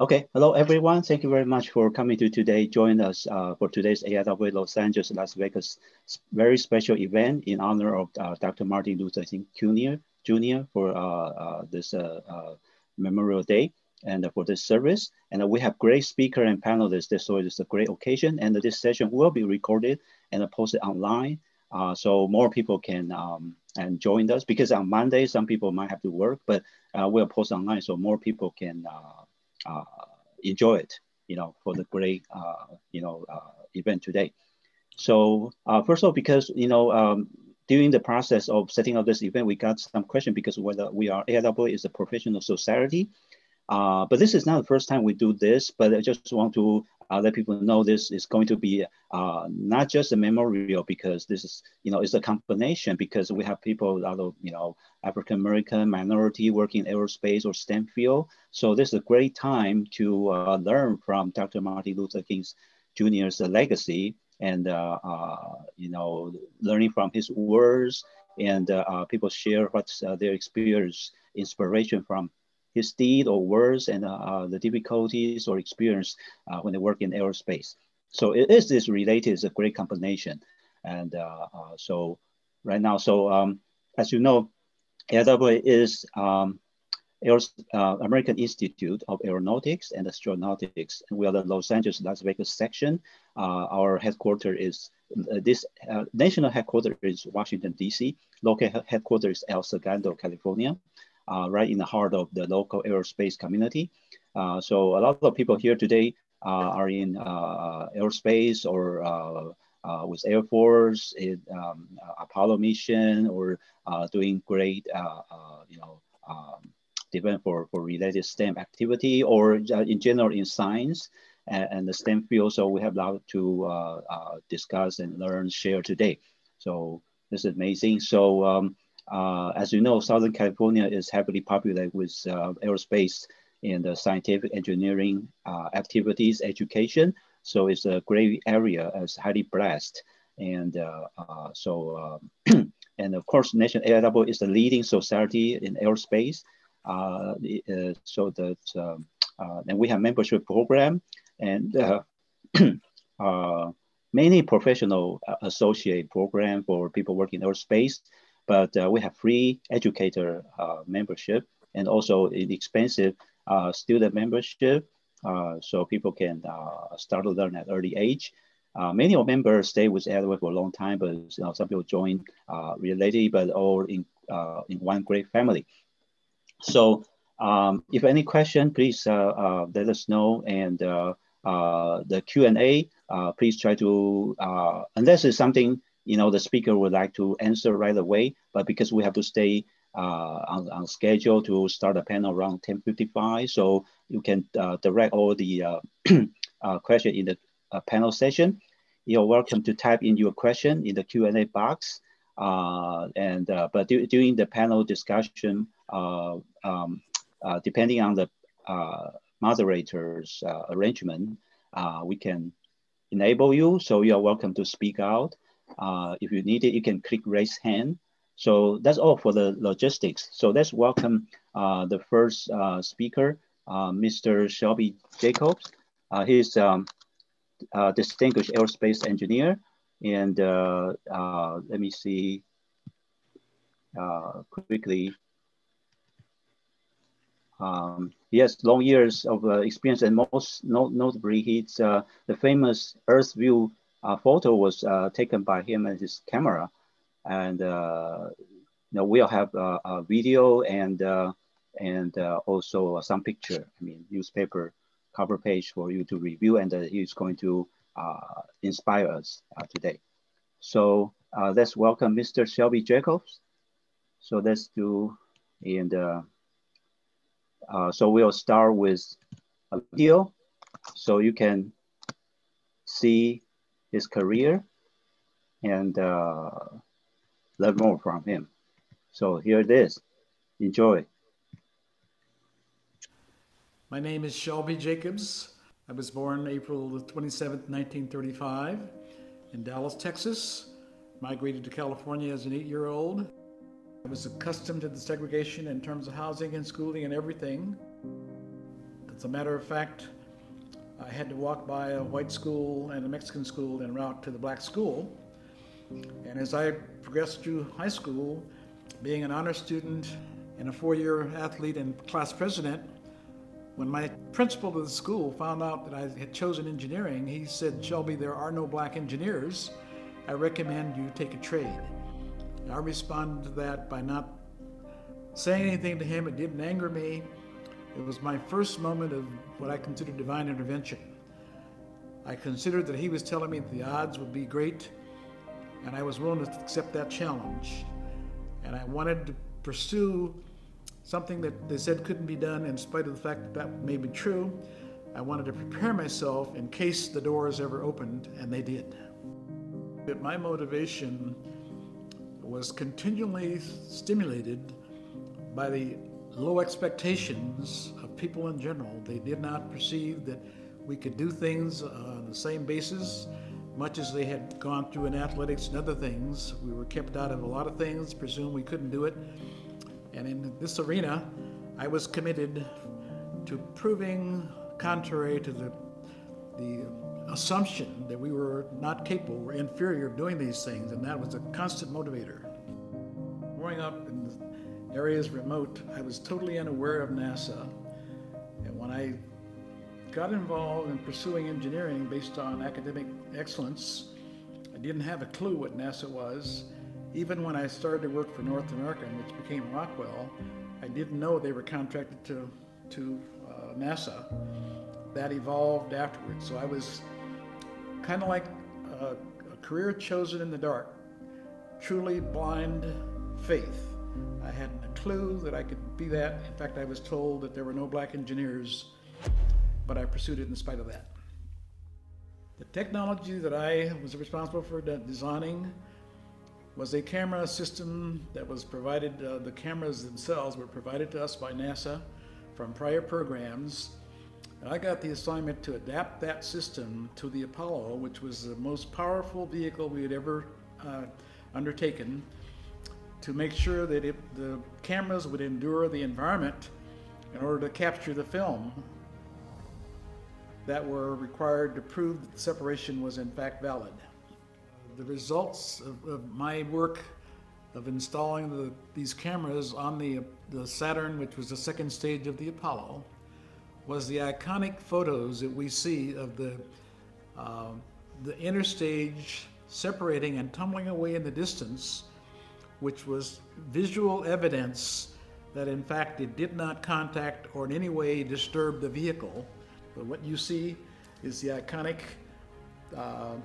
Okay, hello everyone. Thank you very much for coming to today. Join us uh, for today's AIAA Los Angeles, Las Vegas very special event in honor of uh, Dr. Martin Luther King Jr. Jr. for uh, uh this uh, uh, Memorial Day and for this service. And we have great speaker and panelists. This So it's a great occasion. And this session will be recorded and posted online. So more people can um, and join us because on Monday, some people might have to work, but we'll post online so more people can uh, enjoy it, you know, for the great, uh, you know, uh, event today. So first of all, because, you know, um, during the process of setting up this event, we got some question because whether we are AIAA is a professional society. Uh, but this is not the first time we do this, but I just want to uh, let people know this is going to be uh, not just a memorial because this is, you know, it's a combination because we have people out of, you know, African American minority working in aerospace or STEM field. So this is a great time to uh, learn from Dr. Martin Luther King Jr.'s legacy and, uh, you know, learning from his words and people share what's their experience, inspiration from his deed or words and uh, the difficulties or experience uh, when they work in aerospace. So it is this related, it's a great combination. And uh, uh, so right now, so um, as you know, AIAA is um, uh, American Institute of Aeronautics and Astronautics. And we are the Los Angeles, Las Vegas section. Uh, our headquarters is, this national headquarters is Washington, DC. Local headquarters is El Segundo, California uh, right in the heart of the local aerospace community. Uh, so a lot of people here today uh, are in uh, aerospace or uh, with Air Force, in, um, Apollo mission, or doing great, you know, um, for, for related STEM activity, or in general in science and, and, the STEM field. So we have a lot to discuss and learn, share today. So this is amazing. So um, uh, as you know, Southern California is heavily populated with uh, aerospace and uh, scientific engineering uh, activities, education. So it's a great area, it's highly blessed. And uh, uh, so, and of course, Nation AIAA is the leading society in aerospace. so that, um, and we have membership program and many professional associate program for people working in aerospace but uh, we have free educator uh, membership and also inexpensive uh, student membership. Uh, so people can uh, start to learn at early age. Uh, many of members stay with AIAA for a long time, but you know, some people join related, but all in, in one great family. So um, if any question, please let us know. And the Q&A, please try to, unless it's something you know, the speaker would like to answer right away, but because we have to stay uh, on, on schedule to start the panel around 10.55, so you can uh, direct all the uh, uh question in the uh, panel session. You're welcome to type in your question in the Q&A box. Uh, and But during the panel discussion, um, depending on the moderator's arrangement, we can enable you. So you're welcome to speak out. Uh, if you need it, you can click raise hand. So that's all for the logistics. So let's welcome uh, the first uh, speaker, uh, Mr. Shelby Jacobs. Uh, he's um, a distinguished aerospace engineer. And let me see quickly. Um, he has long years of experience and most not notably, he's the famous Earth View uh, photo was uh, taken by him and his camera. And uh, you know, we'll have uh, a video and uh, and uh, also some picture, I mean, newspaper cover page for you to review. And he's going to inspire us today. So let's welcome Mr. Shelby Jacobs. So let's do, and so we'll start with a video so you can see his career and uh, learn more from him. So here it is. Enjoy. My name is Shelby Jacobs. I was born April 27th, 1935 in Dallas, Texas. Migrated to California as an eight-year-old. I was accustomed to the segregation in terms of housing and schooling and everything. As a matter of fact, I had to walk by a white school and a Mexican school en route to the black school. And as I progressed through high school, being an honor student and a four-year athlete and class president, when my principal of the school found out that I had chosen engineering, he said, Shelby, there are no black engineers. I recommend you take a trade. I responded to that by not saying anything to him. It didn't anger me. It was my first moment of what I consider divine intervention. I considered that he was telling me that the odds would be great, and I was willing to accept that challenge. And I wanted to pursue something that they said couldn't be done in spite of the fact that that may be true. I wanted to prepare myself in case the doors ever opened, and they did. But my motivation was continually stimulated by the low expectations of people in general. They did not perceive that we could do things on the same basis, much as they had gone through in athletics and other things. We were kept out of a lot of things, presumed we couldn't do it. And in this arena, I was committed to proving, contrary to the, the assumption that we were not capable, were inferior of doing these things, and that was a constant motivator. Growing up in areas remote, I was totally unaware of NASA. And when I got involved in pursuing engineering based on academic excellence, I didn't have a clue what NASA was. Even when I started to work for North American, which became Rockwell, I didn't know they were contracted to, to uh, NASA. That evolved afterwards. So I was kind of like a, a career chosen in the dark, truly blind faith. I hadn't a clue that I could be that. In fact, I was told that there were no black engineers, but I pursued it in spite of that. The technology that I was responsible for designing was a camera system that was provided, uh, the cameras themselves were provided to us by NASA from prior programs. I got the assignment to adapt that system to the Apollo, which was the most powerful vehicle we had ever uh, undertaken to make sure that it, the cameras would endure the environment in order to capture the film that were required to prove that the separation was in fact valid. The results of, of my work of installing the, these cameras on the, the Saturn, which was the second stage of the Apollo, was the iconic photos that we see of the, uh, the interstage separating and tumbling away in the distance which was visual evidence that in fact it did not contact or in any way disturb the vehicle. But what you see is the iconic uh,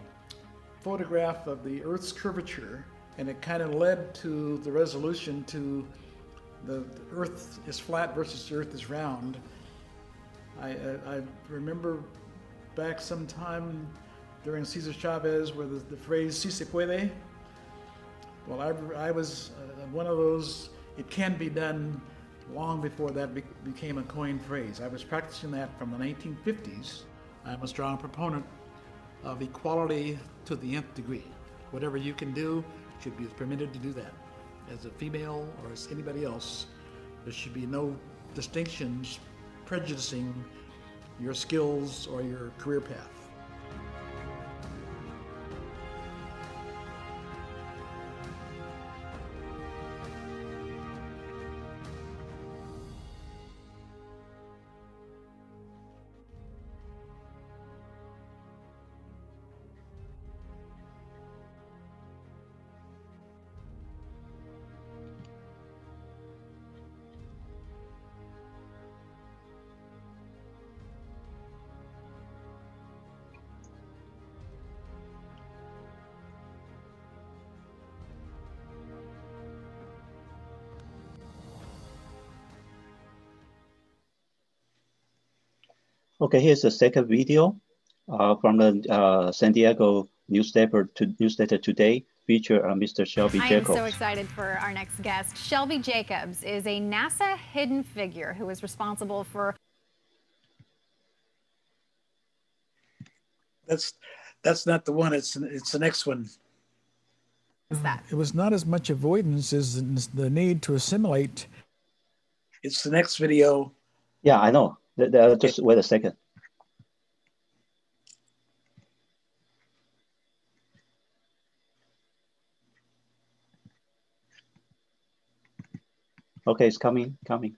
photograph of the Earth's curvature, and it kind of led to the resolution to the, the Earth is flat versus the Earth is round. I, I, I remember back sometime during Cesar Chavez where the, the phrase si se puede well, I, I was uh, one of those, it can be done long before that be, became a coined phrase. I was practicing that from the 1950s. I'm a strong proponent of equality to the nth degree. Whatever you can do should be permitted to do that. As a female or as anybody else, there should be no distinctions prejudicing your skills or your career path. Okay, here's the second video uh, from the uh, San Diego newspaper, to, newsletter today feature uh, Mr. Shelby Jacobs. I am so excited for our next guest. Shelby Jacobs is a NASA hidden figure who is responsible for. That's that's not the one. It's it's the next one. is that? It was not as much avoidance as the need to assimilate. It's the next video. Yeah, I know. Just wait a second. Okay, it's coming, coming.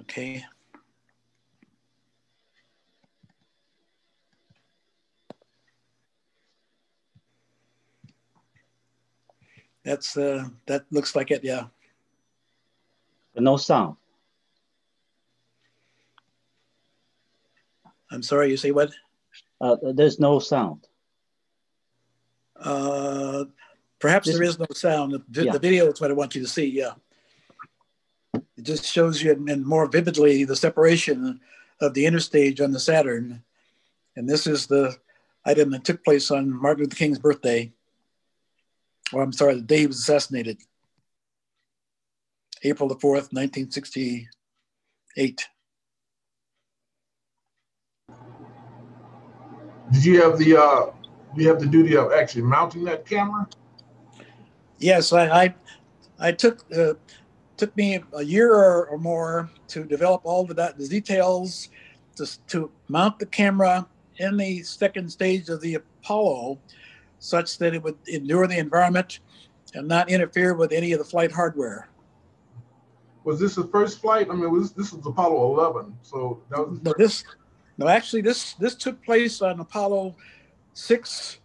Okay. That's uh, that looks like it, yeah. But No sound. I'm sorry, you say what? Uh, there's no sound. Uh, perhaps this, there is no sound. The, yeah. the, video is what I want you to see. Yeah, it just shows you and more vividly the separation of the interstage on the Saturn, and this is the item that took place on Martin Luther King's birthday. Or I'm sorry, the day he was assassinated, April the fourth, 1968. Did you have the uh, you have the duty of actually mounting that camera? Yes, I I, I took uh, took me a year or, or, more to develop all the, the details to, to mount the camera in the second stage of the Apollo, such that it would endure the environment and not interfere with any of the flight hardware. Was this the first flight? I mean, was this, this was Apollo 11, so that was no, this. No, actually, this this took place on Apollo six,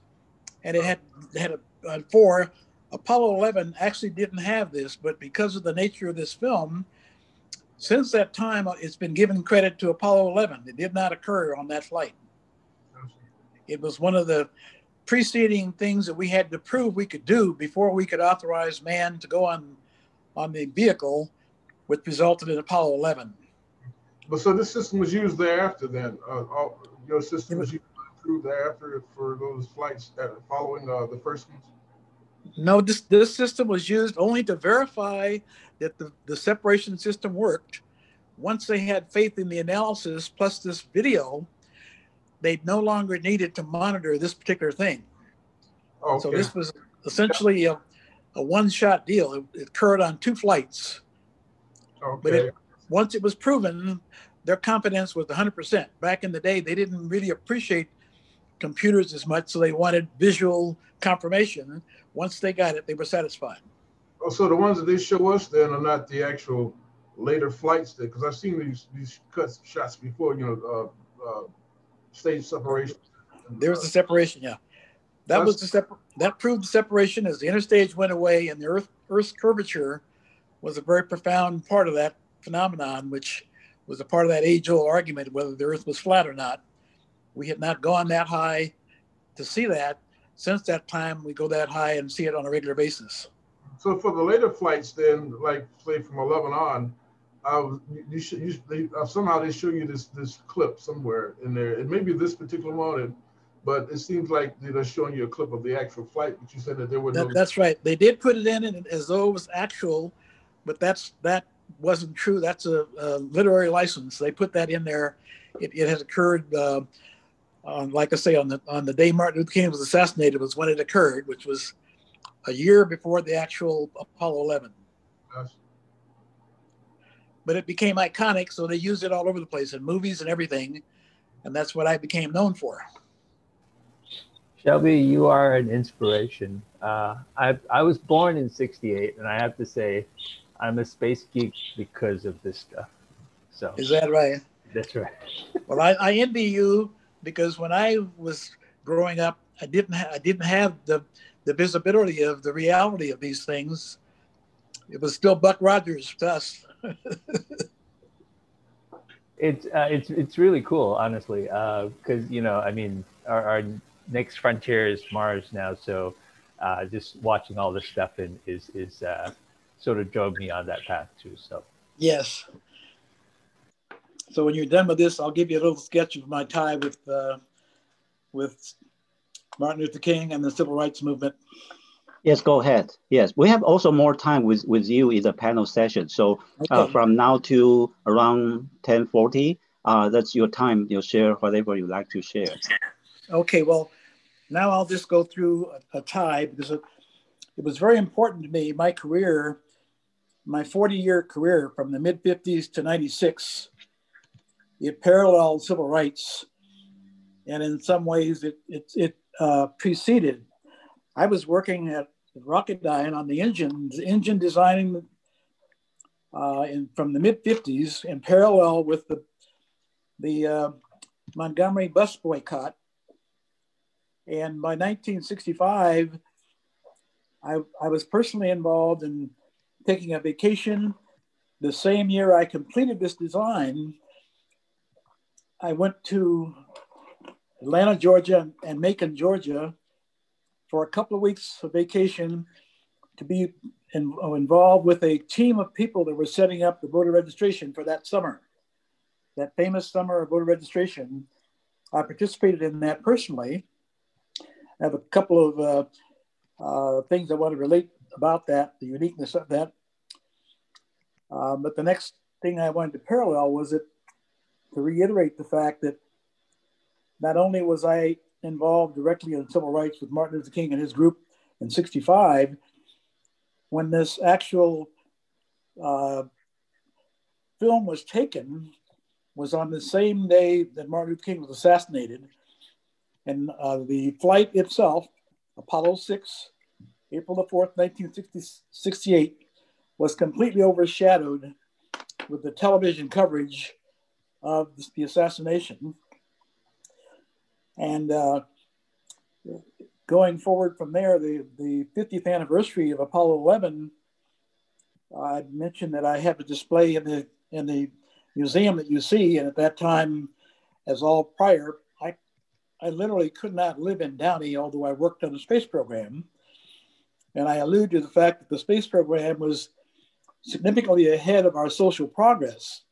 and it had had a, uh, four. Apollo 11 actually didn't have this, but because of the nature of this film, since that time, uh, it's been given credit to Apollo 11. It did not occur on that flight. It was one of the preceding things that we had to prove we could do before we could authorize man to go on on the vehicle, which resulted in Apollo 11. But so this system was used thereafter. Then uh, all, your system was used through thereafter for those flights following uh, the first ones? No, this this system was used only to verify that the, the separation system worked. Once they had faith in the analysis plus this video, they no longer needed to monitor this particular thing. Okay. So this was essentially a, a one-shot deal. It, it, occurred on two flights. Okay. But it, once it was proven, their confidence was 100%. Back in the day, they didn't really appreciate computers as much, so they wanted visual confirmation. Once they got it, they were satisfied. Oh, so the ones that they show us then are not the actual later flights because I've seen these these cut shots before. You know, uh, uh, stage separation. There was a separation, yeah. That was the separ- that proved the separation as the interstage went away, and the Earth Earth's curvature was a very profound part of that phenomenon, which was a part of that age-old argument whether the Earth was flat or not. We had not gone that high to see that. Since that time, we go that high and see it on a regular basis. So for the later flights, then, like say from 11 on, uh, you, should, you, they, uh, somehow they show you this this clip somewhere in there. It may be this particular one, but it seems like they're showing you a clip of the actual flight. But you said that there were that, no. That's right. They did put it in as though it was actual, but that's that wasn't true. That's a, a literary license. They put that in there. It, it has occurred. Uh, um, like I say, on the on the day Martin Luther King was assassinated was when it occurred, which was a year before the actual Apollo 11. Yes. But it became iconic, so they used it all over the place in movies and everything, and that's what I became known for. Shelby, you are an inspiration. Uh, I I was born in '68, and I have to say, I'm a space geek because of this stuff. So is that right? That's right. well, I, I envy you because when I was growing up, I didn't ha- I didn't have the the visibility of the reality of these things. It was still Buck Rogers to us. It's uh, it's it's really cool, honestly, because uh, you know, I mean, our, our, next frontier is Mars now, so uh, just watching all this stuff in, is is uh, sort of drove me on that path too. So yes, so when you're done with this, I'll give you a little sketch of my tie with uh, with Martin Luther King and the Civil Rights Movement. Yes, go ahead. Yes, we have also more time with, with you in the panel session. So uh, okay. uh, from now to around 1040, uh, that's your time. You'll share whatever you like to share. Okay, well, now I'll just go through a, a tie because it, it was very important to me. My career, my 40 year career from the mid 50s to 96, it paralleled civil rights. And in some ways, it, it, it uh, preceded. I was working at Rocketdyne on the engine, engine designing uh, in, from the mid 50s in parallel with the, the uh, Montgomery bus boycott. And by 1965, I, I was personally involved in taking a vacation. The same year I completed this design, I went to Atlanta, Georgia, and Macon, Georgia, for a couple of weeks of vacation to be in, involved with a team of people that were setting up the voter registration for that summer, that famous summer of voter registration. I participated in that personally. I have a couple of uh, uh, things I want to relate about that, the uniqueness of that. Um, but the next thing I wanted to parallel was it to reiterate the fact that not only was I involved directly in civil rights with Martin Luther King and his group in 65, when this actual uh, film was taken was on the same day that Martin Luther King was assassinated. And uh, the flight itself, Apollo 6, April the 4th, 1968, was completely overshadowed with the television coverage of the assassination. And uh, going forward from there, the, the 50th anniversary of Apollo 11, I mentioned that I have a display in the in the museum that you see, and at that time, as all prior, I I literally could not live in Downey, although I worked on the space program, and I allude to the fact that the space program was significantly ahead of our social progress.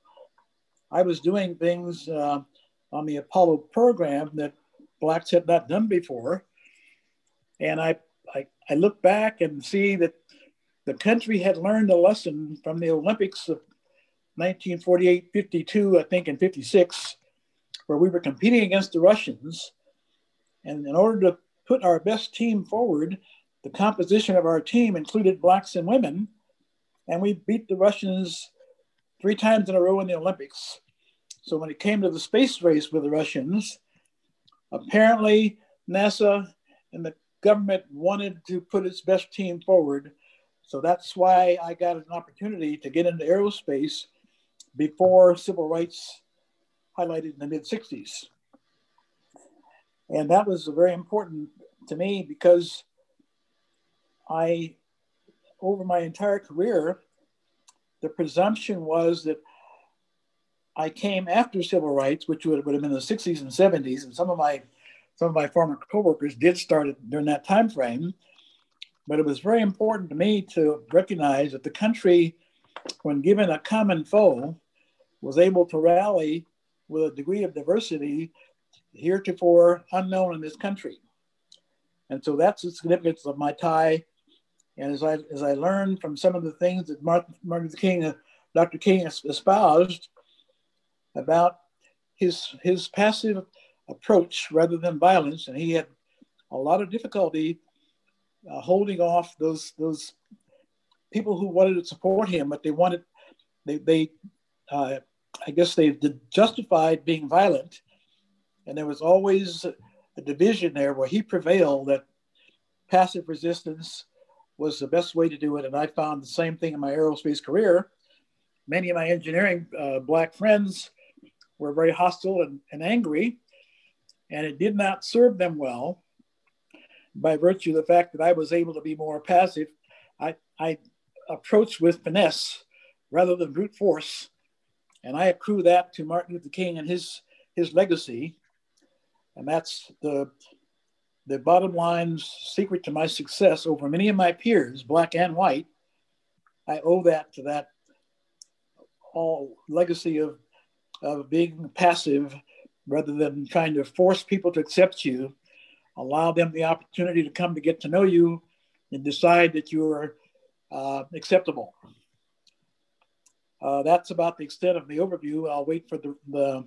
I was doing things uh, on the Apollo program that blacks had not done before. And I, I, I look back and see that the country had learned a lesson from the Olympics of 1948, 52, I think, and 56, where we were competing against the Russians. And in order to put our best team forward, the composition of our team included blacks and women. And we beat the Russians three times in a row in the Olympics. So when it came to the space race with the Russians, apparently NASA and the government wanted to put its best team forward. So that's why I got an opportunity to get into aerospace before civil rights highlighted in the mid 60s. And that was very important to me because I, over my entire career, the presumption was that I came after civil rights, which would, would have been the 60s and 70s, and some of my some of my former coworkers did start it during that time frame. But it was very important to me to recognize that the country, when given a common foe, was able to rally with a degree of diversity heretofore unknown in this country. And so that's the significance of my tie. And as I, as I learned from some of the things that Martin, Martin Luther King, uh, Dr. King espoused about his, his passive approach rather than violence, and he had a lot of difficulty uh, holding off those those people who wanted to support him, but they wanted they they uh, I guess they justified being violent, and there was always a division there where he prevailed that passive resistance was the best way to do it, and I found the same thing in my aerospace career. Many of my engineering uh, black friends were very hostile and, and angry and it did not serve them well by virtue of the fact that I was able to be more passive. I, I approached with finesse rather than brute force. And I accrue that to Martin Luther King and his, his legacy. And that's the, the bottom line secret to my success over many of my peers, black and white. I owe that to that all legacy of, of being passive rather than trying to force people to accept you, allow them the opportunity to come to get to know you and decide that you're uh, acceptable. Uh, that's about the extent of the overview. I'll wait for the, the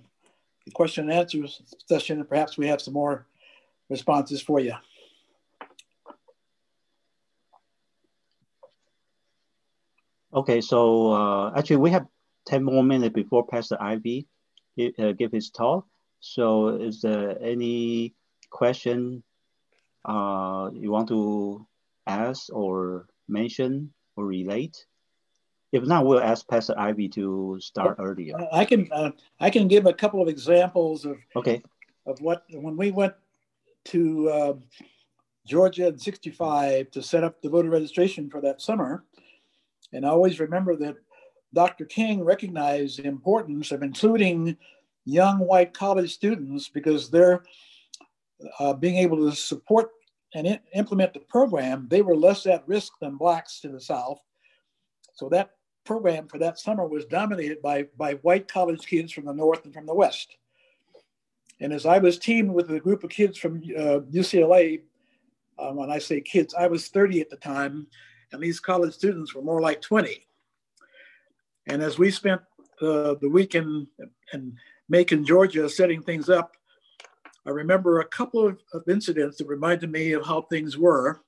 question and answer session, and perhaps we have some more responses for you. Okay, so uh, actually we have 10 more minutes before Pastor Ivy give, uh, give his talk. So is there any question uh, you want to ask or mention or relate? If not, we'll ask Pastor Ivy to start earlier. I can uh, I can give a couple of examples of okay of what when we went to uh, Georgia in '65 to set up the voter registration for that summer, and I always remember that Dr. King recognized the importance of including young white college students because they're uh, being able to support and implement the program, they were less at risk than blacks to the South. So that program for that summer was dominated by, by white college kids from the North and from the West. And as I was teamed with a group of kids from uh, UCLA, uh, when I say kids, I was 30 at the time, and these college students were more like 20. And as we spent uh, the weekend in Macon, Georgia, setting things up, I remember a couple of, of, incidents that reminded me of how things were.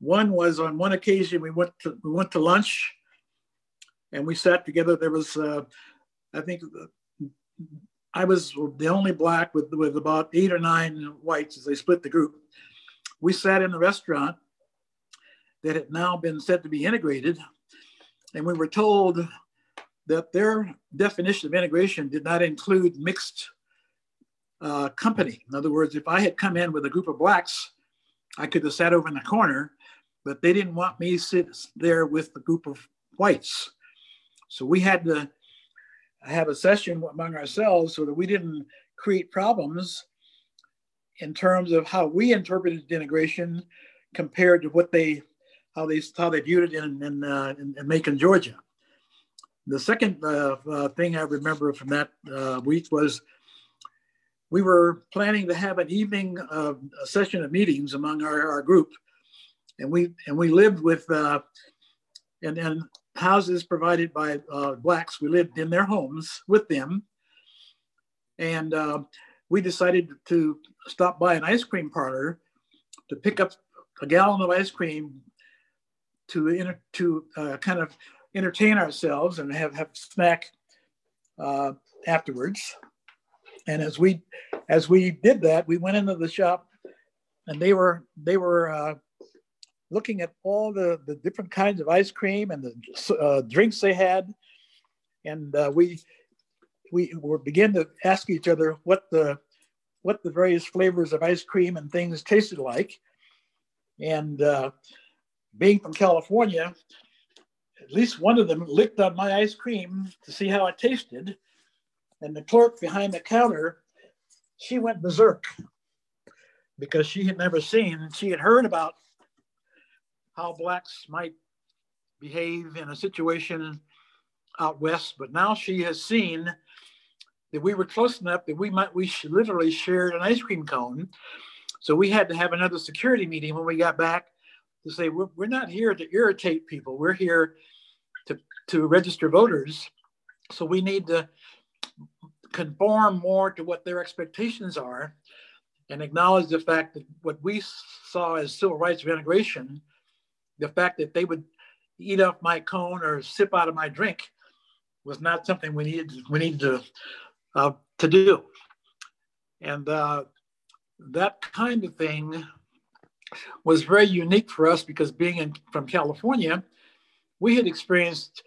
One was on one occasion we went to we went to lunch, and we sat together. There was, uh, I think, I was the only black with with about eight or nine whites as they split the group. We sat in the restaurant that had now been said to be integrated, and we were told that their definition of integration did not include mixed uh, company. In other words, if I had come in with a group of blacks, I could have sat over in the corner, but they didn't want me sit there with a group of whites. So we had to have a session among ourselves so that we didn't create problems in terms of how we interpreted integration compared to what they how they how they viewed it in in, uh, in, in Macon, Georgia. The second uh, uh, thing I remember from that uh, week was we were planning to have an evening session of meetings among our, our group, and we and we lived with uh, and and houses provided by uh, blacks. We lived in their homes with them, and uh, we decided to stop by an ice cream parlor to pick up a gallon of ice cream to to kind of entertain ourselves and have have snack uh, afterwards. And as we as we did that, we went into the shop, and they were they were uh, looking at all the the different kinds of ice cream and the uh, drinks they had, and uh, we we were begin to ask each other what the what the various flavors of ice cream and things tasted like, and uh, being from California, at least one of them licked on my ice cream to see how it tasted and the clerk behind the counter, she went berserk because she had never seen, and she had heard about how blacks might behave in a situation out west, but now she has seen that we were close enough that we might we literally shared an ice cream cone. So we had to have another security meeting when we got back to say we're, we're not here to irritate people. We're here to, to register voters. So we need to conform more to what their expectations are and acknowledge the fact that what we saw as civil rights of integration, the fact that they would eat off my cone or sip out of my drink was not something we needed we needed to uh, to do, and uh, that kind of thing was very unique for us because being in, from California, we had experienced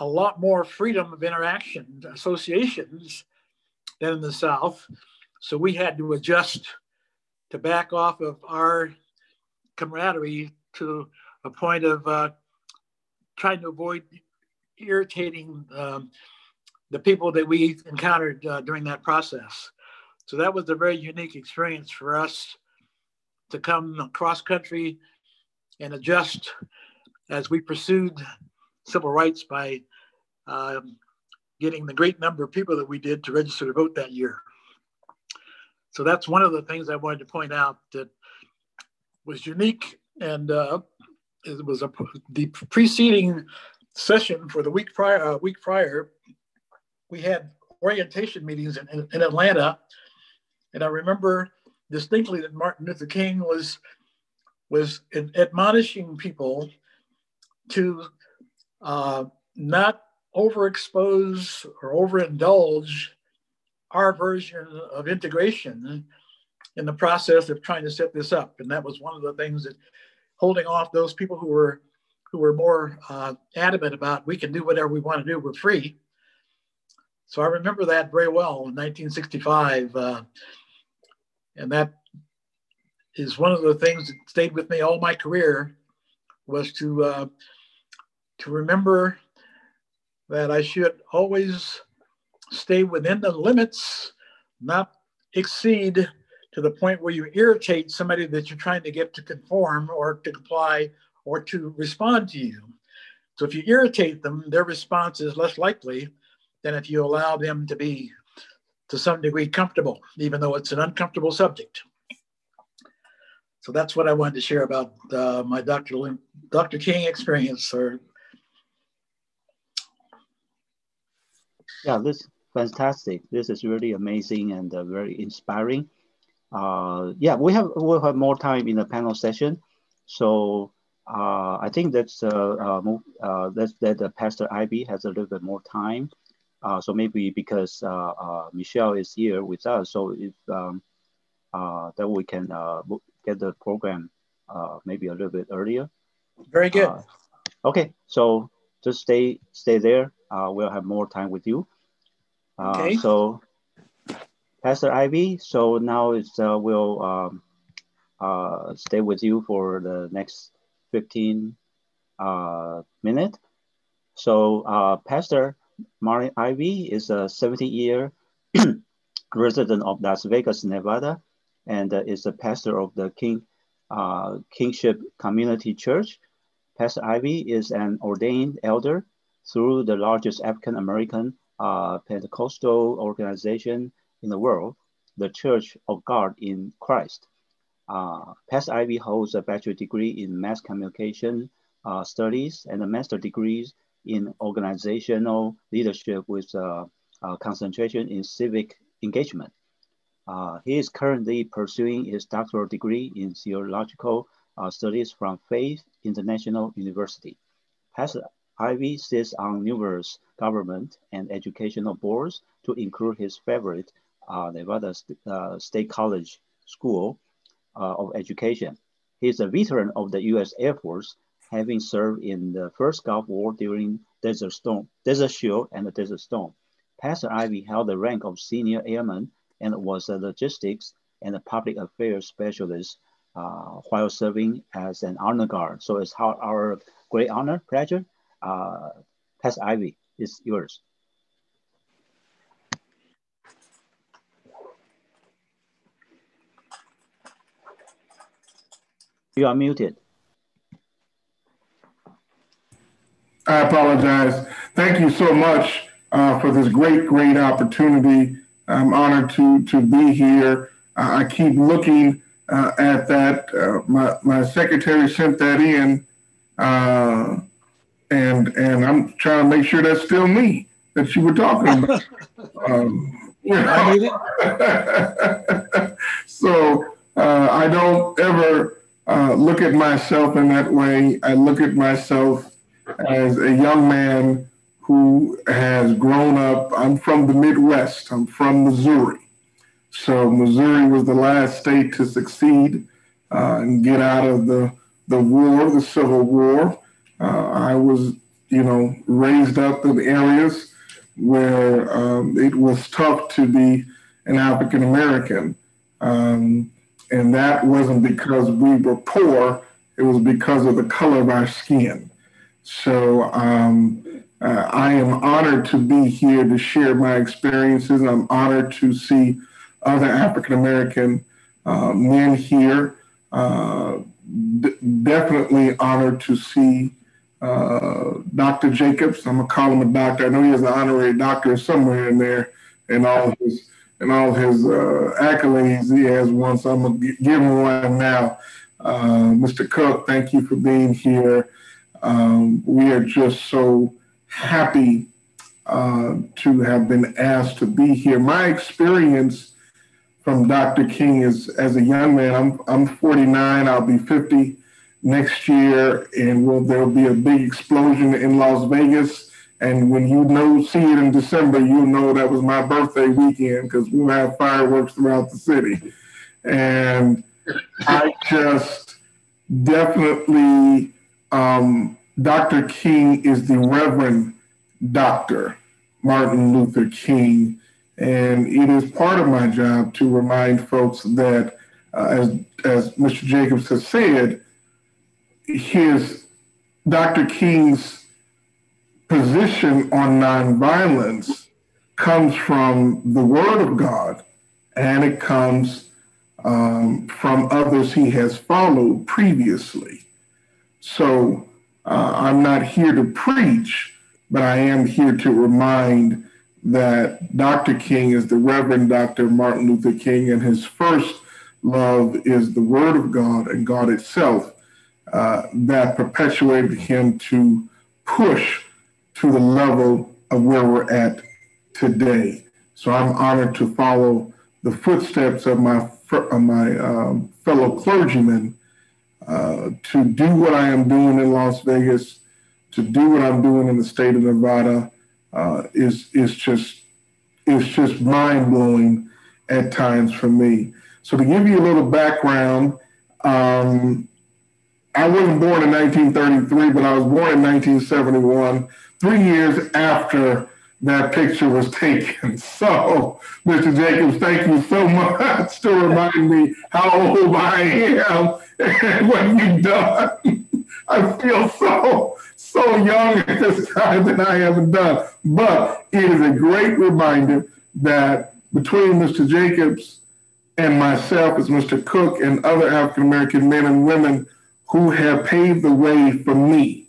a lot more freedom of interaction, associations than in the South. So we had to adjust to back off of our camaraderie to a point of uh, trying to avoid irritating um, the people that we encountered uh, during that process. So that was a very unique experience for us to come cross country and adjust as we pursued civil rights by um, getting the great number of people that we did to register to vote that year. So that's one of the things I wanted to point out that was unique. And uh, it was a, the preceding session for the week prior, uh, week prior, we had orientation meetings in, in, in Atlanta, and I remember distinctly that Martin Luther King was was admonishing people to uh, not overexpose or overindulge our version of integration in the process of trying to set this up. And that was one of the things that holding off those people who were who were more uh, adamant about we can do whatever we want to do, we're free. So I remember that very well in 1965. Uh, and that is one of the things that stayed with me all my career was to uh, to remember that I should always stay within the limits, not exceed to the point where you irritate somebody that you're trying to get to conform or to comply or to respond to you. So if you irritate them, their response is less likely than if you allow them to be to some degree comfortable, even though it's an uncomfortable subject. So that's what I wanted to share about uh, my Dr. Dr. King experience. Or yeah, this fantastic. This is really amazing and uh, very inspiring. Uh, yeah, we have we'll have more time in the panel session. So uh, I think that's uh, uh, uh that's that Pastor Ivy has a little bit more time. Uh, so maybe because uh, uh, Michelle is here with us, so if um, uh, that we can uh, get the program uh, maybe a little bit earlier. Very good. Okay, so just stay stay there. Uh, we'll have more time with you. Uh, okay. So, Pastor Ivy. So now it's uh, we'll um, uh, stay with you for the next fifteen uh, minute. So, uh, Pastor Martin Ivy is a 70 year resident of Las Vegas, Nevada, and uh, is a pastor of the King uh, Kingship Community Church. Pastor Ivy is an ordained elder through the largest African American uh, Pentecostal organization in the world, the Church of God in Christ. Uh, Pastor Ivy holds a bachelor degree in mass communication uh, studies and a master degrees in organizational leadership with uh, uh, concentration in civic engagement. Uh, he is currently pursuing his doctoral degree in theological studies from Faith International University. Pastor Ivy sits on numerous government and educational boards to include his favorite uh, Nevada St uh, State College School uh, of Education. He is a veteran of the U.S. Air Force, having served in the first Gulf War during Desert Storm, Desert Shield and Desert Storm. Pastor Ivy held the rank of senior airman and was a logistics and public affairs specialist uh, while serving as an honor guard. So it's our, our great honor, pleasure. Uh, Pastor Ivy is yours. You are muted. I apologize. Thank you so much uh, for this great, great opportunity I'm honored to to be here. I keep looking uh, at that. Uh, my my secretary sent that in, uh, and and I'm trying to make sure that's still me that you were talking about. um, you know. so uh, I don't ever uh, look at myself in that way. I look at myself as a young man who has grown up. I'm from the Midwest, I'm from Missouri. So Missouri was the last state to succeed uh, and get out of the, the war, the Civil War. Uh, I was, you know, raised up in areas where um, it was tough to be an African American. Um, and that wasn't because we were poor, it was because of the color of our skin. So um, uh, I am honored to be here to share my experiences. I'm honored to see other African American uh, men here. Uh, d- definitely honored to see uh, Dr. Jacobs. I'm gonna call him a doctor. I know he has an honorary doctor somewhere in there, and all his and all his uh, accolades he has one. So I'm gonna give him one now. Uh, Mr. Cook, thank you for being here. Um, we are just so happy uh, to have been asked to be here. My experience from Dr. King is as a young man, I'm, I'm 49, I'll be 50 next year, and will there'll be a big explosion in Las Vegas. And when you know see it in December, you'll know that was my birthday weekend because we'll have fireworks throughout the city. And I just definitely, um, Dr. King is the Reverend Dr. Martin Luther King. And it is part of my job to remind folks that, uh, as, as Mr. Jacobs has said, his Dr. King's position on nonviolence comes from the Word of God and it comes um, from others he has followed previously. So uh, I'm not here to preach, but I am here to remind that Dr. King is the Reverend Dr. Martin Luther King, and his first love is the Word of God and God itself uh, that perpetuated him to push to the level of where we're at today. So I'm honored to follow the footsteps of my of my um, fellow clergymen uh, to do what I am doing in Las Vegas, to do what I'm doing in the state of Nevada, uh, is is just is just mind blowing at times for me. So to give you a little background, um, I wasn't born in 1933, but I was born in 1971, three years after that picture was taken. So, Mr. Jacobs, thank you so much to remind me how old I am what you've done. I feel so so young at this time that I haven't done. But it is a great reminder that between Mr. Jacobs and myself, as Mr. Cook and other African American men and women who have paved the way for me.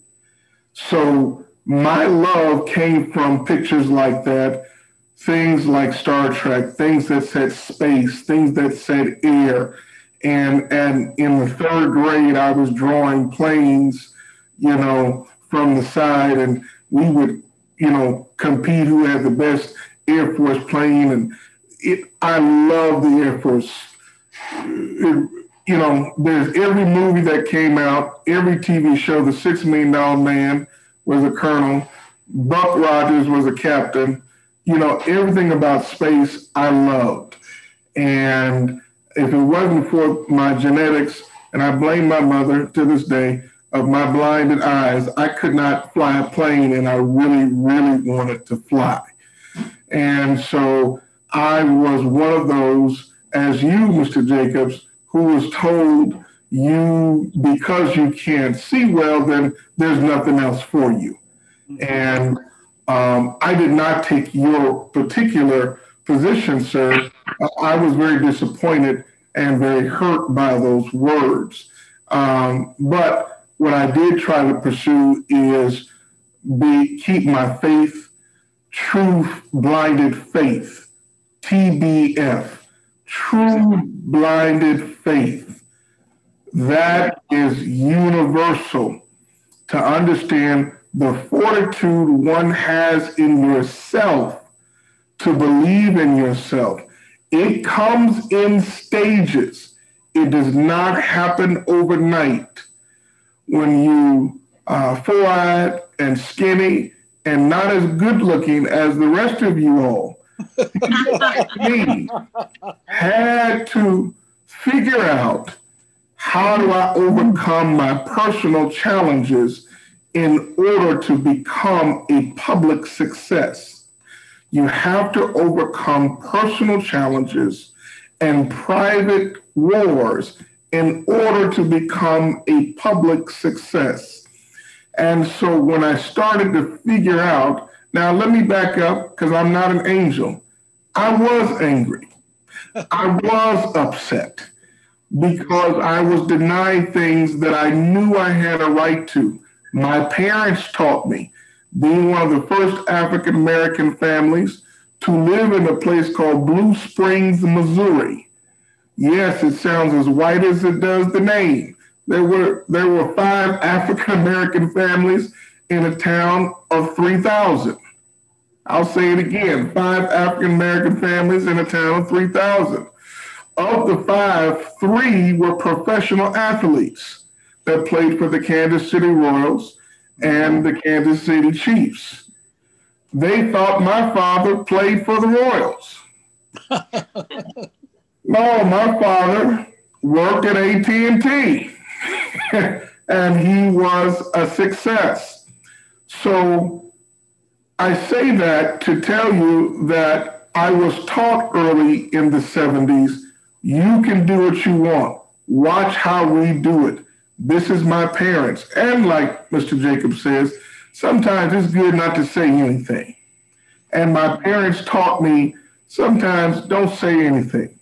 So my love came from pictures like that, things like Star Trek, things that said space, things that said air. And, and in the third grade, I was drawing planes, you know, from the side, and we would, you know, compete who had the best Air Force plane. And it, I love the Air Force. It, you know, there's every movie that came out, every TV show, The Six Million Dollar Man was a colonel, Buck Rogers was a captain. You know, everything about space I loved. And if it wasn't for my genetics, and I blame my mother to this day, of my blinded eyes, I could not fly a plane, and I really, really wanted to fly. And so I was one of those, as you, Mr. Jacobs, who was told you, because you can't see well, then there's nothing else for you. And um, I did not take your particular position, sir. I was very disappointed and very hurt by those words. Um, but what I did try to pursue is be keep my faith, truth blinded faith, TBF, true blinded faith. That is universal to understand the fortitude one has in yourself to believe in yourself. It comes in stages. It does not happen overnight when you are four-eyed and skinny and not as good looking as the rest of you all. me had to figure out how do I overcome my personal challenges in order to become a public success. You have to overcome personal challenges and private wars in order to become a public success. And so when I started to figure out, now let me back up because I'm not an angel. I was angry. I was upset because I was denied things that I knew I had a right to. My parents taught me, being one of the first African American families to live in a place called Blue Springs, Missouri. Yes, it sounds as white as it does the name. There were there were five African American families in a town of 3,000. I'll say it again five African American families in a town of 3,000. Of the five, three were professional athletes that played for the Kansas City Royals and the Kansas City Chiefs. They thought my father played for the Royals. no, my father worked at AT&T and he was a success. So I say that to tell you that I was taught early in the 70s you can do what you want. Watch how we do it. This is my parents. And like Mr. Jacobs says, sometimes it's good not to say anything. And my parents taught me sometimes don't say anything.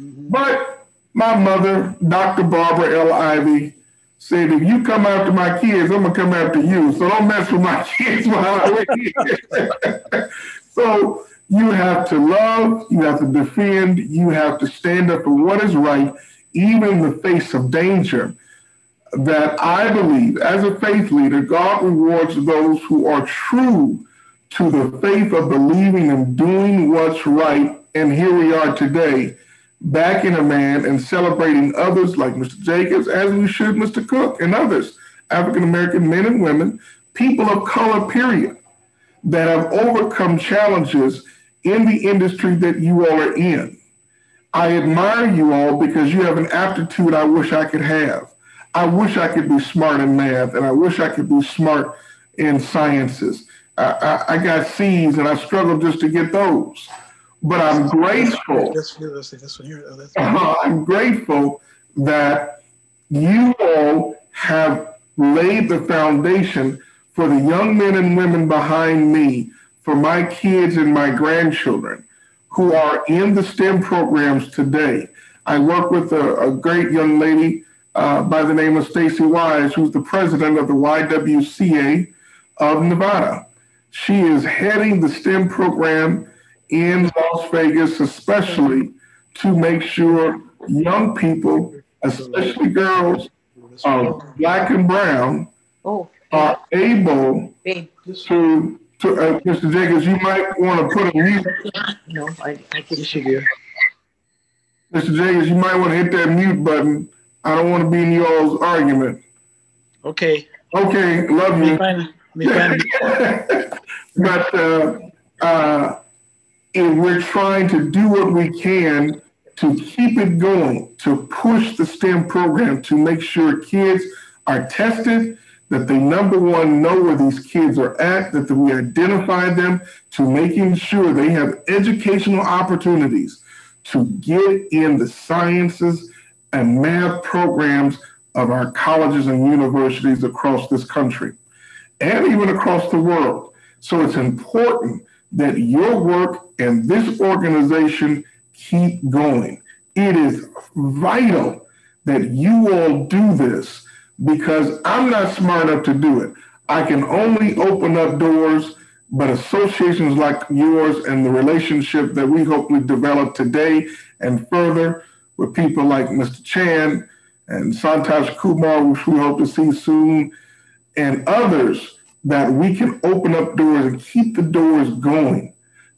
Mm-hmm. But my mother, Dr. Barbara L. Ivy, said, if you come after my kids, I'm gonna come after you. So don't mess with my kids while I'm here. so you have to love, you have to defend, you have to stand up for what is right, even in the face of danger. That I believe, as a faith leader, God rewards those who are true to the faith of believing and doing what's right. And here we are today, backing a man and celebrating others like Mr. Jacobs, as we should Mr. Cook and others, African American men and women, people of color, period, that have overcome challenges in the industry that you all are in. I admire you all because you have an aptitude I wish I could have. I wish I could be smart in math and I wish I could be smart in sciences. I, I, I got C's and I struggle just to get those. But I'm grateful. Uh, I'm grateful that you all have laid the foundation for the young men and women behind me for my kids and my grandchildren who are in the STEM programs today. I work with a, a great young lady uh, by the name of Stacy Wise, who's the president of the YWCA of Nevada. She is heading the STEM program in Las Vegas, especially to make sure young people, especially girls, uh, black and brown, oh. are able to so, uh, Mr. Jenkins, you might want to put a mute. No, I, I do. Mr. Jenkins, you might want to hit that mute button. I don't want to be in y'all's argument. Okay. Okay, love you. Me fine. but uh, uh, we're trying to do what we can to keep it going, to push the STEM program, to make sure kids are tested that they number one know where these kids are at, that we identify them to making sure they have educational opportunities to get in the sciences and math programs of our colleges and universities across this country and even across the world. So it's important that your work and this organization keep going. It is vital that you all do this because I'm not smart enough to do it. I can only open up doors, but associations like yours and the relationship that we hopefully develop today and further with people like Mr. Chan and Santosh Kumar, which we hope to see soon, and others that we can open up doors and keep the doors going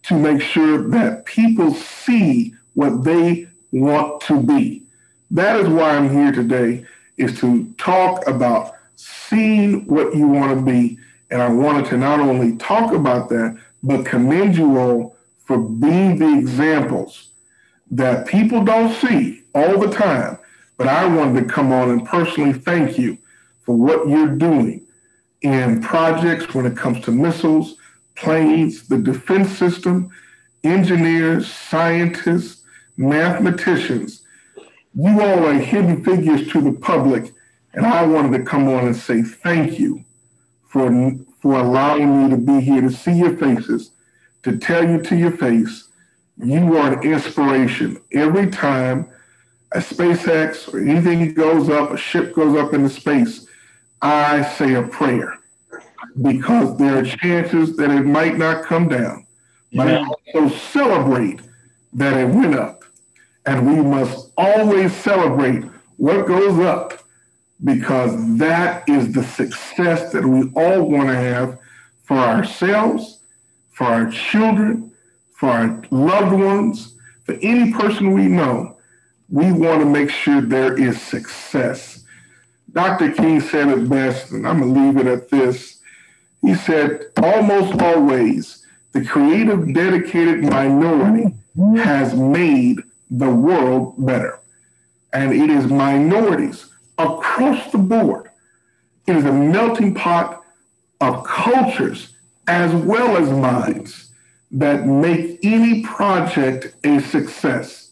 to make sure that people see what they want to be. That is why I'm here today is to talk about seeing what you want to be. And I wanted to not only talk about that, but commend you all for being the examples that people don't see all the time. But I wanted to come on and personally thank you for what you're doing in projects when it comes to missiles, planes, the defense system, engineers, scientists, mathematicians, you all are hidden figures to the public, and I wanted to come on and say thank you for, for allowing me to be here to see your faces, to tell you to your face, you are an inspiration. Every time a SpaceX or anything goes up, a ship goes up into space, I say a prayer because there are chances that it might not come down. But I also celebrate that it went up. And we must always celebrate what goes up because that is the success that we all want to have for ourselves, for our children, for our loved ones, for any person we know, we want to make sure there is success. Dr. King said it best, and I'm going to leave it at this. He said, almost always, the creative, dedicated minority has made the world better. And it is minorities across the board. It is a melting pot of cultures as well as minds that make any project a success.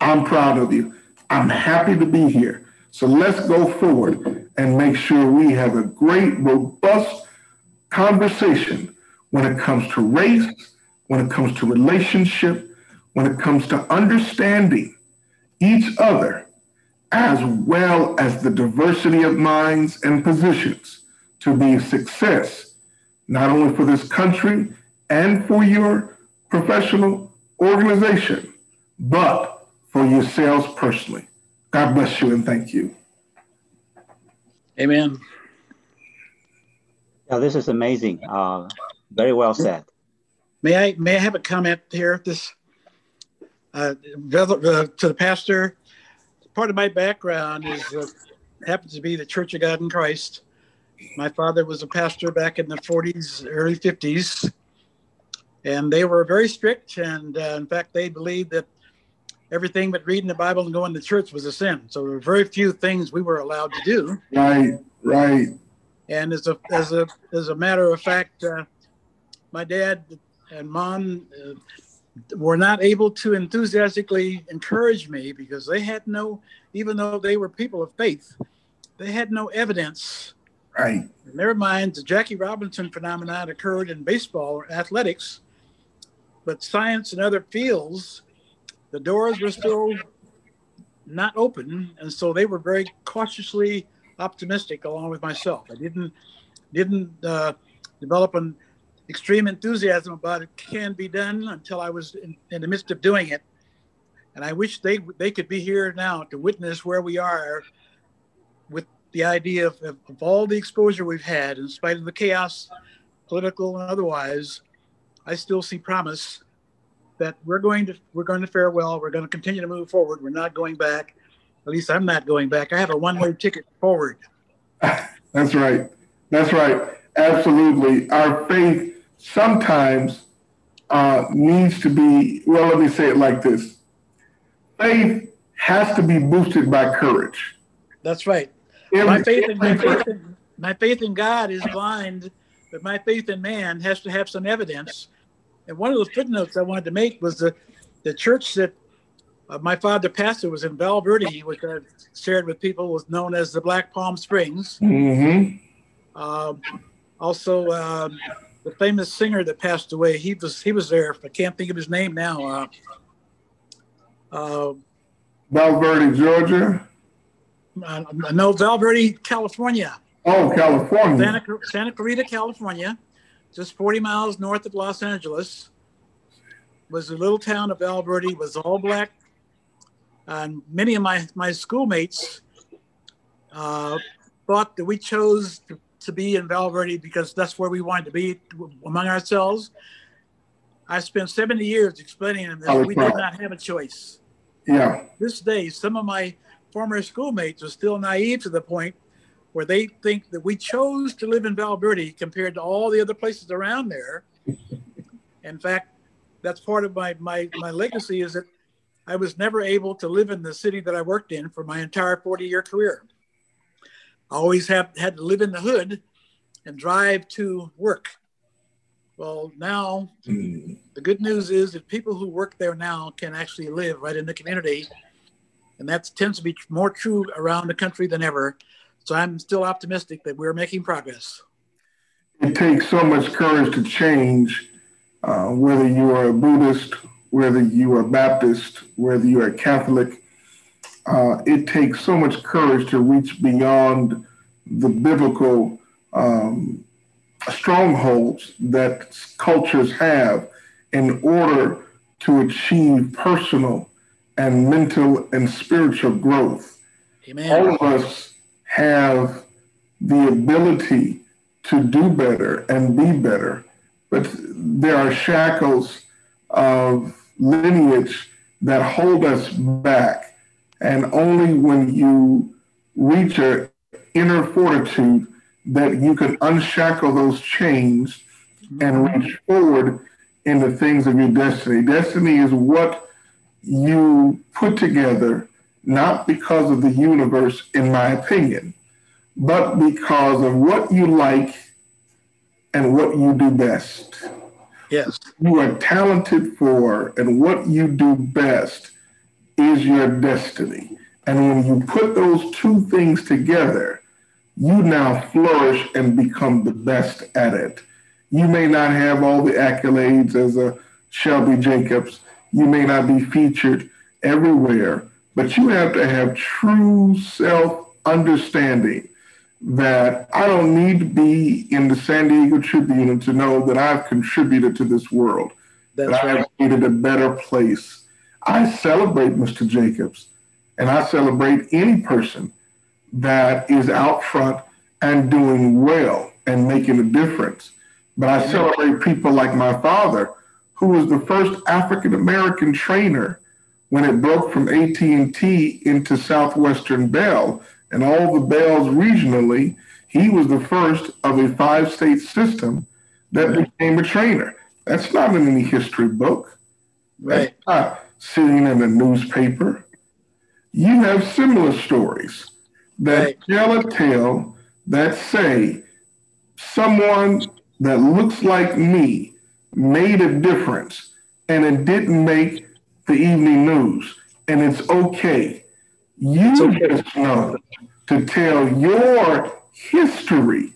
I'm proud of you. I'm happy to be here. So let's go forward and make sure we have a great, robust conversation when it comes to race, when it comes to relationship, when it comes to understanding each other, as well as the diversity of minds and positions to be a success, not only for this country and for your professional organization, but for yourselves personally. God bless you and thank you. Amen. Yeah, this is amazing. Uh, very well said. May I may I have a comment here? This uh, uh, to the pastor. Part of my background is uh, happens to be the Church of God in Christ. My father was a pastor back in the 40s, early 50s, and they were very strict. And uh, in fact, they believed that everything but reading the Bible and going to church was a sin. So there were very few things we were allowed to do. Right, right. And as a as a as a matter of fact, uh, my dad and mom uh, were not able to enthusiastically encourage me because they had no, even though they were people of faith, they had no evidence. Right. Never mind, the Jackie Robinson phenomenon occurred in baseball or athletics, but science and other fields, the doors were still not open, and so they were very cautiously optimistic, along with myself. I didn't didn't uh, develop an extreme enthusiasm about it can be done until I was in, in, the midst of doing it. And I wish they they could be here now to witness where we are with the idea of, of, of all the exposure we've had, in spite of the chaos, political and otherwise. I still see promise that we're going to we're going to fare well. We're going to continue to move forward. We're not going back. At least I'm not going back. I have a one-way ticket forward. That's right. That's right. Absolutely. Our faith sometimes uh, needs to be, well, let me say it like this faith has to be boosted by courage. That's right. Every, my, faith in, my, faith in, my faith in God is blind, but my faith in man has to have some evidence. And one of the footnotes I wanted to make was the, the church that uh, my father pastor was in Val Verde, which I shared with people, was known as the Black Palm Springs. Mm-hmm. Um, also, um, the famous singer that passed away. He was he was there. I can't think of his name now. Uh, uh, Val Verde, Georgia. Uh, no, Val Verde, California. Oh, California. Santa, Santa Clarita, California, just 40 miles north of Los Angeles. Was the little town of Val Verde. Was all black, and many of my my schoolmates uh, thought that we chose to to be in Val Verde because that's where we wanted to be among ourselves. I spent 70 years explaining to them that we did not have a choice. Yeah. This day, some of my former schoolmates are still naive to the point where they think that we chose to live in Val Verde compared to all the other places around there. in fact, that's part of my, my, my legacy is that I was never able to live in the city that I worked in for my entire 40 year career. I always have had to live in the hood and drive to work. Well, now mm. the good news is that people who work there now can actually live right in the community, and that tends to be more true around the country than ever. So I'm still optimistic that we're making progress. It takes so much courage to change, uh, whether you are a Buddhist, whether you are Baptist, whether you are Catholic uh, it takes so much courage to reach beyond the biblical um, strongholds that cultures have in order to achieve personal and mental and spiritual growth. Amen. All of us have the ability to do better and be better but there are shackles of lineage that hold us back. And only when you reach an inner fortitude that you can unshackle those chains and mm-hmm. reach forward in the things of your destiny. Destiny is what you put together, not because of the universe, in my opinion, but because of what you like and what you do best. Yes. You are talented for, and what you do best is your destiny. And when you put those two things together, you now flourish and become the best at it. You may not have all the accolades as a Shelby Jacobs. You may not be featured everywhere, but you have to have true self understanding that I don't need to be in the San Diego Tribune to know that I've contributed to this world, That's that I have made it a better place. I celebrate Mr. Jacobs, and I celebrate any person that is out front and doing well and making a difference. But I celebrate people like my father, who was the first African American trainer when it broke from AT&T into Southwestern Bell and all the bells regionally, he was the first of a five state system that right. became a trainer. That's not in any history book. Right. That's not seen in a newspaper. You have similar stories that right. tell a tale that say someone that looks like me made a difference and it didn't make the evening news. And it's okay you okay. just know to tell your history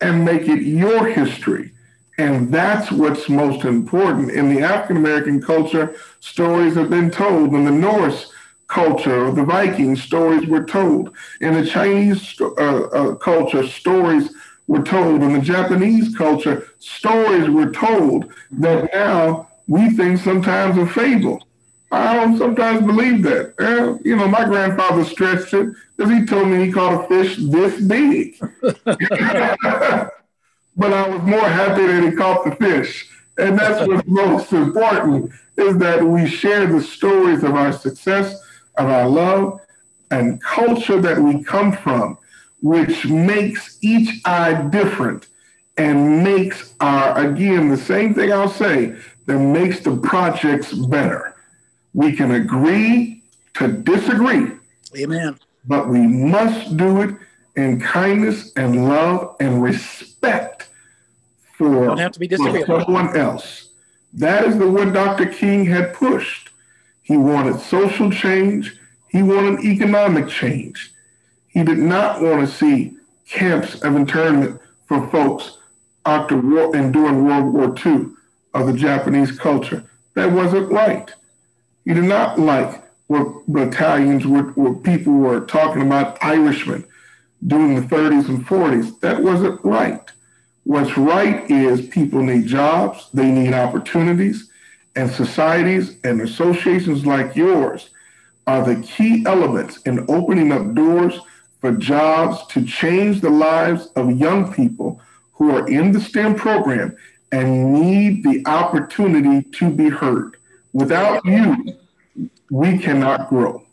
and make it your history. And that's what's most important. In the African American culture, stories have been told. In the Norse culture, the Vikings, stories were told. In the Chinese uh, uh, culture, stories were told. In the Japanese culture, stories were told that now we think sometimes a fable. I don't sometimes believe that. You know, my grandfather stretched it because he told me he caught a fish this big. but I was more happy that he caught the fish. And that's what's most important is that we share the stories of our success, of our love, and culture that we come from, which makes each eye different and makes our, again, the same thing I'll say, that makes the projects better. We can agree to disagree. Amen. But we must do it in kindness and love and respect for, Don't have to be disagreeable. someone else. That is the what Dr. King had pushed. He wanted social change. He wanted economic change. He did not want to see camps of internment for folks after war and during World War II of the Japanese culture. That wasn't right. He did not like what battalions were, what people were talking about Irishmen during the 30s and 40s. That wasn't right. What's right is people need jobs, they need opportunities, and societies and associations like yours are the key elements in opening up doors for jobs to change the lives of young people who are in the STEM program and need the opportunity to be heard. Without you, we cannot grow.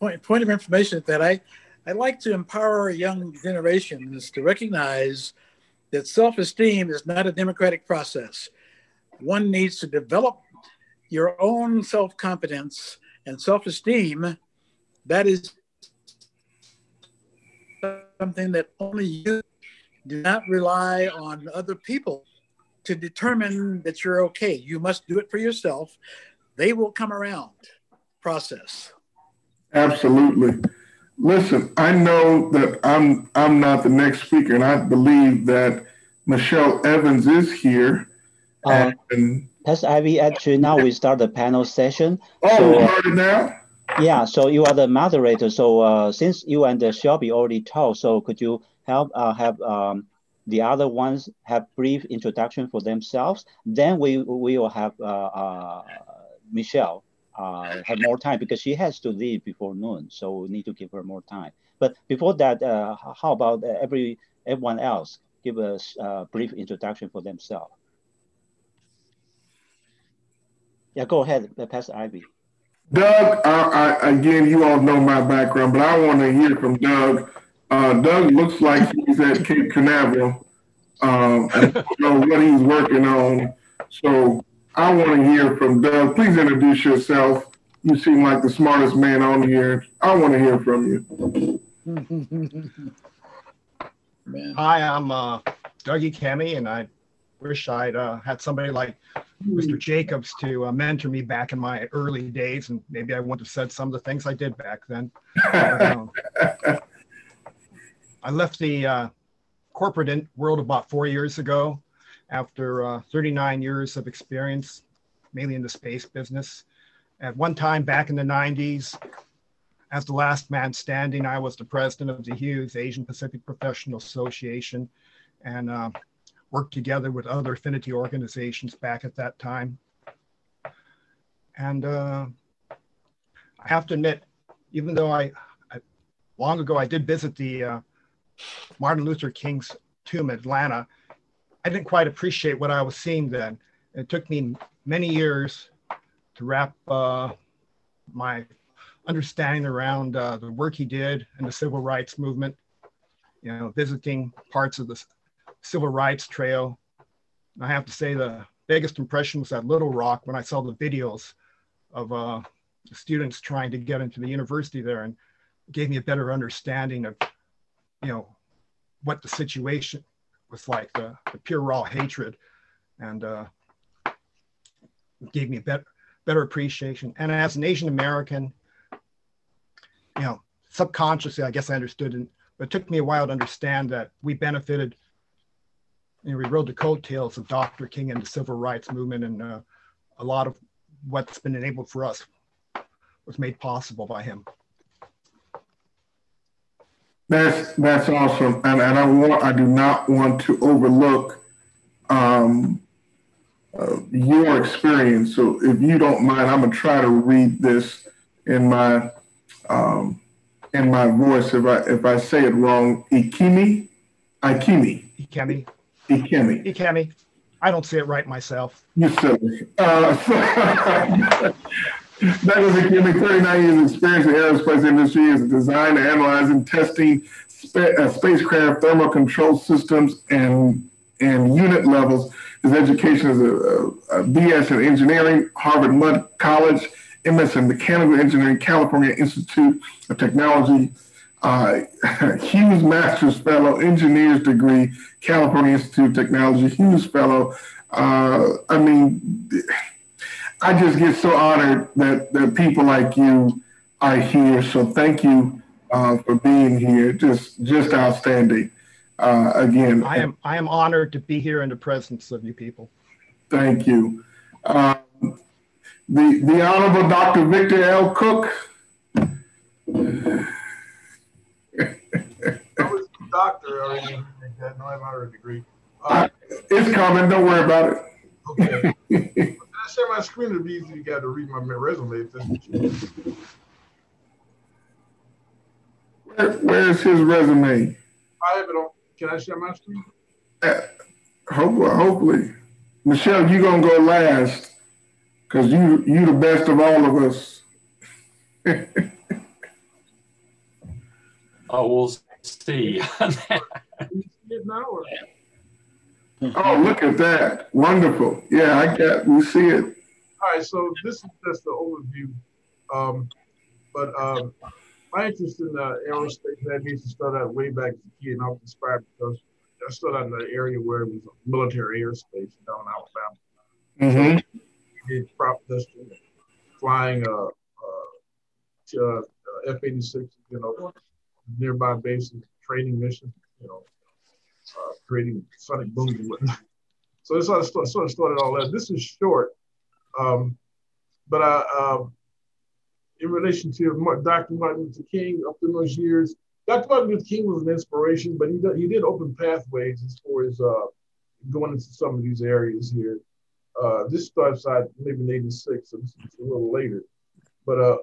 Point, point of information that I, I like to empower young generations to recognize that self-esteem is not a democratic process. One needs to develop your own self-confidence and self-esteem. That is something that only you do not rely on other people to determine that you're okay. You must do it for yourself. They will come around process. Absolutely. Listen, I know that I'm I'm not the next speaker, and I believe that Michelle Evans is here. Uh, and Tess Ivy, actually now we start the panel session. Oh, so, started now? Yeah, so you are the moderator. So uh, since you and uh, Shelby already talked, so could you help uh, have um, the other ones have brief introduction for themselves? Then we we will have uh, uh, Michelle uh, have more time because she has to leave before noon. So we need to give her more time. But before that, uh, how about uh, every everyone else? Give us a uh, brief introduction for themselves. Yeah, go ahead, uh, Pastor Ivy. Doug, I, I, again, you all know my background, but I want to hear from Doug. Uh, Doug looks like he's at Cape Canaveral. Um, don't know what he's working on. So I want to hear from Doug. Please introduce yourself. You seem like the smartest man on here. I want to hear from you. Hi, I'm uh, Doug Ikemi, and I wish I'd uh, had somebody like Mr. Jacobs to uh, mentor me back in my early days, and maybe I wouldn't have said some of the things I did back then. Um, I left the uh, corporate world about four years ago after uh, 39 years of experience, mainly in the space business. At one time back in the 90s, as the last man standing, I was the president of the Hughes Asian Pacific Professional Association and uh, worked together with other affinity organizations back at that time. And uh, I have to admit, even though I, I long ago I did visit the uh, Martin Luther King's tomb in Atlanta, I didn't quite appreciate what I was seeing then. It took me many years to wrap uh, my understanding around uh, the work he did in the civil rights movement, you know, visiting parts of the civil rights trail. And I have to say the biggest impression was at Little Rock when I saw the videos of uh, students trying to get into the university there and gave me a better understanding of, you know, what the situation was like, the, the pure raw hatred, and uh, gave me a better, better appreciation. And as an Asian American, you know, subconsciously, I guess I understood, and, but it took me a while to understand that we benefited, you know, we rode the coattails of Dr. King and the civil rights movement, and uh, a lot of what's been enabled for us was made possible by him. That's that's awesome, and and I want I do not want to overlook um, uh, your experience. So if you don't mind, I'm gonna try to read this in my um, in my voice. If I if I say it wrong, Ikimi, Ikimi, Ikemi, Ikemi. Ikemi. I don't say it right myself. You silly. Uh, that was Ikemi, 39 years experience in the aerospace industry as a designer, analyzing, testing spa- uh, spacecraft thermal control systems and and unit levels. His education is a, a, a BS in engineering, Harvey Mudd College, MS in Mechanical Engineering, California Institute of Technology, uh, Hughes Master's Fellow, Engineer's Degree, California Institute of Technology, Hughes Fellow. Uh, I mean, I just get so honored that, that people like you are here. So thank you uh, for being here. Just just outstanding. Uh, again, I am I am honored to be here in the presence of you people. Thank you. Uh, the the Honorable Dr. Victor L. Cook. I was a doctor already. I had no honorary degree. Uh, It's coming. Don't worry about it. okay. Can I share my screen? It'd be easy to get to read my resume. If that's what you Where, where's his resume? I have it on. Can I share my screen? Uh, hopefully, hopefully, Michelle, you gonna go last because you you the best of all of us. Oh, we'll see. Can you see it now? Or? Oh, look at that! Wonderful. Yeah, I got. We see it. All right, so this is just the overview. Um, but um, my interest in uh, aerospace aviation started out way back as a kid, and I was inspired because I started out in an area where it was military airspace down in Alabama. Mm-hmm. We did prop testing, flying uh, uh, uh, F-86, you know, nearby bases, training missions, you know, uh, creating sonic booms and whatnot. So this sort of, sort of started all that. This is short, um, but I, um, in relation to Dr. Martin Luther King up in those years, Dr. Martin Luther King was an inspiration, but he did, he did open pathways as far as uh, going into some of these areas here. Uh, this starts out maybe in '86, so a little later. But uh,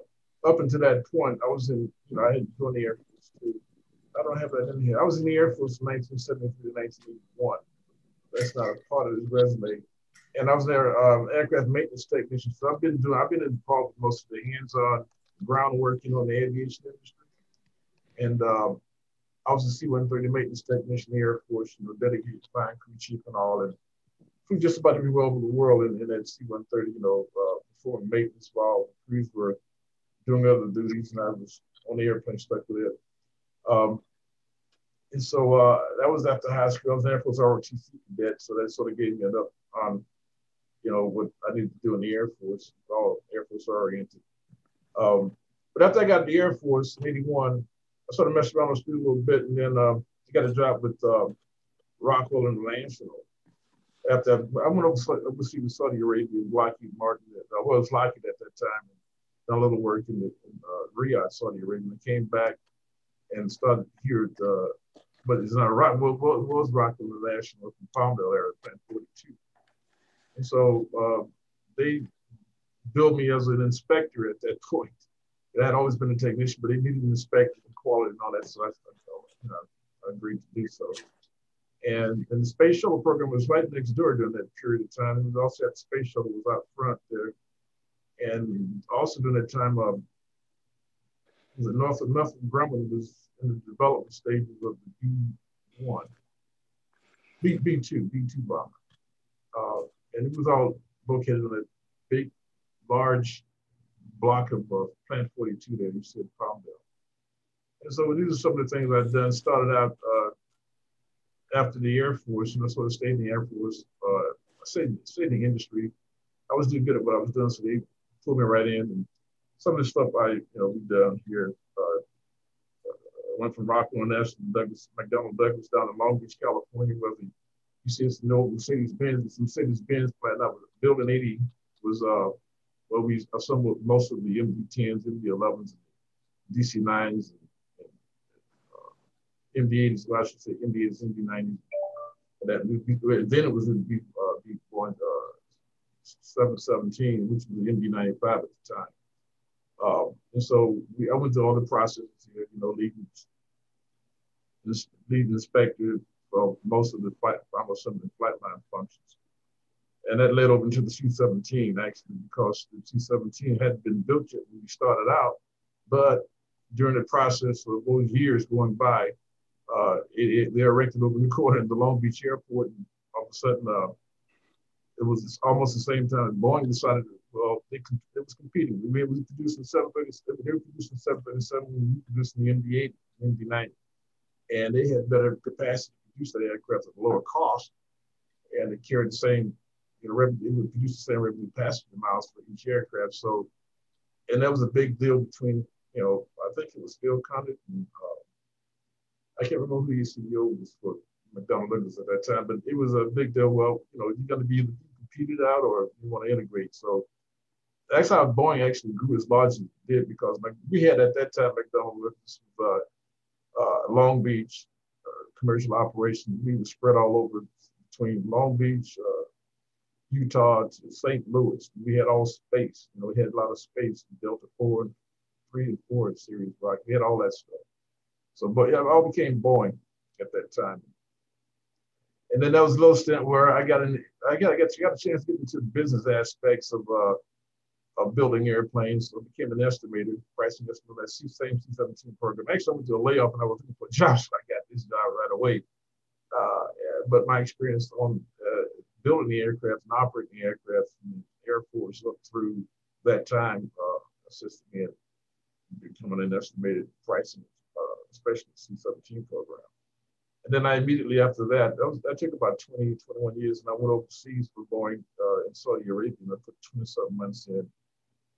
up until that point, I was in, you know, I had joined the Air Force too. I don't have that in here. I was in the Air Force from 1973 to 1981. That's not a part of his resume. and I was there um, aircraft maintenance technician. So I've been doing, I've been involved with most of the hands-on ground working on the aviation industry. And um, I was a C-130 maintenance technician in the Air Force, you know, dedicated flying crew chief and all, and flew just about everywhere over the world in, in that C-130, you know, uh, performing maintenance while crews were doing other duties, and I was on the airplane stuck with it. Um, and so uh, that was after high school. I was an Air Force ROTC cadet, so that sort of gave me enough on, you know, what I needed to do in the Air Force, all Air Force oriented. Um, but after I got in the Air Force in 81, I sort of messed around with school a little bit, and then uh, I got a job with uh, Rockwell International. After I went overseas to Saudi Arabia, Lockheed Martin. I was Lockheed at that time, done a little work in, the, in uh, Riyadh, Saudi Arabia. I came back and started here at, uh, but it's not Rock, what, what was Rockwell International from Palmdale area, Plant 42. And so uh, they billed me as an inspector at that point. I had always been a technician, but they needed an inspector and quality and all that. So I, you know, I agreed to do so. And, and the space shuttle program was right next door during that period of time. And also that space shuttle was out front there. And also during that time, um, the Northrop, Northrop Grumman was in the development stages of the B1, B, B2, B2 bomber. Uh, and it was all located on a big, large block of uh, Plant 42 there, you said Palmdale. And so these are some of the things I've done. Started out uh, after the Air Force, and I sort of stayed in the Air Force. Uh, stayed, stayed in the industry. I was doing good at what I was doing, so they pulled me right in. And some of the stuff I, you know, we done here. Uh, went from Rockwell and Douglas, McDonnell Douglas down in Long Beach, California, where the you see it's no Mercedes Benz, Mercedes Benz plant. Now, building 80 was uh, well, we assembled most of the MD10s, MD11s, DC9s, and, and uh, MD80s. Well, I should say MD80s, MD90s. And that then it was in B, uh, B point, uh, 717, which was the MD95 at the time. Um, and so we, I went through all the processes here, you know, leading, lead inspector for most of the flight, almost some of the flight line functions. And that led over into the C-17 actually, because the C-17 hadn't been built yet when we started out. But during the process of those years going by, uh, it, it, they erected over the corner in the Long Beach airport. And all of a sudden, uh, it was almost the same time Boeing decided, well, they, it was competing. We were producing 737, they were producing 737, we were producing the MD-8, MD-90. And they had better capacity to produce that aircraft at a lower cost. And it carried the same you know, revenue, it would produce the same revenue passenger miles for each aircraft. So, and that was a big deal between, you know, I think it was Phil Condit and uh, I can't remember who the CEO was for McDonnell Douglas at that time, but it was a big deal. Well, you know, you're going to be competed out or you want to integrate. So that's how Boeing actually grew as large as it did because like, we had at that time was uh, uh, Long Beach uh, commercial operation. We were spread all over between Long Beach, uh, Utah to St. Louis. We had all space. You know, we had a lot of space. Delta Four, three and four series rock. We had all that stuff. So, but yeah, it all became Boeing at that time. And then there was a little stint where I got in, I got, I got, got a chance to get into the business aspects of uh, of building airplanes. So I became an estimator, pricing estimator, that same C-17 program. Actually, I went to a layoff and I was looking for a job, so I got this job right away. Uh, but my experience on uh, building the aircraft and operating the aircraft from the Air Force up through that time uh, me in becoming an estimated pricing uh, specialist C-17 program. And then I immediately after that, that, was, that took about 20, 21 years, and I went overseas for Boeing uh, in Saudi Arabia, and I put 27 months in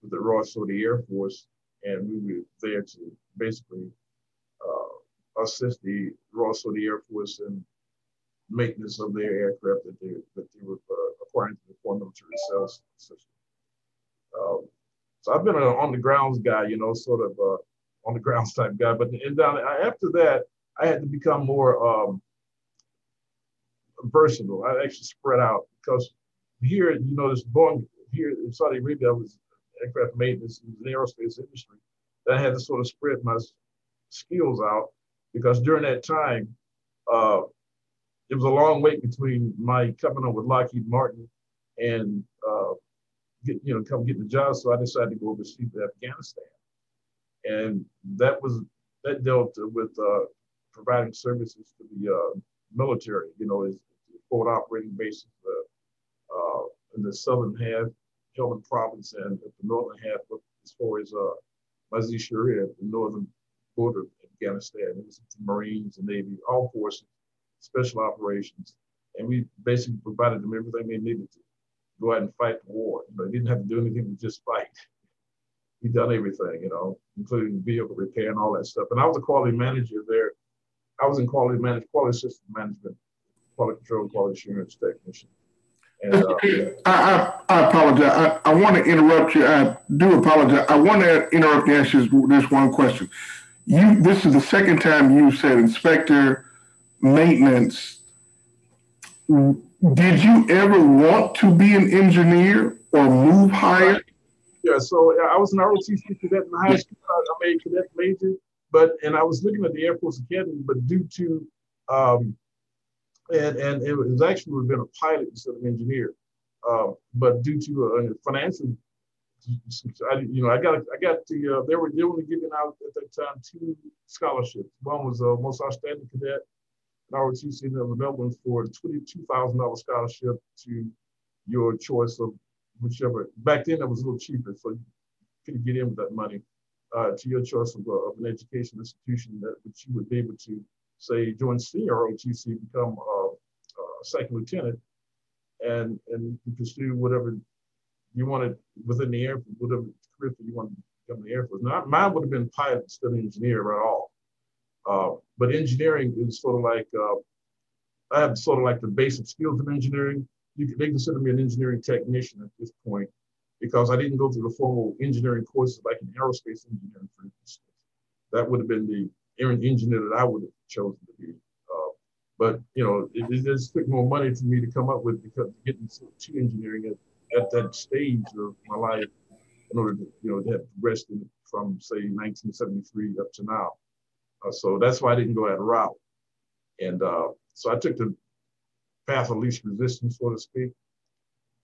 with the Royal Saudi Air Force, and we were there to basically uh, assist the Royal Saudi Air Force in maintenance of their aircraft that they that they were uh, acquiring through the foreign military sales system. Um, so I've been an on the grounds guy, you know, sort of uh, on the grounds type guy. But and down after that, I had to become more um, versatile. I actually spread out because here, you know, this Boeing here in Saudi Arabia, I was aircraft maintenance in the aerospace industry. That I had to sort of spread my skills out because during that time, uh, it was a long wait between my coming on with Lockheed Martin and uh, get, you know come get the job. So I decided to go overseas to Afghanistan, and that was that dealt with uh, providing services to the uh, military. You know, as forward operating bases uh, uh, in the southern half, Helmand province, and the northern half as far as uh, Mazar-i Sharif, the northern border of Afghanistan. It was the Marines and Navy, all forces, special operations, and we basically provided them everything they needed to go out and fight the war. You know, they didn't have to do anything but just fight. We done everything, you know, including vehicle repair and all that stuff. And I was a quality manager there. I was in quality management, quality system management, quality control, quality assurance technician. And, uh, I, I, I apologize. I, I want to interrupt you. I do apologize. I want to interrupt and ask you this one question. You, this is the second time you said inspector maintenance. Did you ever want to be an engineer or move higher? Yeah, so I was an ROTC cadet in high school. I made cadet major, but and I was looking at the Air Force Academy, but due to um, and and it was actually would have been a pilot instead of an engineer, uh, but due to uh, financial, I, you know, I got I got the uh, they were they were giving out at that time two scholarships. One was a most outstanding cadet, and ROTC in Melbourne for a twenty-two thousand dollar scholarship to your choice of whichever. Back then, it was a little cheaper, so you could get in with that money uh, to your choice of, uh, of, an education institution that which you would be able to say join senior ROTC, become a, a second lieutenant, and and pursue whatever you wanted within the air, whatever career you wanted to become in the Air Force. Now, mine would have been pilot instead of engineer at all. Uh, but engineering is sort of like uh, I have sort of like the basic skills of engineering. You they consider me an engineering technician at this point because I didn't go through the formal engineering courses like in aerospace engineering, for instance. That would have been the engineer that I would have chosen to be. But you know, it, just took more money for me to come up with because getting to engineering at, at that stage of my life in order to you know to have progressed from say 1973 up to now. Uh, so that's why I didn't go that route. And uh, so I took the path of least resistance, so to speak.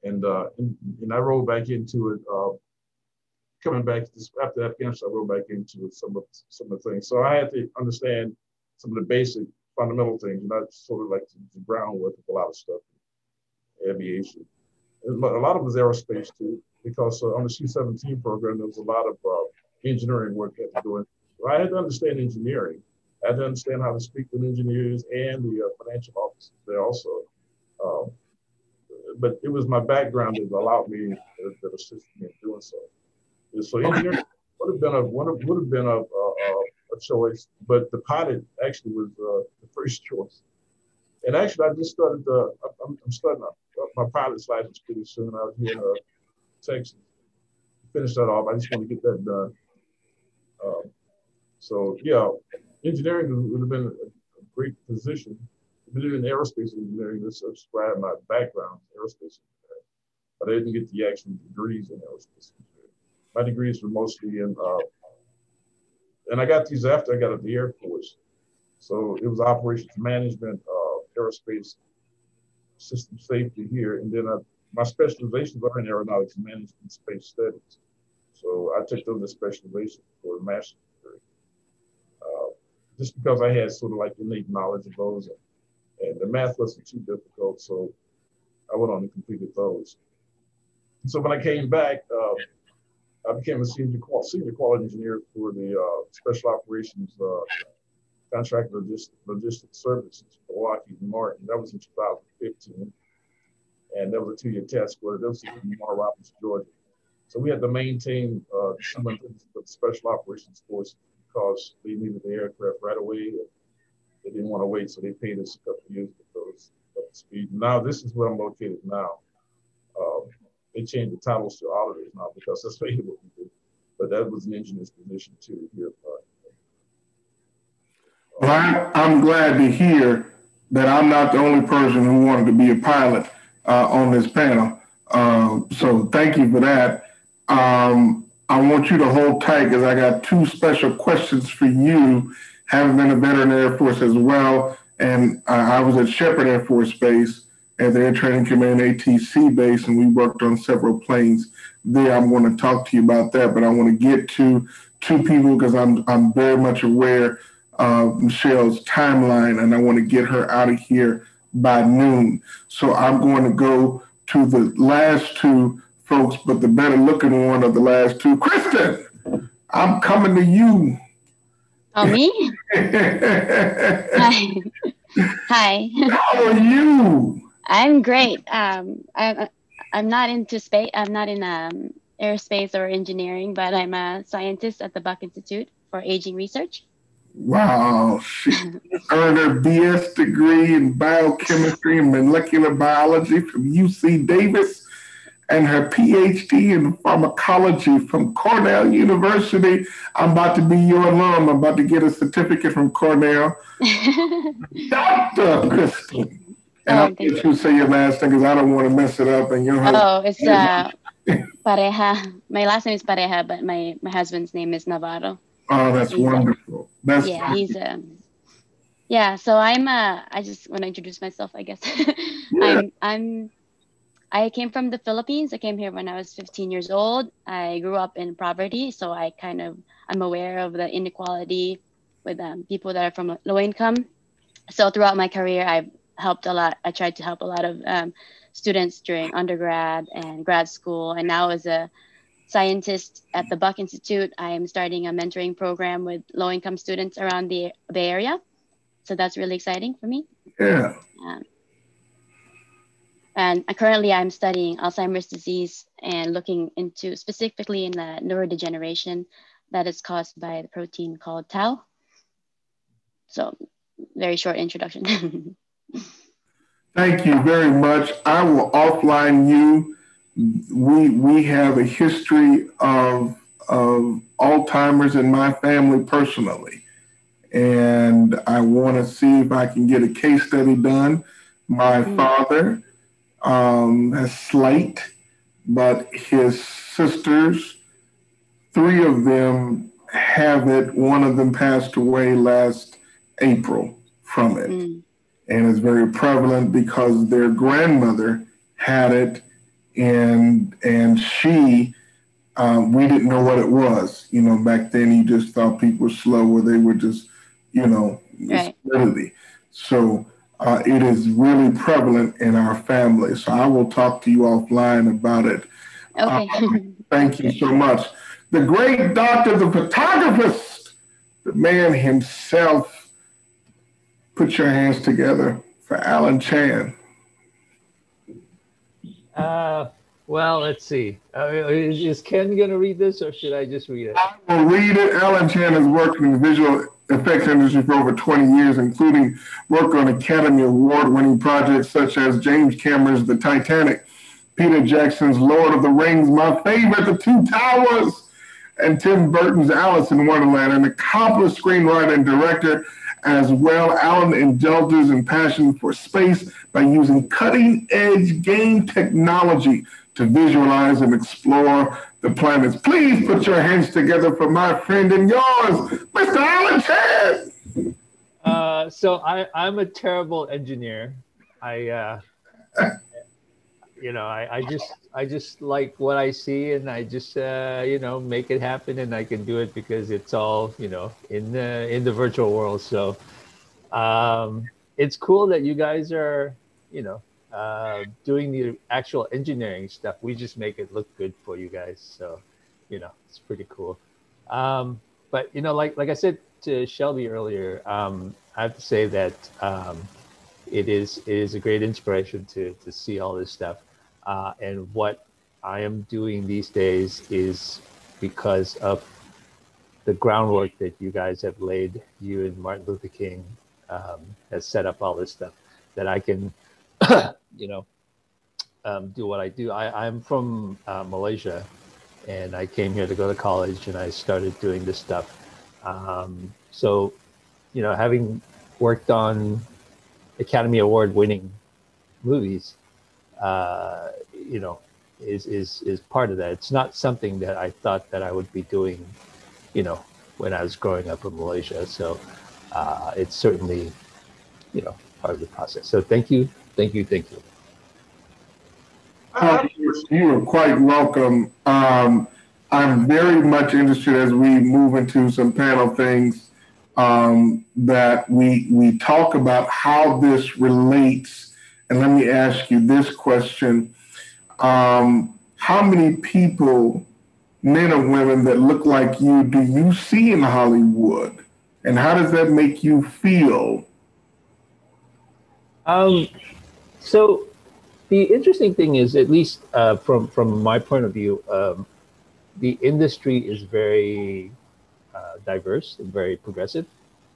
And, uh, and, and, I rolled back into it. Uh, coming back after Afghanistan, I rolled back into some of some of the things. So I had to understand some of the basic fundamental things, and that's sort of like the, groundwork of a lot of stuff, aviation. And a lot of it was aerospace too, because uh, on the C-17 program, there was a lot of uh, engineering work had to do. In. I had to understand engineering. I had to understand how to speak with engineers and the uh, financial officers there also. Um, but it was my background that allowed me, that, that assisted me in doing so. So engineering would have been a would have, would have been a, a, a choice, but the pilot actually was uh, the first choice. And actually, I just started. I'm, I'm starting my pilot's license pretty soon out here in uh, Texas. Finish that off. I just want to get that done. Um, so yeah, engineering would have been a, great position. I've been in aerospace engineering. This is where my background, aerospace engineering, but I didn't get the actual degrees in aerospace engineering. My degrees were mostly in, uh, and I got these after I got at the Air Force. So it was operations management, uh, aerospace system safety here, and then I, my specializations are in aeronautics management space studies. So I took those specializations for a master's degree. Uh, just because I had sort of like innate knowledge of those. And, and the math wasn't too difficult, so I went on and completed those. So when I came back, uh, I became a senior, senior quality engineer for the uh, special operations uh, contract logistics, logistics services for Lockheed Martin. That was in 2015. And that was a two-year test for. That was in Warner Robins, Georgia. So we had to maintain uh, the special operations force because they needed the aircraft right away. They didn't want to wait, so they paid us a couple years to go up to speed. Now this is where I'm located now. Um, they changed the titles to auditors now because that's what we do. But that was an engineer's position too here. Well, I, I'm glad to hear that I'm not the only person who wanted to be a pilot uh, on this panel. Uh, so thank you for that. Um, I want you to hold tight because I got two special questions for you, having been a veteran Air Force as well. And uh, I was at Sheppard Air Force Base at the Air Training Command ATC base, and we worked on several planes there. I'm going to talk to you about that, but I want to get to two people because I'm I'm very much aware of Michelle's timeline, and I want to get her out of here by noon. So I'm going to go to the last two folks, but the better looking one of the last two, Kristen. I'm coming to you. Oh, me? Hi. Hi. How are you? I'm great. Um, I, I'm not into space. I'm not in um, aerospace or engineering, but I'm a scientist at the Buck Institute for Aging Research. Wow. She earned her BS degree in biochemistry and molecular biology from UC Davis and her PhD in pharmacology from Cornell University. I'm about to be your alum. I'm about to get a certificate from Cornell. Dr. Kristen. And oh, I'll get you say your last name because I don't want to mess it up. And your husband. Oh, it's uh, Pareja. My last name is Pareja, but my, my husband's name is Navarro. Oh, that's he's wonderful. A, that's yeah, he's um, yeah. So I'm uh, I just want to introduce myself. I guess yeah. I'm I'm I came from the Philippines. I came here when I was 15 years old. I grew up in poverty, so I kind of I'm aware of the inequality with um, people that are from low income. So throughout my career, I've helped a lot. I tried to help a lot of um, students during undergrad and grad school. And now, as a scientist at the Buck Institute, I am starting a mentoring program with low income students around the Bay Area. So that's really exciting for me. Yeah. Um, and currently, I'm studying Alzheimer's disease and looking into specifically in the neurodegeneration that is caused by the protein called tau. So, very short introduction. Thank you very much. I will offline you. We we have a history of of Alzheimer's in my family personally, and I want to see if I can get a case study done. My mm-hmm. father um, has slight, but his sisters, three of them have it. One of them passed away last April from it. Mm and it's very prevalent because their grandmother had it and and she um, we didn't know what it was. You know back then you just thought people were slow or they were just you know right. so uh, it is really prevalent in our family. So i will talk to you offline about it. Okay. Uh, thank you so much. The great doctor the photographist the man himself put your hands together for Alan Chan? Uh, well, let's see. Uh, is, is, Ken going to read this or should I just read it? I will read it. Alan Chan has worked in the visual effects industry for over 20 years, including work on Academy Award winning projects such as James Cameron's The Titanic, Peter Jackson's Lord of the Rings, my favorite, The Two Towers, and Tim Burton's Alice in Wonderland, an accomplished screenwriter and director as well, Alan indulges in passion for space by using cutting edge game technology to visualize and explore the planets. Please put your hands together for my friend and yours, Mr. Alan Chan. Uh, so I, I'm a terrible engineer. I, uh, you know, I, I just I just like what I see, and I just uh, you know make it happen, and I can do it because it's all you know in the in the virtual world. So um, it's cool that you guys are you know uh, doing the actual engineering stuff. We just make it look good for you guys. So you know it's pretty cool. Um, but you know, like like I said to Shelby earlier, um, I have to say that um, it is it is a great inspiration to to see all this stuff. Uh, and what I am doing these days is because of the groundwork that you guys have laid, you and Martin Luther King um, has set up all this stuff that I can, you know, um, do what I do. I, I'm from uh, Malaysia and I came here to go to college and I started doing this stuff. Um, so, you know, having worked on Academy Award winning movies, uh, you know, is is is part of that. It's not something that I thought that I would be doing, you know, when I was growing up in Malaysia. So uh, it's certainly, you know, part of the process. So thank you, thank you, thank you. Oh, you are quite welcome. Um, I'm very much interested as we move into some panel things um, that we we talk about how this relates. And let me ask you this question: um, How many people, men or women, that look like you, do you see in Hollywood, and how does that make you feel? Um, so the interesting thing is, at least uh, from from my point of view, um, the industry is very uh, diverse and very progressive.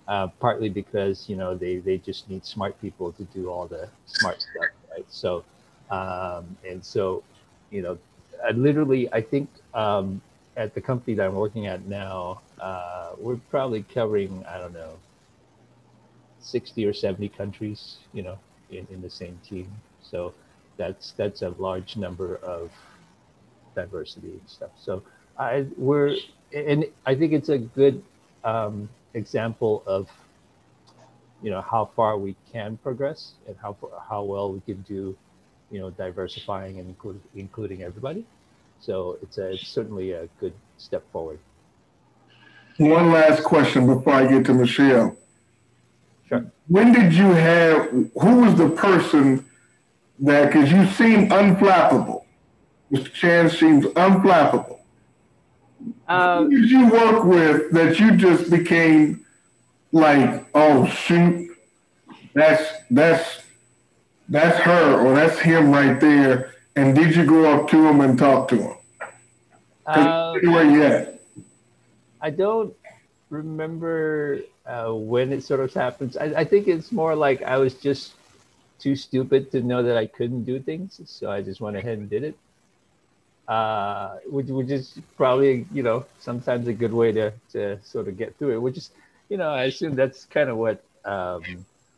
Uh, partly because you know they they just need smart people to do all the smart stuff, right? So, um, and so, you know, I literally I think um, at the company that I'm working at now, uh, we're probably covering I don't know, sixty or seventy countries, you know, in, in the same team. So that's that's a large number of diversity and stuff. So I we're and I think it's a good um, example of you know how far we can progress and how how well we can do you know diversifying and include, including everybody. So it's a it's certainly a good step forward. One last question before I get to Michelle. Sure. When did you have? Who was the person that because you seem unflappable. Mr. Chan seems unflappable. Um, Who did you work with that you just became like, oh shoot, that's that's that's her or that's him right there? And did you go up to him and talk to him? Uh, where you at? I don't remember uh, when it sort of happens. I, I think it's more like I was just too stupid to know that I couldn't do things, so I just went ahead and did it. Uh, which, which is probably you know sometimes a good way to to sort of get through it. Which is you know I assume that's kind of what um,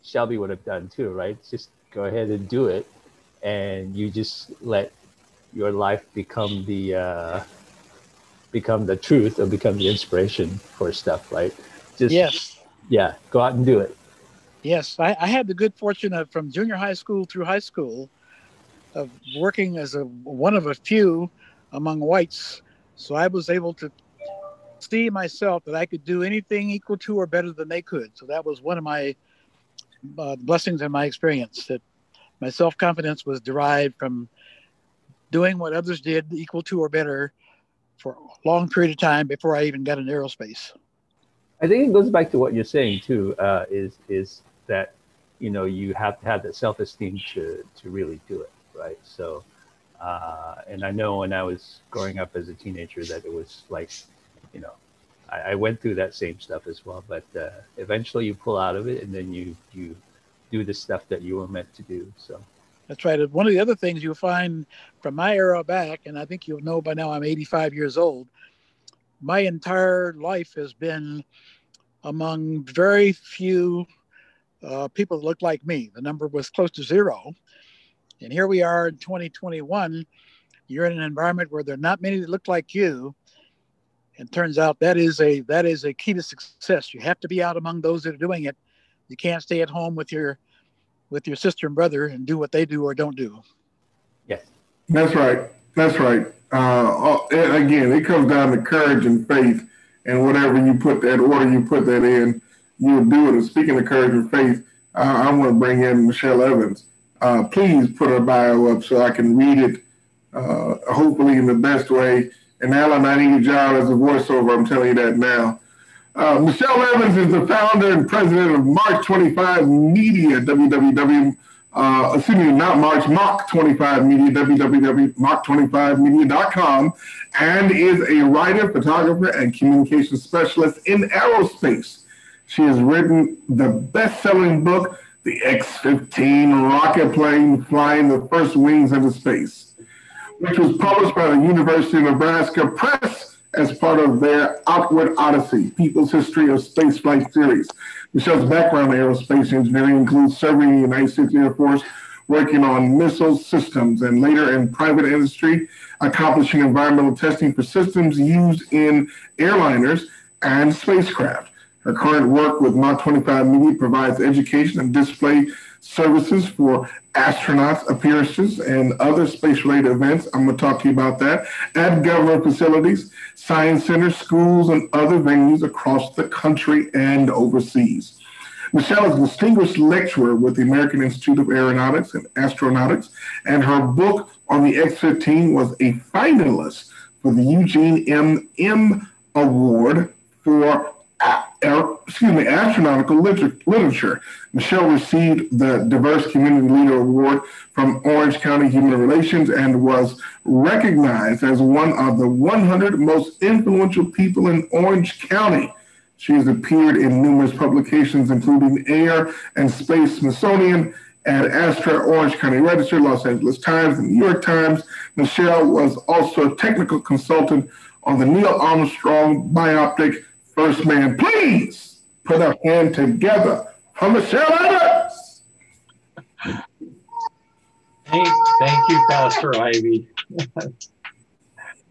Shelby would have done too, right? Just go ahead and do it, and you just let your life become the uh, become the truth or become the inspiration for stuff, right? Just yes, yeah, go out and do it. Yes, I, I, had the good fortune of from junior high school through high school of working as a one of a few among whites. So I was able to see myself that I could do anything equal to or better than they could. So that was one of my uh, blessings in my experience that my self confidence was derived from doing what others did equal to or better for a long period of time before I even got in aerospace. I think it goes back to what you're saying too. Uh, is is that you know you have to have that self-esteem to to really do it right so uh, and i know when i was growing up as a teenager that it was like you know i, I went through that same stuff as well but uh, eventually you pull out of it and then you you do the stuff that you were meant to do so that's right one of the other things you'll find from my era back and i think you'll know by now i'm 85 years old my entire life has been among very few uh, people that looked like me. The number was close to zero. And here we are in 2021. You're in an environment where there are not many that look like you. And turns out that is a that is a key to success. You have to be out among those that are doing it. You can't stay at home with your with your sister and brother and do what they do or don't do. Yes, that's right. That's right. Uh, again, it comes down to courage and faith, and whatever you put that order you put that in you'll do it. And speaking of courage and faith, uh, I want to bring in Michelle Evans. Uh, please put her bio up so I can read it, uh, hopefully in the best way. And Alan, I need your job as a voiceover. I'm telling you that now. Uh, Michelle Evans is the founder and president of March 25 Media, www. Uh, excuse me, not March, Mach 25 Media, www.mach25media.com, and is a writer, photographer, and communication specialist in aerospace. She has written the best selling book, The X 15 Rocket Plane Flying the First Wings into Space, which was published by the University of Nebraska Press as part of their Outward Odyssey, People's History of Spaceflight series. Michelle's background in aerospace engineering includes serving in the United States Air Force, working on missile systems, and later in private industry, accomplishing environmental testing for systems used in airliners and spacecraft. Her current work with Mach 25 Media provides education and display services for astronauts appearances and other space-related events. I'm going to talk to you about that at government facilities, science centers, schools, and other venues across the country and overseas. Michelle is a distinguished lecturer with the American Institute of Aeronautics and Astronautics, and her book on the X-15 was a finalist for the Eugene M. Emme Award for Uh, er, excuse me, astronomical literature. Michelle received the Diverse Community Leader Award from Orange County Human Relations and was recognized as one of the 100 most influential people in Orange County. She has appeared in numerous publications, including Air and Space Smithsonian, Ad Astra, Orange County Register, Los Angeles Times, and New York Times. Michelle was also a technical consultant on the Neil Armstrong biopic First Man, please put a hand together for Michelle Adams. Thank, thank you, Pastor Ivy.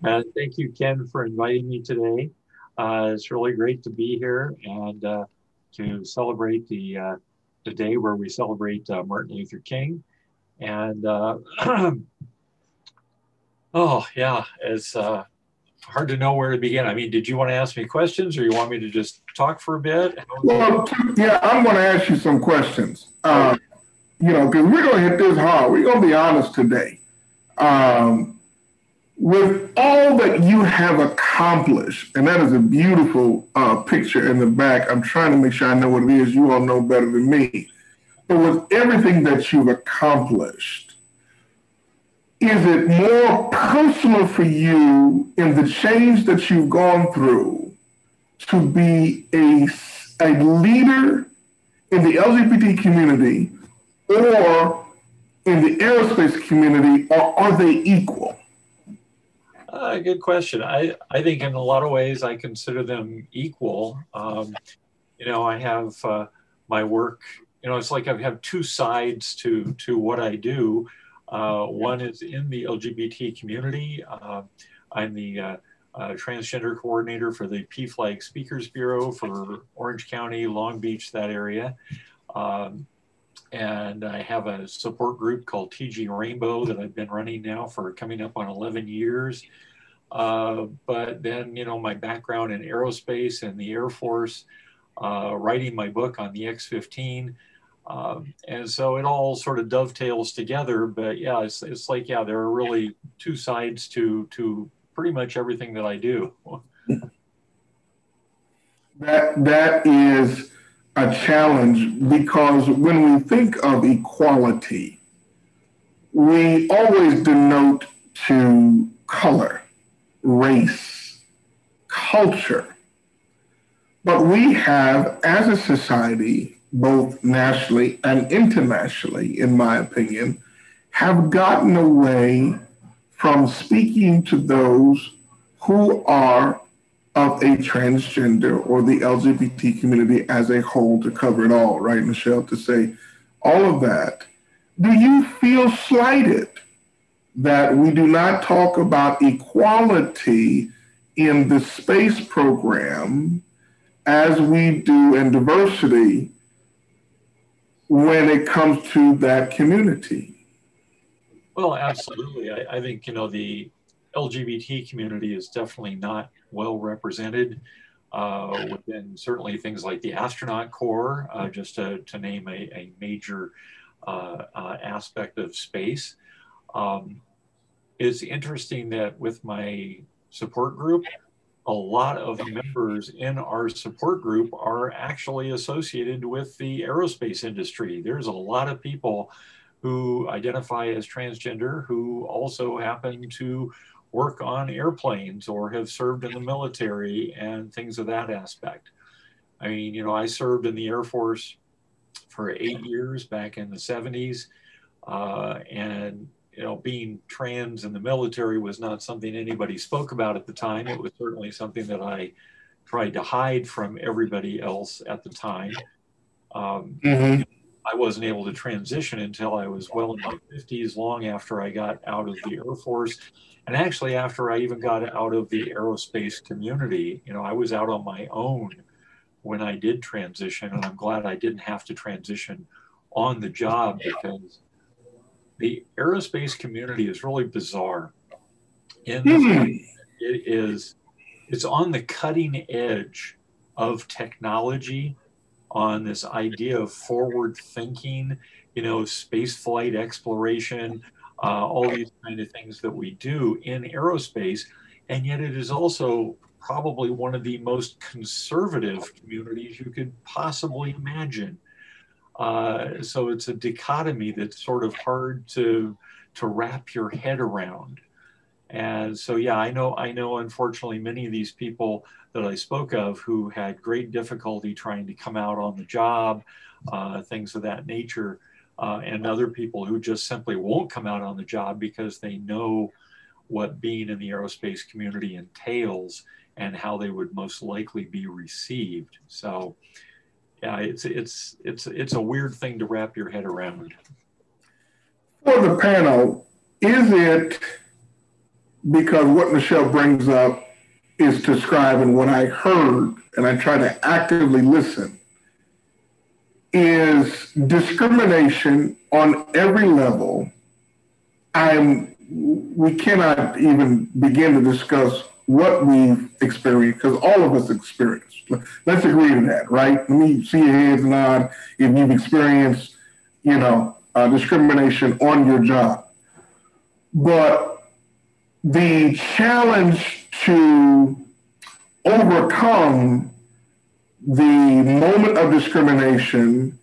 uh, thank you, Ken, for inviting me today. Uh, it's really great to be here and uh, to celebrate the uh, the day where we celebrate uh, Martin Luther King. And uh, oh yeah, it's hard to know where to begin. I mean, did you want to ask me questions or you want me to just talk for a bit? Well, yeah, I'm going to ask you some questions. Uh, you know, because we're going to hit this hard. We're going to be honest today. Um, with all that you have accomplished, and that is a beautiful uh, picture in the back. I'm trying to make sure I know what it is. You all know better than me. But with everything that you've accomplished, is it more personal for you in the change that you've gone through to be a, a leader in the LGBT community or in the aerospace community, or are they equal? Uh, good question. I, I think in a lot of ways I consider them equal. Um, you know, I have uh, my work, you know, it's like I have two sides to, to what I do. Uh, one is in the LGBT community. Uh, I'm the uh, uh, transgender coordinator for the PFLAG Speakers Bureau for Orange County, Long Beach, that area. Um, and I have a support group called TG Rainbow that I've been running now for coming up on 11 years. Uh, but then, you know, my background in aerospace and the Air Force, uh, writing my book on the X 15, um, and so it all sort of dovetails together. But yeah, it's, it's like, yeah, there are really two sides to, to pretty much everything that I do. that, that is a challenge because when we think of equality, we always denote to color, race, culture. But we have, as a society, both nationally and internationally, in my opinion, have gotten away from speaking to those who are of a transgender or the LGBT community as a whole to cover it all, right, Michelle? To say all of that. Do you feel slighted that we do not talk about equality in the space program as we do in diversity when it comes to that community? Well, absolutely. I, I, think, you know, the LGBT community is definitely not well represented uh, within certainly things like the astronaut corps, uh, just to, to name a, a major uh, uh aspect of space. Um, it's interesting that with my support group, a lot of members in our support group are actually associated with the aerospace industry. There's a lot of people who identify as transgender who also happen to work on airplanes or have served in the military and things of that aspect. I mean, you know, I served in the Air Force for eight years back in the 70s. Uh, and you know, being trans in the military was not something anybody spoke about at the time. It was certainly something that I tried to hide from everybody else at the time. Um, mm-hmm. I wasn't able to transition until I was well in my 50s, long after I got out of the Air Force. And actually, after I even got out of the aerospace community, you know, I was out on my own when I did transition. And I'm glad I didn't have to transition on the job because the aerospace community is really bizarre. In Hmm. it is it's on the cutting edge of technology on this idea of forward thinking you know space flight exploration uh, all these kind of things that we do in aerospace and yet it is also probably one of the most conservative communities you could possibly imagine uh, so it's a dichotomy that's sort of hard to to wrap your head around and so, yeah, I know, I know, unfortunately, many of these people that I spoke of who had great difficulty trying to come out on the job, uh, things of that nature, uh, and other people who just simply won't come out on the job because they know what being in the aerospace community entails and how they would most likely be received. So, yeah, it's it's it's it's a weird thing to wrap your head around. For the panel, is it because what Michelle brings up is describing what I heard, and I try to actively listen, is discrimination on every level. I'm we cannot even begin to discuss what we've experienced because all of us experienced. Let's agree to that, right? Let me see your heads nod if you've experienced, you know, uh, discrimination on your job. But the challenge to overcome the moment of discrimination,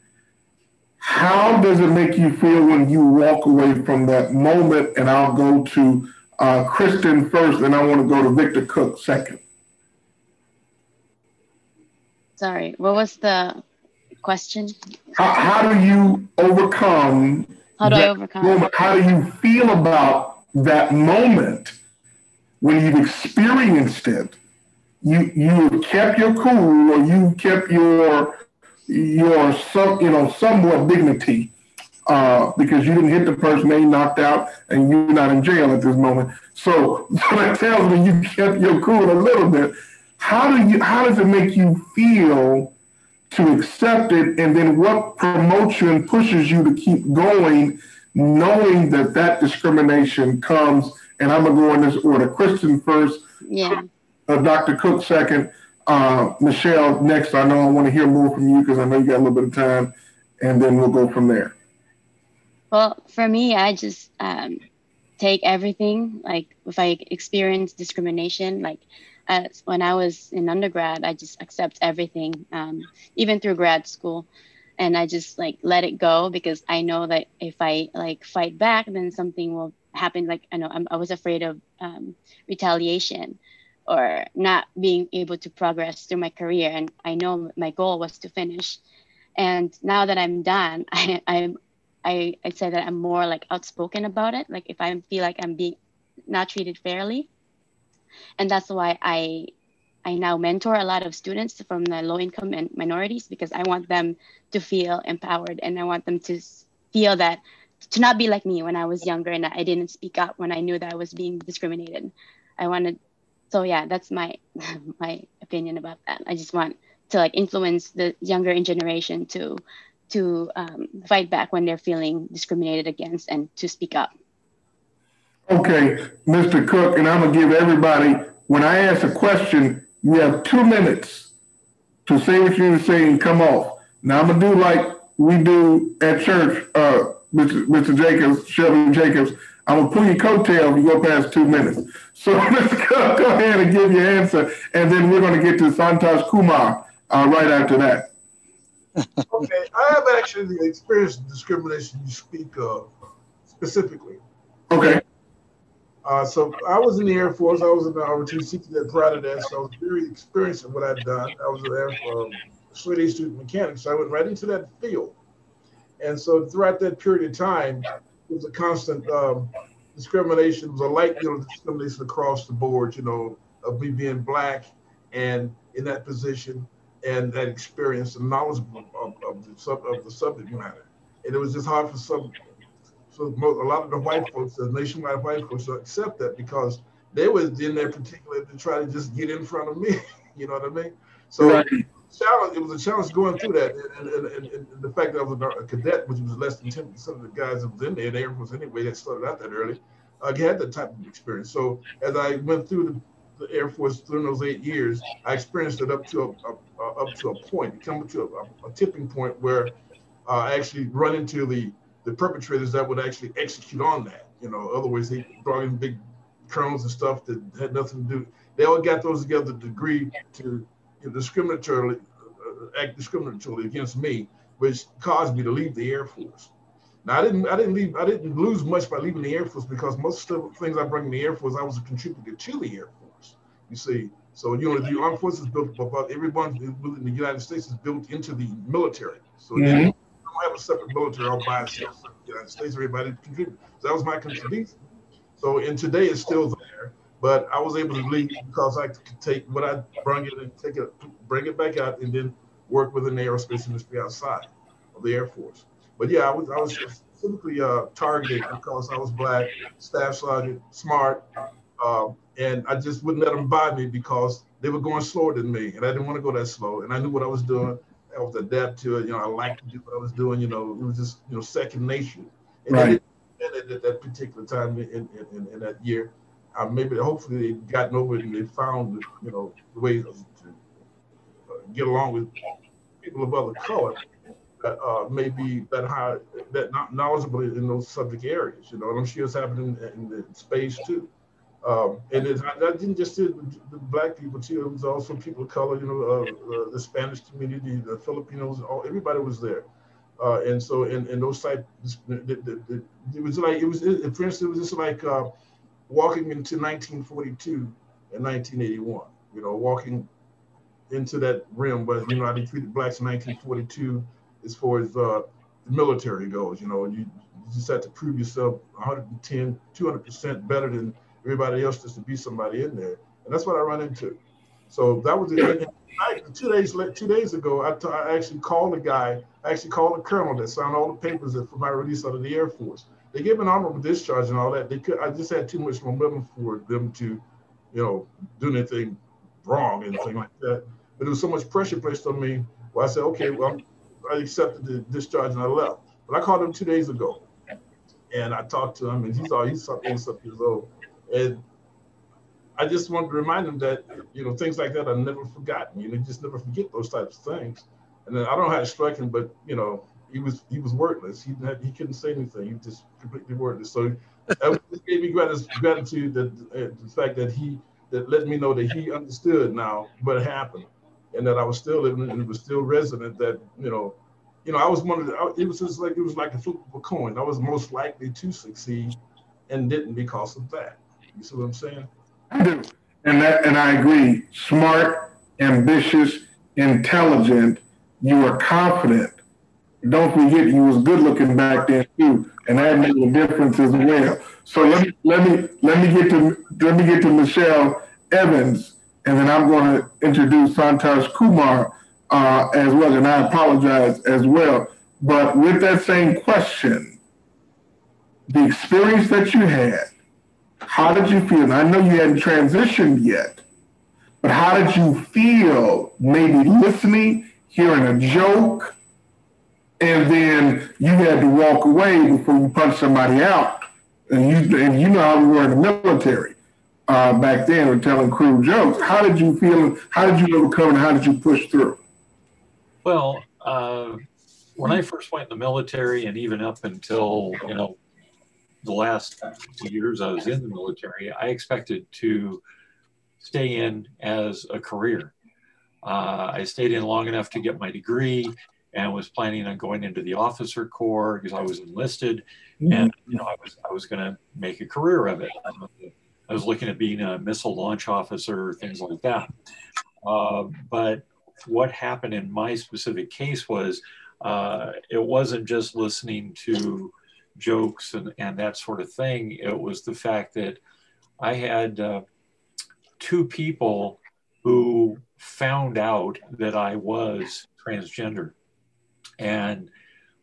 how does it make you feel when you walk away from that moment? And I'll go to uh, Kristen first, and I want to go to Victor Cook second. Sorry, what was the question? How, how do you overcome? How do I overcome? Moment? How do you feel about that moment when you've experienced it? You you kept your cool, or you kept your your some you know somewhat dignity uh, because you didn't hit the person they knocked out, and you're not in jail at this moment. So, so that tells me you kept your cool a little bit. How do you? How does it make you feel to accept it, and then what promotes you and pushes you to keep going, knowing that that discrimination comes? And I'm gonna go in this order: Kristen first, Yeah. uh, Dr. Cook second, uh, Michelle next. I know I want to hear more from you because I know you got a little bit of time, and then we'll go from there. Well, for me, I just um, take everything. Like if I experience discrimination, like as when I was in undergrad, I just accept everything, um, even through grad school, and I just like let it go because I know that if I like fight back, then something will happen. Like I know I'm, I was afraid of um, retaliation or not being able to progress through my career, and I know my goal was to finish. And now that I'm done, I, I'm I, I'd say that I'm more like outspoken about it. Like if I feel like I'm being not treated fairly. And that's why I I now mentor a lot of students from the low income and minorities because I want them to feel empowered and I want them to feel that to not be like me when I was younger and I didn't speak up when I knew that I was being discriminated. I wanted so yeah, that's my my opinion about that. I just want to like influence the younger generation to to um, fight back when they're feeling discriminated against and to speak up. Okay, Mr. Cook, and I'm gonna give everybody, when I ask a question, you have two minutes to say what you need to say and come off. Now I'm gonna do like we do at church, uh, Mr. Mr. Jacobs, Shelby Jacobs. I'm gonna pull your coattail if you go past two minutes. So let's go, go ahead and give your answer, and then we're gonna get to Santosh Kumar uh, right after that. Okay, I have actually experienced discrimination you speak of specifically. Okay. Uh, so I was in the Air Force. I was in the ROTC that proud of that. So I was very experienced in what I'd done. I was an Air um, straight A student mechanic. So I went right into that field. And so throughout that period of time, it was a constant um, discrimination. It was a light, you know, discrimination across the board, you know, of me being black and in that position and that experience and knowledge of, of, the, sub, of the subject matter. And it was just hard for some so mo- a lot of the white folks, the nationwide white folks, to accept that because they was in there particularly to try to just get in front of me. you know what I mean? So, Right. challenge. It was a challenge going through that, and, and, and, and the fact that I was a cadet, which was less than ten percent of the guys that was in there, the Air Force anyway, that started out that early, I uh, had that type of experience. So as I went through the, the Air Force during those eight years, I experienced it up to a, a, a up to a point, coming to a, a tipping point where uh, I actually run into the the perpetrators that would actually execute on that. You know, otherwise they brought in big colonels and stuff that had nothing to do. They all got those together to agree to you know, discriminatorily uh, act discriminatorily against me, which caused me to leave the Air Force. Now I didn't I didn't leave I didn't lose much by leaving the Air Force because most of the things I bring in the Air Force I was a contributor to the Air Force. You see, so you know the armed forces built about everyone in the United States is built into the military. So mm-hmm don't have a separate military all by itself. The United States, everybody contribute. So that was my contribution. So and today it's still there, but I was able to leave because I could take what I bring it and take it, bring it back out, and then work within the aerospace industry outside of the Air Force. But yeah, I was I was specifically uh, targeted because I was black, staff sergeant, smart, uh, and I just wouldn't let them buy me because they were going slower than me, and I didn't want to go that slow, and I knew what I was doing. I was adept to it. You know, I liked to do what I was doing. You know, it was just you know second nature. And right. At, at that particular time in, in, in that year, uh, maybe hopefully they've gotten over it and they found you know the way to uh, get along with people of other color that uh, may be that high, that not knowledgeable in those subject areas. You know, and I'm sure it's happening in, in the space too. Um, and it, I, didn't just see the black people too. It was also people of color, you know, uh, uh, the Spanish community, the Filipinos, all everybody was there. Uh, and so, and, in those type, it was like it was. It, for instance, it was just like uh, walking into 1942 and 1981. You know, walking into that realm, but you know how they treated blacks in 1942 as far as uh, the military goes. You know, you, you just had to prove yourself 110, 200 percent better than everybody else just to be somebody in there. And that's what I run into. So that was it. two days two days ago, I, t- I actually called a guy. I actually called a colonel that signed all the papers for my release out of the Air Force. They gave an honorable discharge and all that. They could. I just had too much momentum for them to, you know, do anything wrong, anything like that. But there was so much pressure placed on me. Well, I said, okay, well, I accepted the discharge and I left. But I called him two days ago, and I talked to him, and he's all he's something years old. And I just wanted to remind them that, you know, things like that are never forgotten. You know, you just never forget those types of things. And then I don't know how to strike him, but you know, he was he was wordless. He had, he couldn't say anything. He was just completely wordless. So that gave me gratitude that uh, the fact that he that let me know that he understood now what happened, and that I was still living and it was still resident. That you know, you know, I was one of the. It was just like it was like a flip of a coin. I was most likely to succeed, and didn't because of that. You see what I'm saying? I do. And that and I agree. Smart, ambitious, intelligent, you were confident. Don't forget you was good looking back then too. And that made a difference as well. So let me let me let me get to let me get to Michelle Evans and then I'm going to introduce Santosh Kumar uh, as well. And I apologize as well. But with that same question, the experience that you had, how did you feel? I know you hadn't transitioned yet, but how did you feel maybe listening, hearing a joke, and then you had to walk away before you punch somebody out? And you, and you know how we were in the military uh, back then, with telling crude jokes. How did you feel? How did you overcome and how did you push through? Well, uh, when I first went in the military, and even up until you know the last few years I was in the military, I expected to stay in as a career. Uh, I stayed in long enough to get my degree and was planning on going into the officer corps because I was enlisted, mm-hmm. and you know I was I was going to make a career of it. I was looking at being a missile launch officer, things like that. Uh, but what happened in my specific case was uh, it wasn't just listening to jokes and, and that sort of thing. It was the fact that I had uh, two people who found out that I was transgender. And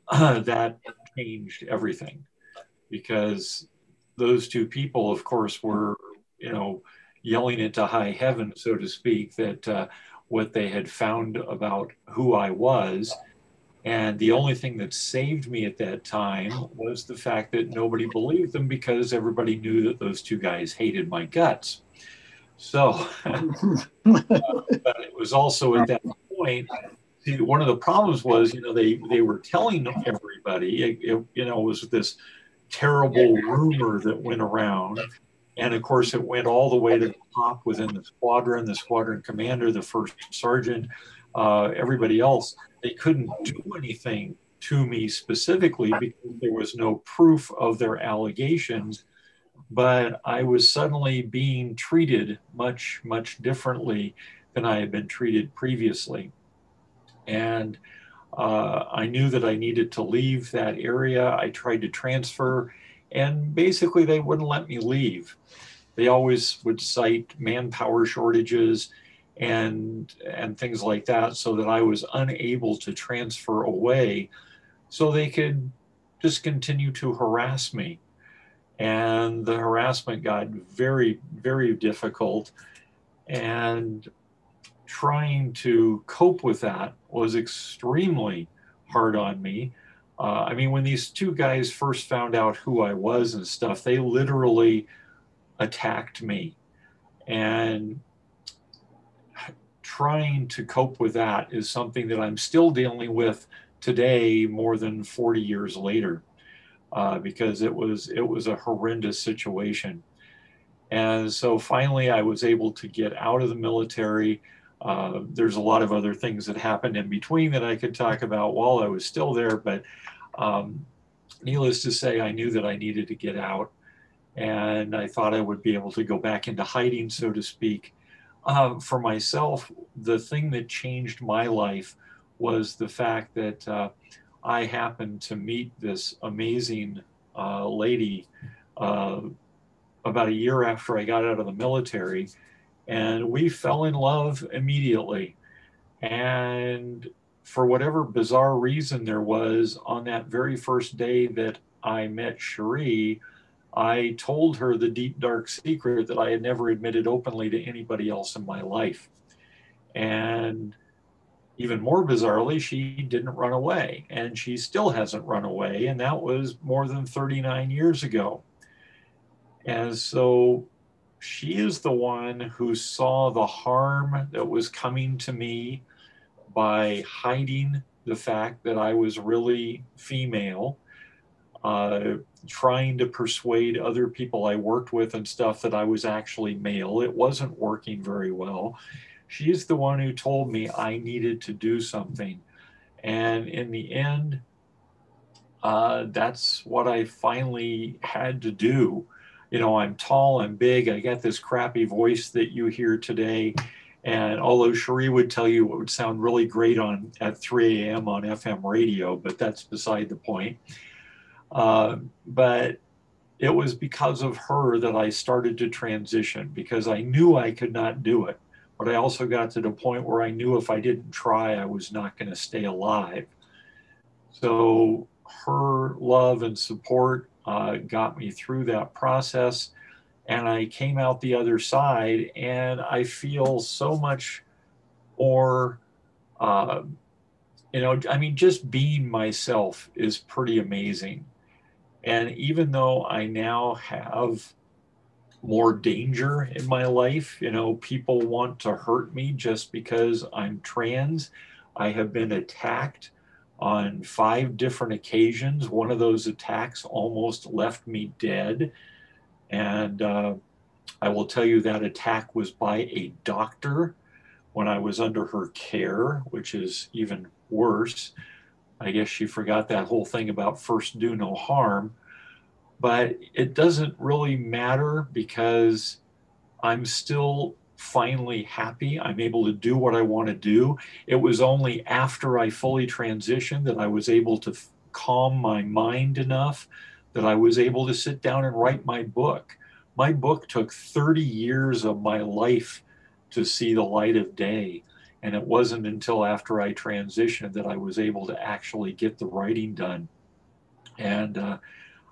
uh, that changed everything because those two people, of course, were, you know, yelling into high heaven, so to speak, that, uh, what they had found about who I was. And the only thing that saved me at that time was the fact that nobody believed them because everybody knew that those two guys hated my guts. So, uh, but it was also at that point. See, one of the problems was, you know, they they were telling everybody, it, it, you know, it was this terrible rumor that went around, and of course, it went all the way to the top within the squadron, the squadron commander, the first sergeant, uh, everybody else. They couldn't do anything to me specifically because there was no proof of their allegations but I was suddenly being treated much, much differently than I had been treated previously. And uh, I knew that I needed to leave that area. I tried to transfer, and basically, they wouldn't let me leave. They always would cite manpower shortages and and things like that so that I was unable to transfer away so they could just continue to harass me and the harassment got very, very difficult. And trying to cope with that was extremely hard on me. Uh, I mean, when these two guys first found out who I was and stuff, they literally attacked me. And trying to cope with that is something that I'm still dealing with today, more than 40 years later uh, because it was it was a horrendous situation. And so finally, I was able to get out of the military. Uh, there's a lot of other things that happened in between that I could talk about while I was still there. But um, needless to say, I knew that I needed to get out. And I thought I would be able to go back into hiding, so to speak. Uh, for myself, the thing that changed my life was the fact that uh, I happened to meet this amazing uh, lady uh, about a year after I got out of the military, and we fell in love immediately. And for whatever bizarre reason there was, on that very first day that I met Cherie, I told her the deep, dark secret that I had never admitted openly to anybody else in my life. And even more bizarrely, she didn't run away and she still hasn't run away. And that was more than 39 years ago. And so she is the one who saw the harm that was coming to me by hiding the fact that I was really female, uh, trying to persuade other people I worked with and stuff that I was actually male. It wasn't working very well she's the one who told me I needed to do something. And in the end, uh, that's what I finally had to do. You know, I'm tall, I'm big, I got this crappy voice that you hear today. And although Cherie would tell you it would sound really great on at 3 a.m. on FM radio, but that's beside the point. Uh, but it was because of her that I started to transition because I knew I could not do it but I also got to the point where I knew if I didn't try, I was not going to stay alive. So her love and support uh, got me through that process. And I came out the other side, and I feel so much more. Uh, you know, I mean, just being myself is pretty amazing. And even though I now have more danger in my life. You know, people want to hurt me just because I'm trans. I have been attacked on five different occasions. One of those attacks almost left me dead. And uh, I will tell you that attack was by a doctor when I was under her care, which is even worse. I guess she forgot that whole thing about first do no harm but it doesn't really matter because I'm still finally happy. I'm able to do what I want to do. It was only after I fully transitioned that I was able to f- calm my mind enough that I was able to sit down and write my book. My book took 30 years of my life to see the light of day. And it wasn't until after I transitioned that I was able to actually get the writing done. And uh,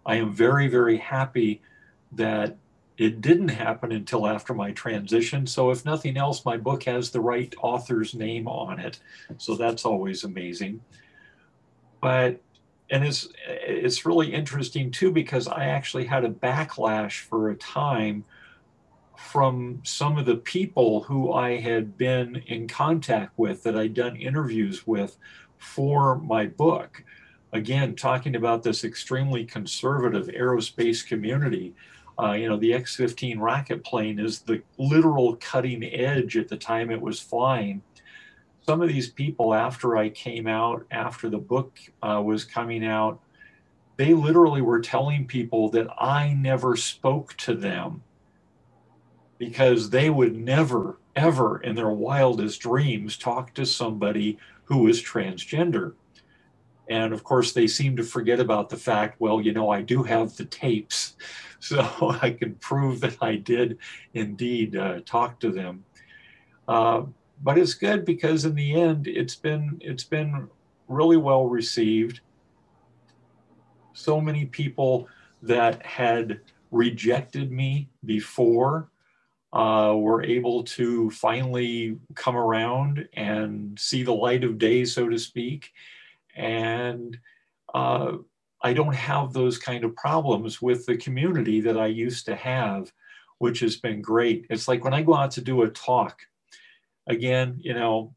I am very, very happy that it didn't happen until after my transition. So, if nothing else, my book has the right author's name on it. So, that's always amazing. But, and it's, it's really interesting too, because I actually had a backlash for a time from some of the people who I had been in contact with, that I'd done interviews with for my book. Again, talking about this extremely conservative aerospace community uh, you know, the X 15 rocket plane is the literal cutting edge at the time it was flying. Some of these people, after I came out, after the book uh, was coming out, they literally were telling people that I never spoke to them because they would never, ever in their wildest dreams talk to somebody who is transgender. And of course, they seem to forget about the fact, well, you know, I do have the tapes so I can prove that I did indeed uh, talk to them. Uh, but it's good because in the end, it's been it's been really well received. So many people that had rejected me before uh, were able to finally come around and see the light of day, so to speak. And uh, I don't have those kind of problems with the community that I used to have, which has been great. It's like when I go out to do a talk, again, you know,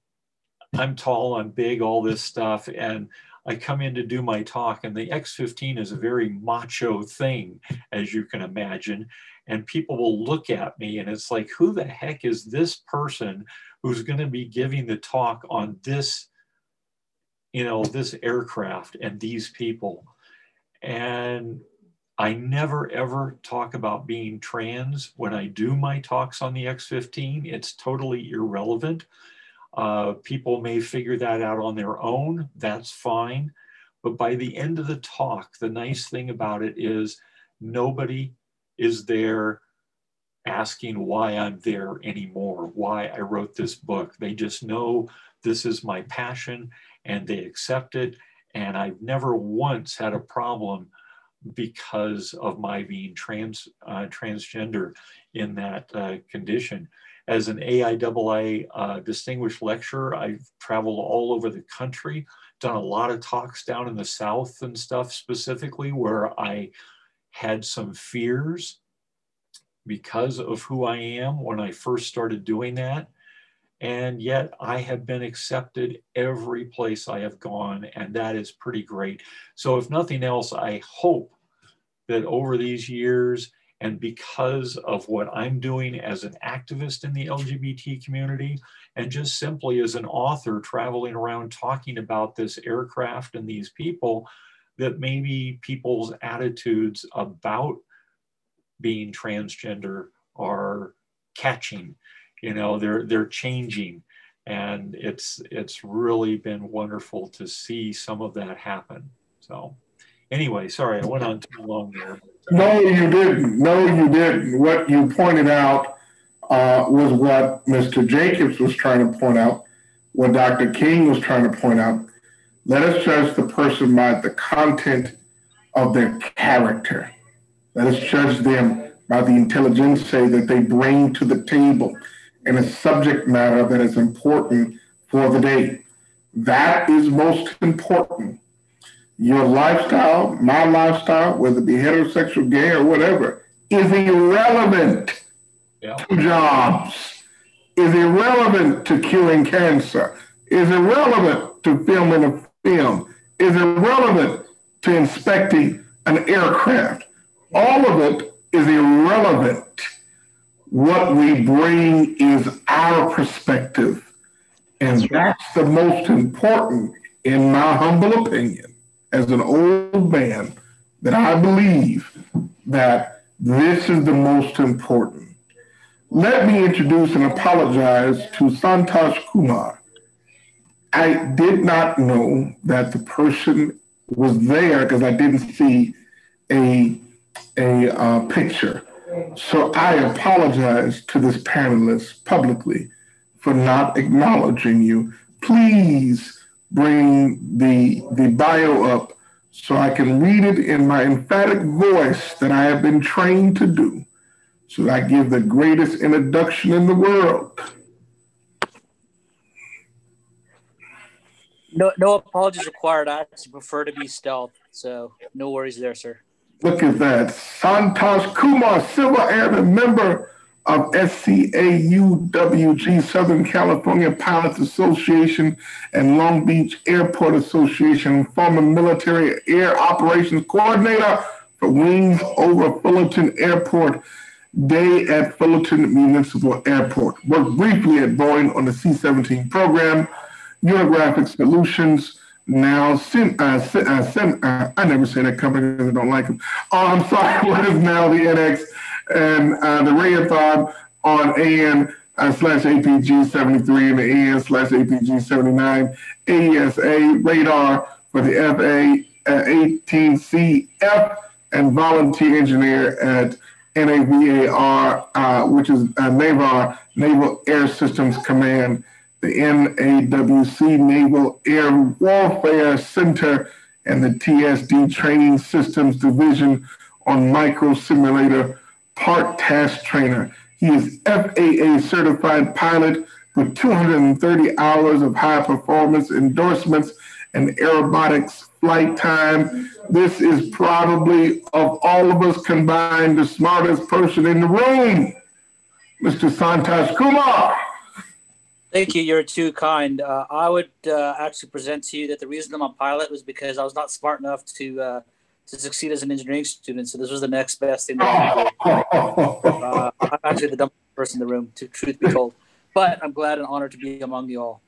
I'm tall, I'm big, all this stuff, and I come in to do my talk, and the X15 is a very macho thing, as you can imagine. And people will look at me, and it's like, who the heck is this person who's going to be giving the talk on this, you know, this aircraft and these people? And I never ever talk about being trans when I do my talks on the X15. It's totally irrelevant. Uh, people may figure that out on their own. That's fine. But by the end of the talk, the nice thing about it is nobody is there asking why I'm there anymore, why I wrote this book. They just know this is my passion and they accept it and I've never once had a problem because of my being trans uh, transgender in that uh, condition. As an AIAA uh, distinguished lecturer, I've traveled all over the country, done a lot of talks down in the South and stuff specifically where I had some fears because of who I am when I first started doing that. And yet I have been accepted every place I have gone, and that is pretty great. So, if nothing else, I hope that over these years, and because of what I'm doing as an activist in the LGBT community, and just simply as an author traveling around talking about this aircraft and these people, that maybe people's attitudes about being transgender are catching you know they're they're changing. And it's it's really been wonderful to see some of that happen. So anyway sorry i went on too long there no you didn't. No you didn't. What you pointed out uh, was what mr jacobs was trying to point out what dr king was trying to point out let us judge the person by the content of their character let us judge them by the intelligence that they bring to the table and a subject matter that is important for the day. That is most important. Your lifestyle, my lifestyle, whether it be heterosexual, gay, or whatever, is irrelevant yeah. to jobs, is irrelevant to curing cancer, is irrelevant to filming a film, is irrelevant to inspecting an aircraft. All of it is irrelevant what we bring is our perspective. And that's the most important, in my humble opinion, as an old man, that I believe that this is the most important. Let me introduce and apologize to Santosh Kumar. I did not know that the person was there because I didn't see a, a uh, picture. So I apologize to this panelist publicly for not acknowledging you. Please bring the, the bio up so I can read it in my emphatic voice that I have been trained to do. should I give the greatest introduction in the world? No, no apologies required. I prefer to be stealth, so no worries there, sir. Look at that. Santosh Kumar, Silver Airman member of SCAUWG, Southern California Pilots Association and Long Beach Airport Association, former military air operations coordinator for Wings over Fullerton Airport, day at Fullerton Municipal Airport. Worked briefly at Boeing on the C 17 program, Unigraphics Solutions. Now, Sim, uh, uh, uh, I never say that company because I don't like them. Oh, I'm sorry, what is now the NX and uh, the Raytheon on AN uh, slash APG 73 and the AN slash APG 79, AESA radar for the FA 18CF and volunteer engineer at NAVAIR, uh, which is uh, NAVAIR, Naval Air Systems Command, the NAWC Naval Air Warfare Center, and the TSD Training Systems Division on Micro Simulator part task trainer. He is FAA certified pilot with 230 hours of high performance endorsements and aerobatics flight time. This is probably, of all of us combined, the smartest person in the room, Mr. Santosh Kumar. Thank you. You're too kind. Uh, I would uh, actually present to you that the reason I'm a pilot was because I was not smart enough to uh, to succeed as an engineering student. So this was the next best thing. That uh, I'm actually the dumbest person in the room, to truth be told. But I'm glad and honored to be among you all.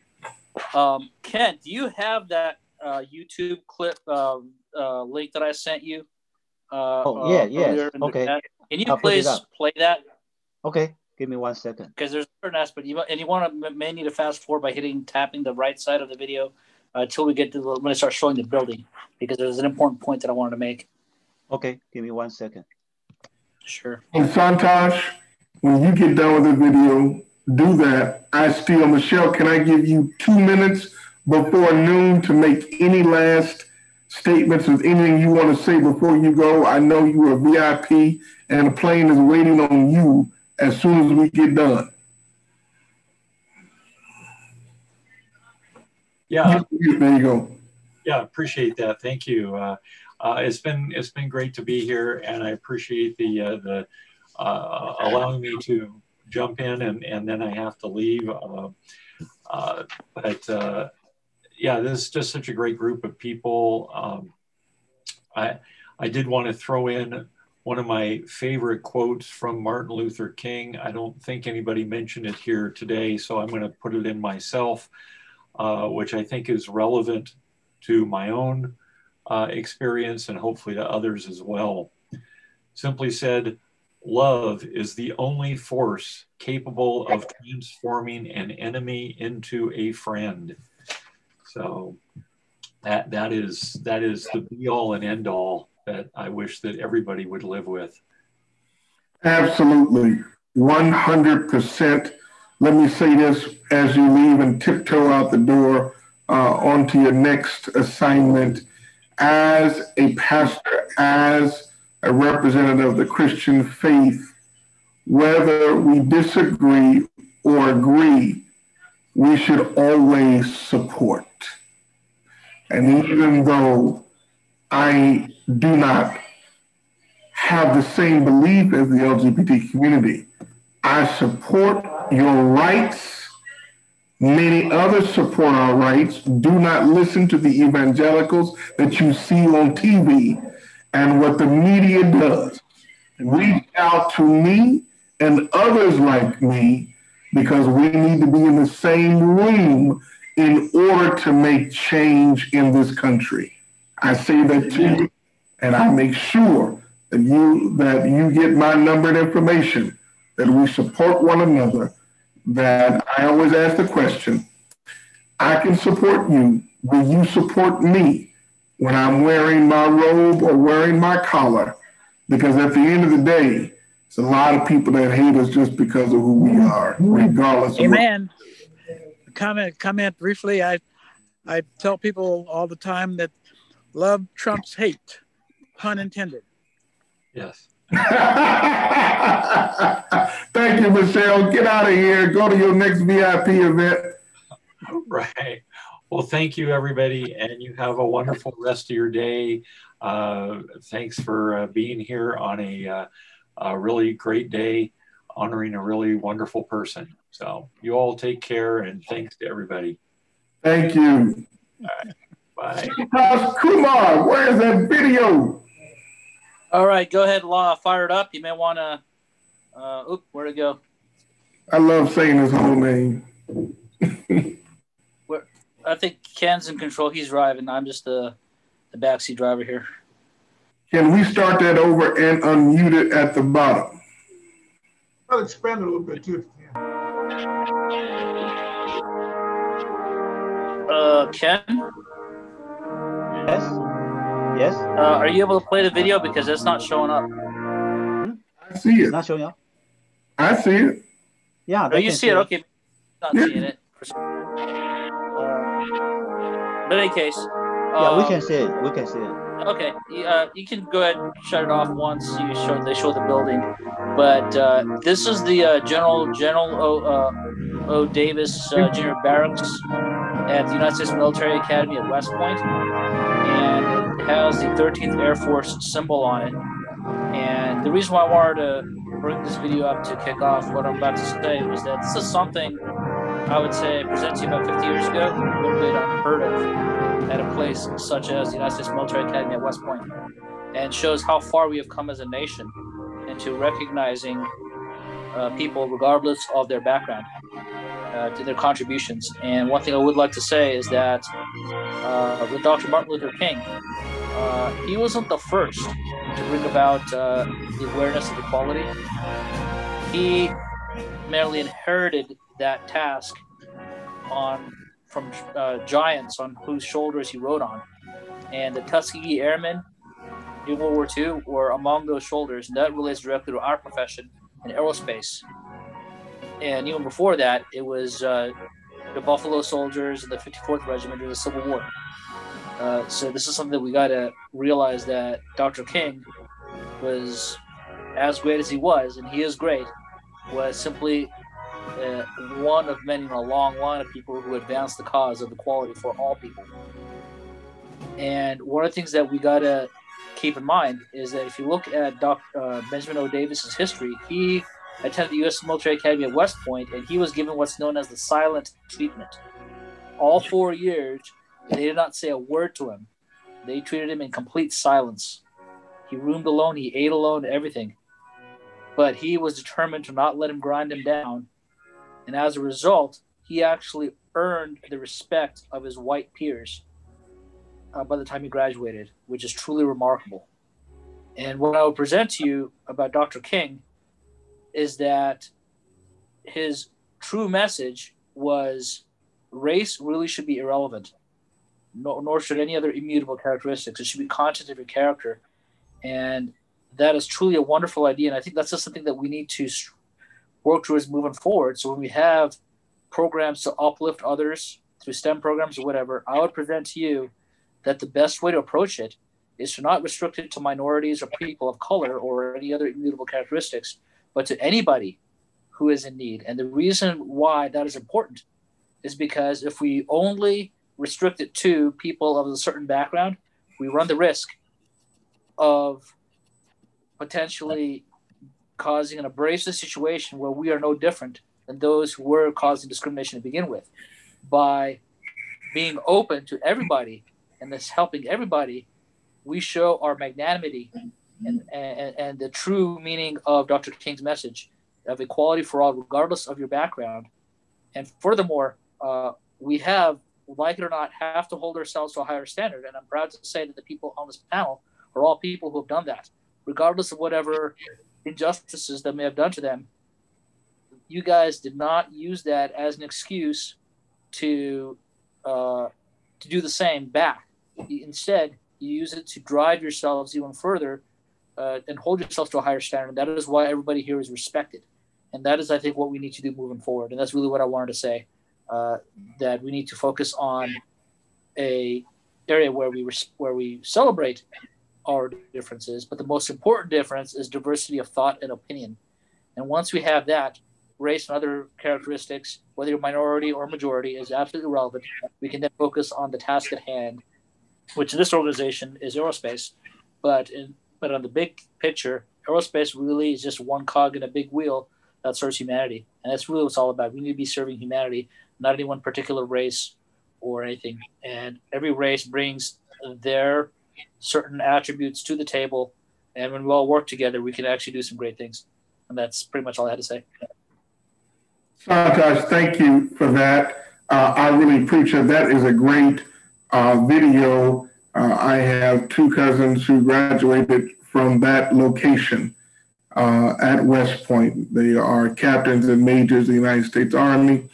Um, Kent, do you have that uh, YouTube clip uh, uh, link that I sent you? Uh, oh yeah, yeah. Okay. Can you I'll please play that? Okay. Give me one second. Because there's a certain aspect, you, and you want to may need to fast forward by hitting tapping the right side of the video uh, until we get to the, when I start showing the building, because there's an important point that I wanted to make. Okay, give me one second. Sure. And Santosh, when you get done with the video, do that. I still, Michelle, can I give you two minutes before noon to make any last statements or anything you want to say before you go? I know you are a VIP and the plane is waiting on you as soon as we get done. Yeah. There you go. Yeah, appreciate that. Thank you. Uh, uh, it's been it's been great to be here, and I appreciate the uh, the uh, allowing me to jump in, and and then I have to leave. Uh, uh, but yeah, this is just such a great group of people. Um, I I did want to throw in one of my favorite quotes from Martin Luther King. I don't think anybody mentioned it here today, so I'm going to put it in myself, uh, which I think is relevant to my own uh, experience and hopefully to others as well. Simply said, love is the only force capable of transforming an enemy into a friend. So that that is that is the be all and end all that I wish that everybody would live with. Absolutely. 100%. Let me say this as you leave and tiptoe out the door uh, onto your next assignment. As a pastor, as a representative of the Christian faith, whether we disagree or agree, we should always support. And even though I do not have the same belief as the LGBT community. I support your rights. Many others support our rights. Do not listen to the evangelicals that you see on TV and what the media does. Reach out to me and others like me because we need to be in the same room in order to make change in this country. I say that to you and I make sure that you that you get my number and information, that we support one another, that I always ask the question, I can support you, will you support me when I'm wearing my robe or wearing my collar? Because at the end of the day, it's a lot of people that hate us just because of who we are, regardless Amen. Of comment comment briefly. I I tell people all the time that love trumps hate pun intended. Yes. Thank you, Michelle. Get out of here. Go to your next VIP event. Right. Well, thank you, everybody, and you have a wonderful rest of your day. Uh, thanks for uh, being here on a, uh, a really great day, honoring a really wonderful person. So you all take care, and thanks to everybody. Thank you. All right. Bye. Kumar, where's that video? All right, go ahead, Law. Fire it up. You may want to. Uh, oop, where'd it go? I love saying his whole name. Where, I think Ken's in control. He's driving. I'm just the the backseat driver here. Can we start that over and unmute it at the bottom? I'll expand it a little bit too. Uh, Ken. Yes. Yes. Uh, are you able to play the video because it's not showing up? I see it. Not showing up. I see it. Yeah. Oh, you see it? Okay. Not Yeah. seeing it. Uh, but in any case. Yeah, we um, can see it. We can see it. Okay, you, uh, you can go ahead and shut it off once you show they show the building. But uh, this is the uh, General General O, uh, o. Davis uh, Junior Barracks at the United States Military Academy at West Point, and it has the 13th Air Force symbol on it. And the reason why I wanted to bring this video up to kick off what I'm about to say was that this is something I would say presented to you about 50 years ago, a little bit unheard of at a place such as the United States Military Academy at West Point, and shows how far we have come as a nation into recognizing uh, people regardless of their background, uh, to their contributions. And one thing I would like to say is that uh, with Dr. Martin Luther King, uh, he wasn't the first to bring about uh, the awareness of equality. He merely inherited that task on from uh, giants on whose shoulders he rode on. And the Tuskegee Airmen in World War II were among those shoulders, and that relates directly to our profession in aerospace. And even before that, it was uh, the Buffalo Soldiers and the 54th Regiment during the Civil War. Uh, so this is something that we got to realize that Dr. King was as great as he was, and he is great, was simply uh, one of many in a long line of people who advanced the cause of equality for all people. And one of the things that we got to keep in mind is that if you look at Doc, uh, Benjamin O. Davis's history, he attended the U.S. Military Academy at West Point, and he was given what's known as the silent treatment. All four years, they did not say a word to him. They treated him in complete silence. He roomed alone, he ate alone, everything. But he was determined to not let him grind him down. And as a result, he actually earned the respect of his white peers uh, by the time he graduated, which is truly remarkable. And what I would present to you about Dr. King is that his true message was race really should be irrelevant, no, nor should any other immutable characteristics. It should be content of your character. And that is truly a wonderful idea. And I think that's just something that we need to work towards moving forward. So when we have programs to uplift others through STEM programs or whatever, I would present to you that the best way to approach it is to not restrict it to minorities or people of color or any other immutable characteristics, but to anybody who is in need. And the reason why that is important is because if we only restrict it to people of a certain background, we run the risk of potentially causing an abrasive situation where we are no different than those who were causing discrimination to begin with. By being open to everybody and this helping everybody, we show our magnanimity and, and, and the true meaning of Dr. King's message of equality for all, regardless of your background. And furthermore, uh, we have, like it or not, have to hold ourselves to a higher standard. And I'm proud to say that the people on this panel are all people who have done that, regardless of whatever injustices that may have done to them. You guys did not use that as an excuse to uh, to do the same back. Instead, you use it to drive yourselves even further uh, and hold yourselves to a higher standard. And that is why everybody here is respected. And that is, I think, what we need to do moving forward. And that's really what I wanted to say. Uh, that we need to focus on a area where we res- where we celebrate our differences, but the most important difference is diversity of thought and opinion. And once we have that, race and other characteristics, whether you're minority or majority, is absolutely relevant. We can then focus on the task at hand, which in this organization is aerospace. But in, but on the big picture, aerospace really is just one cog in a big wheel that serves humanity, and that's really what it's all about. We need to be serving humanity, not any one particular race or anything. And every race brings their certain attributes to the table, and when we all work together, we can actually do some great things. And that's pretty much all I had to say. Santosh, thank you for that. Uh, I really appreciate that. Is a great uh, video. Uh, I have two cousins who graduated from that location uh, at West Point. They are captains and majors of the United States Army.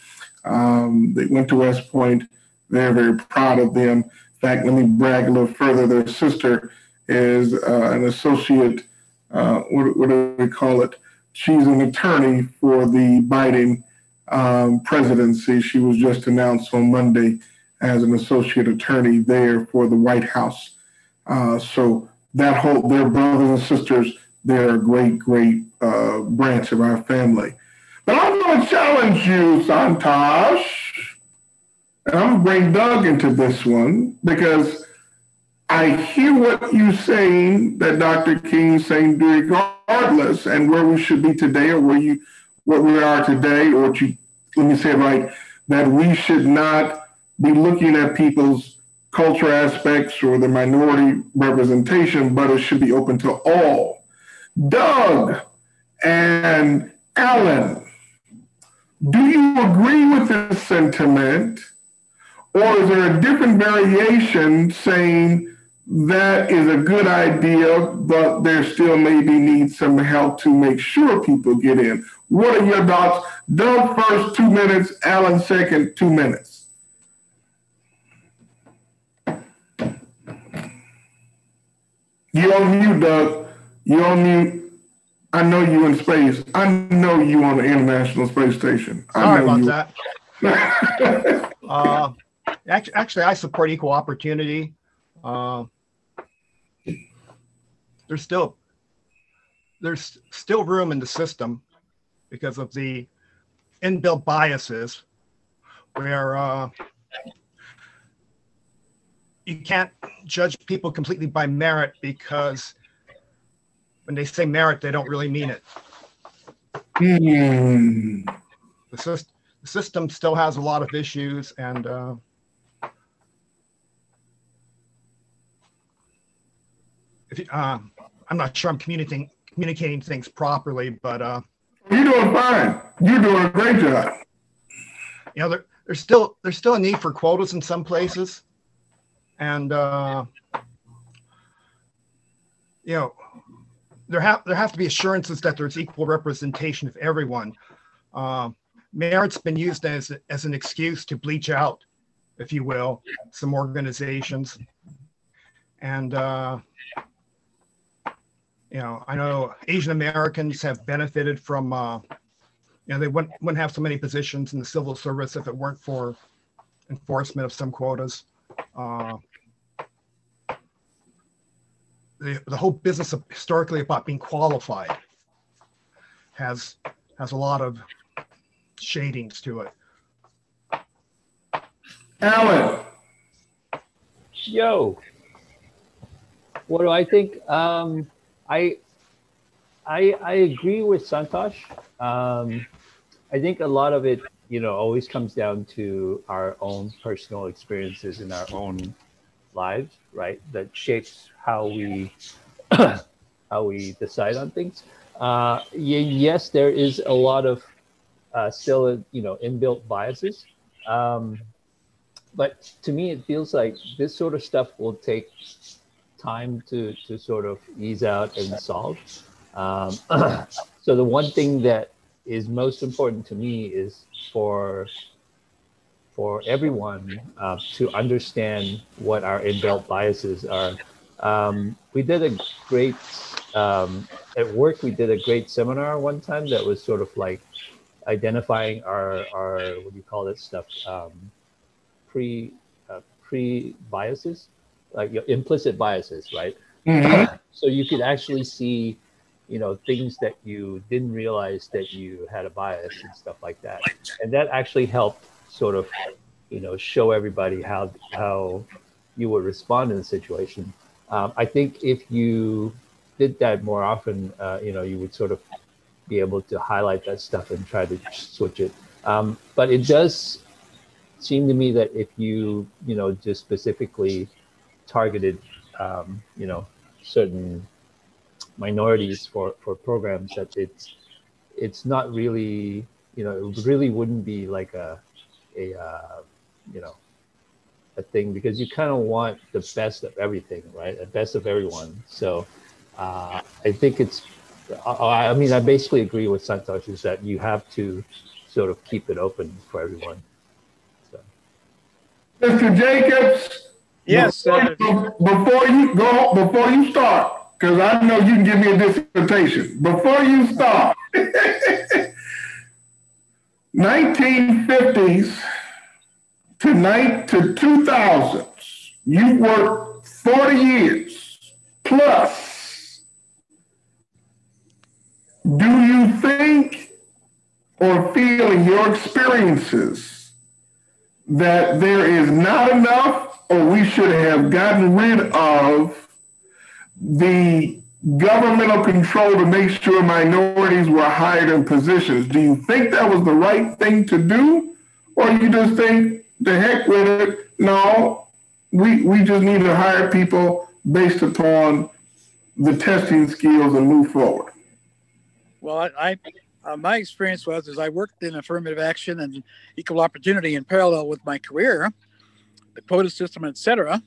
Um, they went to West Point. They're very proud of them. In fact, let me brag a little further. Their sister is uh, an associate, uh, what, what, do we call it? She's an attorney for the Biden um, presidency. She was just announced on Monday as an associate attorney there for the White House. Uh, so that whole, their brothers and sisters, they're a great, great uh, branch of our family. But I'm going to challenge you, Santosh, and I'm going to bring Doug into this one because I hear what you're saying that Dr. King's saying, regardless, and where we should be today, or where you, what we are today, or you, let me say it right, that we should not be looking at people's culture aspects or the minority representation, but it should be open to all. Doug and Alan, do you agree with this sentiment? Or is there a different variation saying that is a good idea, but there still maybe needs some help to make sure people get in? What are your thoughts? Doug first, two minutes, Alan second, two minutes. You on mute, Doug. You on mute. I know you in space. I know you on the International Space Station. I Sorry about you. that. uh, actually, actually, I support equal opportunity. Uh, there's still there's still room in the system because of the inbuilt biases where uh, you can't judge people completely by merit because when they say merit, they don't really mean it. Mm. The, syst- the, system still has a lot of issues, and uh, you, uh, I'm not sure I'm communicating communicating things properly, but uh, you're doing fine. You're doing a great job. You know, there, there's still there's still a need for quotas in some places and uh, you know there have there have to be assurances that there's equal representation of everyone. Uh, merit's been used as as an excuse to bleach out, if you will, some organizations, and uh, you know I know Asian Americans have benefited from. Uh, you know, they wouldn't, wouldn't have so many positions in the civil service if it weren't for enforcement of some quotas. Uh, the, the whole business of historically about being qualified has has a lot of shadings to it. Alan. Yo. What do I think? Um, I, I, I agree with Santosh. Um, I think a lot of it, you know, always comes down to our own personal experiences and our own lives, right? That shapes how we how we decide on things. Uh, yes, there is a lot of uh, still, you know, inbuilt biases. Um, but to me, it feels like this sort of stuff will take time to to sort of ease out and solve. Um, so the one thing that is most important to me is for for everyone uh, to understand what our inbuilt biases are um, we did a great um, at work. We did a great seminar one time that was sort of like identifying our our what do you call it stuff um, pre uh, pre biases like your implicit biases, right? Mm-hmm. so you could actually see, you know things that you didn't realize that you had a bias and stuff like that and that actually helped sort of you know show everybody how how you would respond in the situation. Um, i think if you did that more often uh, you know you would sort of be able to highlight that stuff and try to switch it. Um, but it does seem to me that if you you know just specifically targeted um, you know certain minorities for for programs that it's it's not really you know it really wouldn't be like a a uh, you know a thing because you kind of want the best of everything right? The best of everyone. So uh, i think it's I, I mean i basically agree with santosh is that you have to sort of keep it open for everyone. So. mr jacobs yes before, before you go before you start because I know you can give me a dissertation. Before you start, 1950s to, night, to 2000s, you worked 40 years plus. Do you think or feel in your experiences that there is not enough or we should have gotten rid of the governmental control to make sure minorities were hired in positions. Do you think that was the right thing to do? Or you just think, the heck with it, no, we, we just need to hire people based upon the testing skills and move forward? Well, I, uh, my experience was as I worked in affirmative action and equal opportunity in parallel with my career, the quota system, et cetera.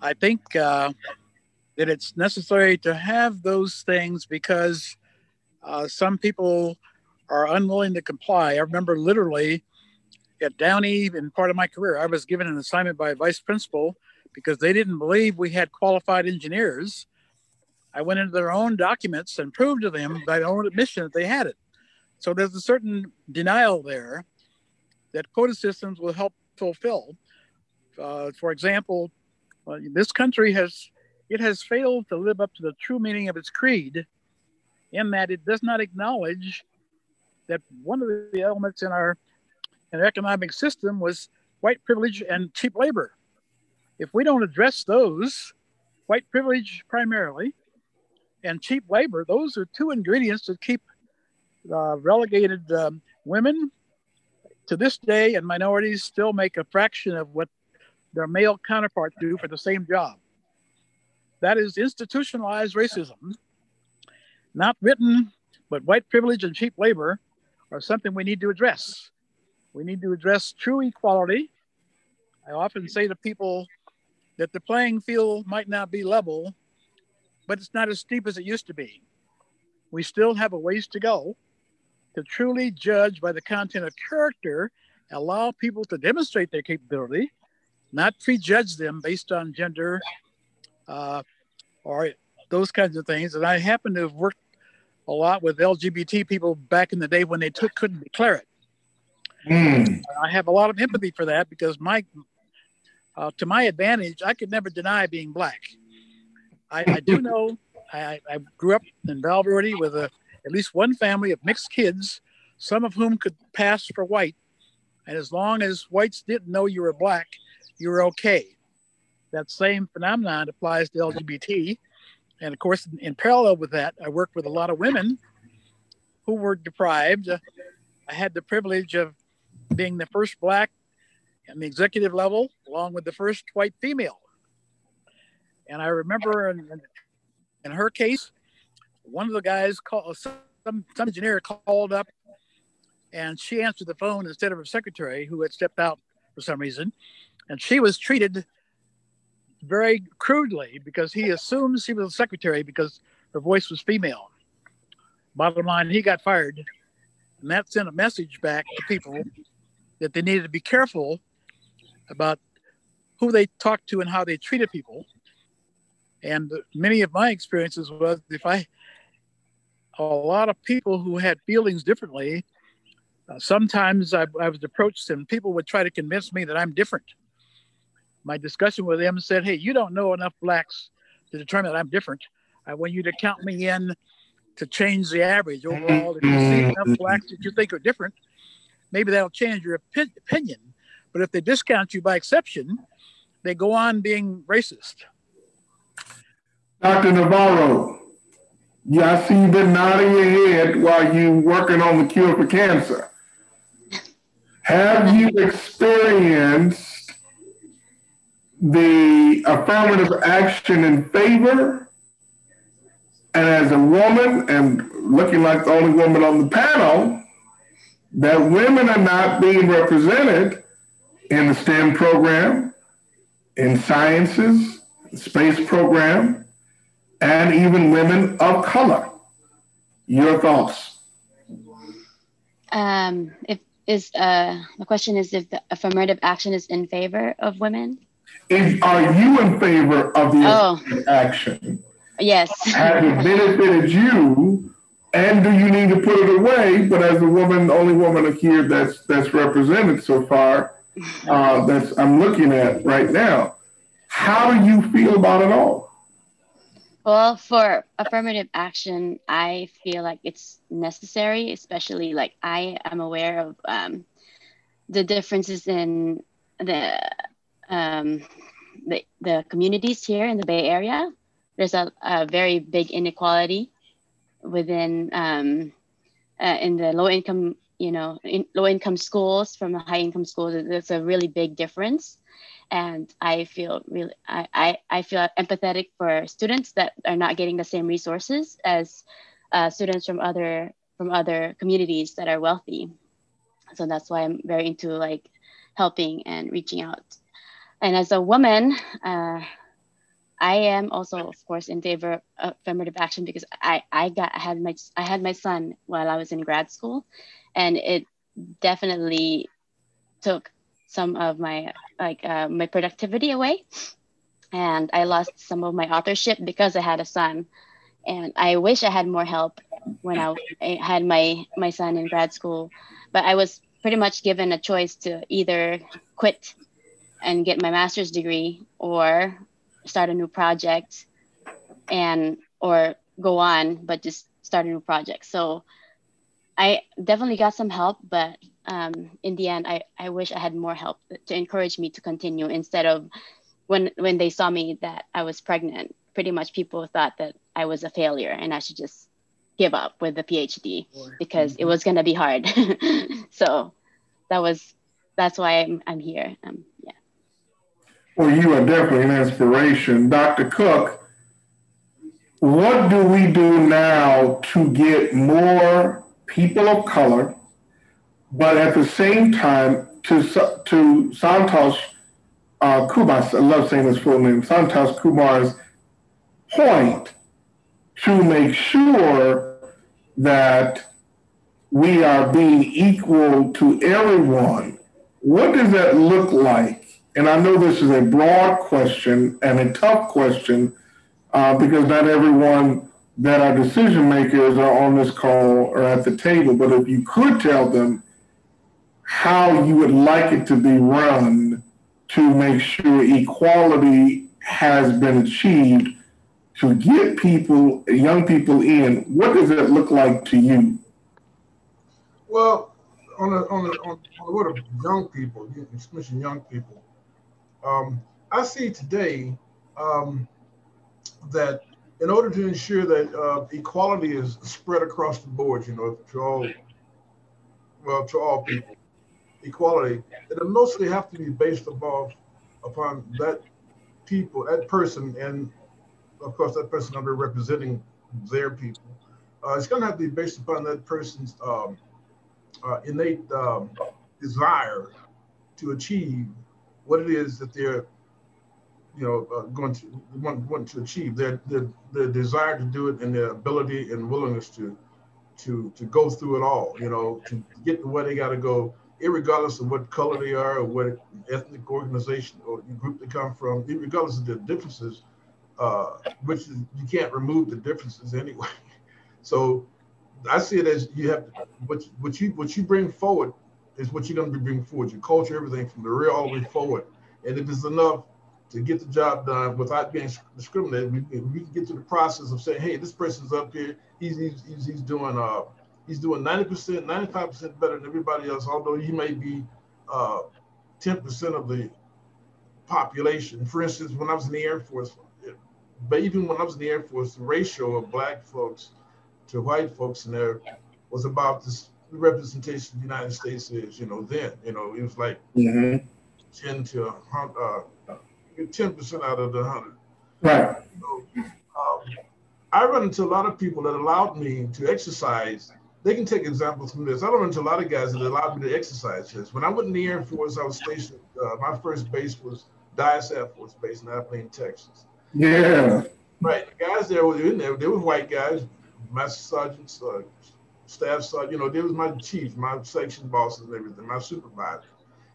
I think uh, that it's necessary to have those things because uh, some people are unwilling to comply. I remember literally at Downey, in part of my career, I was given an assignment by a vice principal because they didn't believe we had qualified engineers. I went into their own documents and proved to them by their own admission that they had it. So there's a certain denial there that quota systems will help fulfill. Uh, for example, uh, this country has it has failed to live up to the true meaning of its creed in that it does not acknowledge that one of the elements in our, in our economic system was white privilege and cheap labor. If we don't address those, white privilege primarily, and cheap labor, those are two ingredients that keep uh, relegated um, women to this day and minorities still make a fraction of what their male counterparts do for the same job. That is institutionalized racism, not written, but white privilege and cheap labor are something we need to address. We need to address true equality. I often say to people that the playing field might not be level, but it's not as steep as it used to be. We still have a ways to go to truly judge by the content of character, allow people to demonstrate their capability, not prejudge them based on gender, uh, or those kinds of things. And I happen to have worked a lot with LGBT people back in the day when they took couldn't declare it. Mm. I have a lot of empathy for that because my, uh, to my advantage, I could never deny being black. I, I do know I, I, grew up in Val Verde with a, at least one family of mixed kids, some of whom could pass for white. And as long as whites didn't know you were black, you were okay that same phenomenon applies to LGBT. And of course, in, in parallel with that, I worked with a lot of women who were deprived. I had the privilege of being the first black in the executive level, along with the first white female. And I remember in, in her case, one of the guys called some, some engineer called up and she answered the phone instead of her secretary who had stepped out for some reason. And she was treated very crudely because he assumes he was a secretary because her voice was female. Bottom line, he got fired. And that sent a message back to people that they needed to be careful about who they talked to and how they treated people. And many of my experiences was if I, a lot of people who had feelings differently, uh, sometimes I, I was approached and people would try to convince me that I'm different my discussion with them said, Hey, you don't know enough blacks to determine that I'm different. I want you to count me in to change the average overall. If you see enough blacks that you think are different, maybe that'll change your opi- opinion. But if they discount you by exception, they go on being racist. Dr. Navarro, yeah, I see you've been nodding your head while you're working on the cure for cancer. Have you experienced the affirmative action in favor? And as a woman, and looking like the only woman on the panel, that women are not being represented in the STEM program, in sciences, space program, and even women of color. Your thoughts? Um, if is uh, the question is if the affirmative action is in favor of women? Is, are you in favor of the Oh. affirmative action? Yes. Has it benefited you? And do you need to put it away? But as the woman, only woman here that's that's represented so far, uh, that's I'm looking at right now. How do you feel about it all? Well, for affirmative action, I feel like it's necessary, especially like I am aware of um, the differences in the, um, the the communities here in the Bay Area. There's a, a very big inequality within um, uh, in the low income, you know, in low income schools from the high income schools. There's a really big difference and I feel really I, I, I feel empathetic for students that are not getting the same resources as uh, students from other from other communities that are wealthy. So that's why I'm very into like helping and reaching out. And as a woman, uh, I am also of course in favor of affirmative action because I, I got I had my I had my son while I was in grad school, and it definitely took some of my like uh, my productivity away. And i lost some of my authorship because i had a son. And i wish i had more help when i, I had my my son in grad school. But i was pretty much given a choice to either quit and get my master's degree or start a new project and or go on but just start a new project so i definitely got some help but um, in the end, I, I wish I had more help to encourage me to continue instead of when when they saw me that I was pregnant. Pretty much, people thought that I was a failure and I should just give up with the PhD because it was gonna be hard. so that was that's why I'm I'm here. Um. Well, you are definitely an inspiration, Dr. Cook. What do we do now to get more people of color? but at the same time, to to Santosh uh, I love saying his full name, Santosh Kumar's point, to make sure that we are being equal to everyone. What does that look like? And I know this is a broad question and a tough question uh, because not everyone that are decision makers are on this call or at the table. But if you could tell them how you would like it to be run to make sure equality has been achieved to get people, young people in. What does it look like to you? Well, on the on the on, the young people, mentioned young people. Um, I see today um, that in order to ensure that uh, equality is spread across the board, you know, to all well to all people, equality, it'll mostly have to be based upon upon that people, that person, and of course that person going to be representing their people. Uh, it's going to have to be based upon that person's um, uh, innate um, desire to achieve what it is that they're, you know, uh, going to want, want to achieve. Their, their their desire to do it and their ability and willingness to to to go through it all. You know, to get to where they got to go regardless of what color they are or what ethnic organization or group they come from, regardless of their differences, uh, which is, you can't remove the differences anyway. So I see it as you have what what you what you bring forward is what you're going to be bringing forward. Your culture, everything from the rear all the way forward. And if it's enough to get the job done without being discriminated. We, we can get to the process of saying, hey, this person's up here. He's he's, he's, he's doing uh he's doing 90%, 95% better than everybody else, although he may be uh 10% of the population. For instance, when I was in the Air Force, but even when I was in the Air Force, the ratio of black folks to white folks in there was about this representation of the United States is, you know, then, you know, it was like Mhm. 10 to uh, 10% out of the 100. Right. So, um, I run into a lot of people that allowed me to exercise. They can take examples from this. I run into a lot of guys that allowed me to exercise this. When I went in the Air Force, I was stationed, uh, my first base was Dyess Air Force Base in Abilene, Texas. Yeah. Right. The guys there were in there, they were white guys, master sergeants, uh, staff sergeant, you know, there was my chief, my section bosses and everything, my supervisor.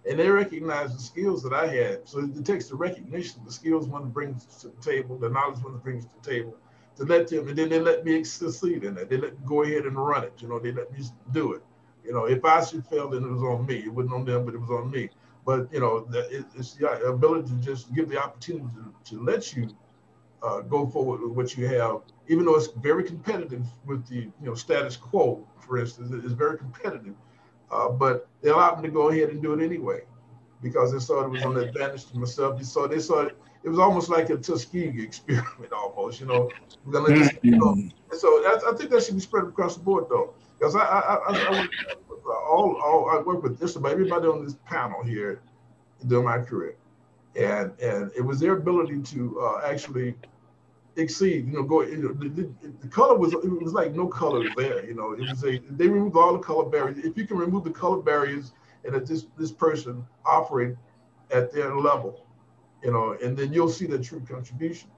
And they recognized the skills that I had. So it takes the recognition, the skills one brings to the table, the knowledge one brings to the table, to let them, and then they let me succeed in that. They let me go ahead and run it. You know, they let me do it. You know, if I should fail, then it was on me. It wasn't on them, but it was on me. But you know, it's the ability to just give the opportunity to, to let you uh, go forward with what you have, even though it's very competitive with the you know status quo, for instance, it's very competitive. Uh, but they allowed me to go ahead and do it anyway, because they saw it was an advantage to myself. They saw they saw it, it was almost like a Tuskegee experiment, almost. You know, we're gonna just, you know. So that's, I think that should be spread across the board, though, because I I, I, I work with all, all I work with just about everybody on this panel here during my career and and it was their ability to uh, actually exceed. You know, go. You know, the, the, the, color was it was like no color there. You know, it was a they removed all the color barriers. If you can remove the color barriers and that this this person operate at their level, you know, and then you'll see the true contribution.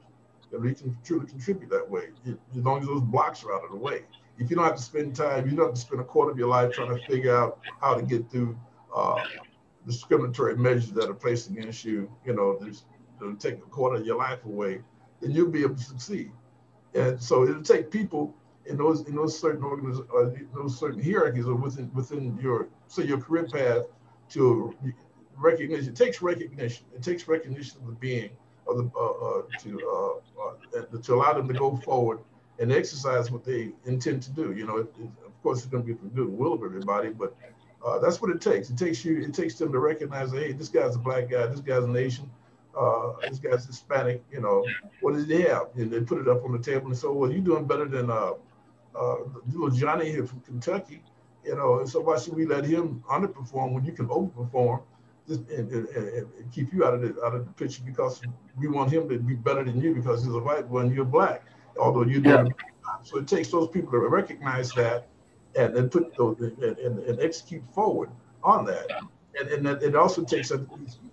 And can truly contribute that way, as long as those blocks are out of the way. If you don't have to spend time, you don't have to spend a quarter of your life trying to figure out how to get through uh, discriminatory measures that are placed against you, you know, it'll take a quarter of your life away, then you'll be able to succeed. And so it'll take people in those in those certain organiz- those certain hierarchies or within within your say your career path to recognition. It takes recognition. It takes recognition of the being of the uh, uh, to uh, uh, to allow them to go forward and exercise what they intend to do. You know, it, it, of course, it's going to be the good will of everybody, but uh, that's what it takes. It takes you. It takes them to recognize, hey, this guy's a black guy. This guy's a nation. Uh, this guy's Hispanic. You know, what does he have? And they put it up on the table and say, well, you're doing better than uh, uh, little Johnny here from Kentucky. You know, and so why should we let him underperform when you can overperform? And, and, and, keep you out of the out of the picture because we want him to be better than you because he's a white one, you're black. Although you're doing yeah. so, it takes those people to recognize that and then put those and, and, and, execute forward on that. And, and that it also takes a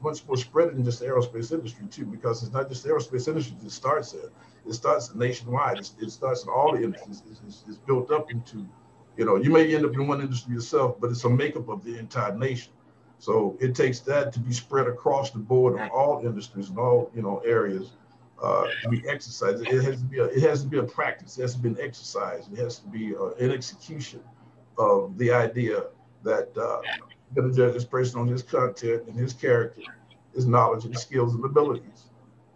much more spread than just the aerospace industry too, because it's not just the aerospace industry that starts there. It starts nationwide. It's, it starts in all the industries. It's, it's, it's, built up into, you know, you may end up in one industry yourself, but it's a makeup of the entire nation. So it takes that to be spread across the board on all industries and all, you know, areas uh, be exercised. It has to be a, it has to be a practice. It has to be an exercise. It has to be uh, an execution of the idea that uh, to judge this person on his content and his character, his knowledge and skills and abilities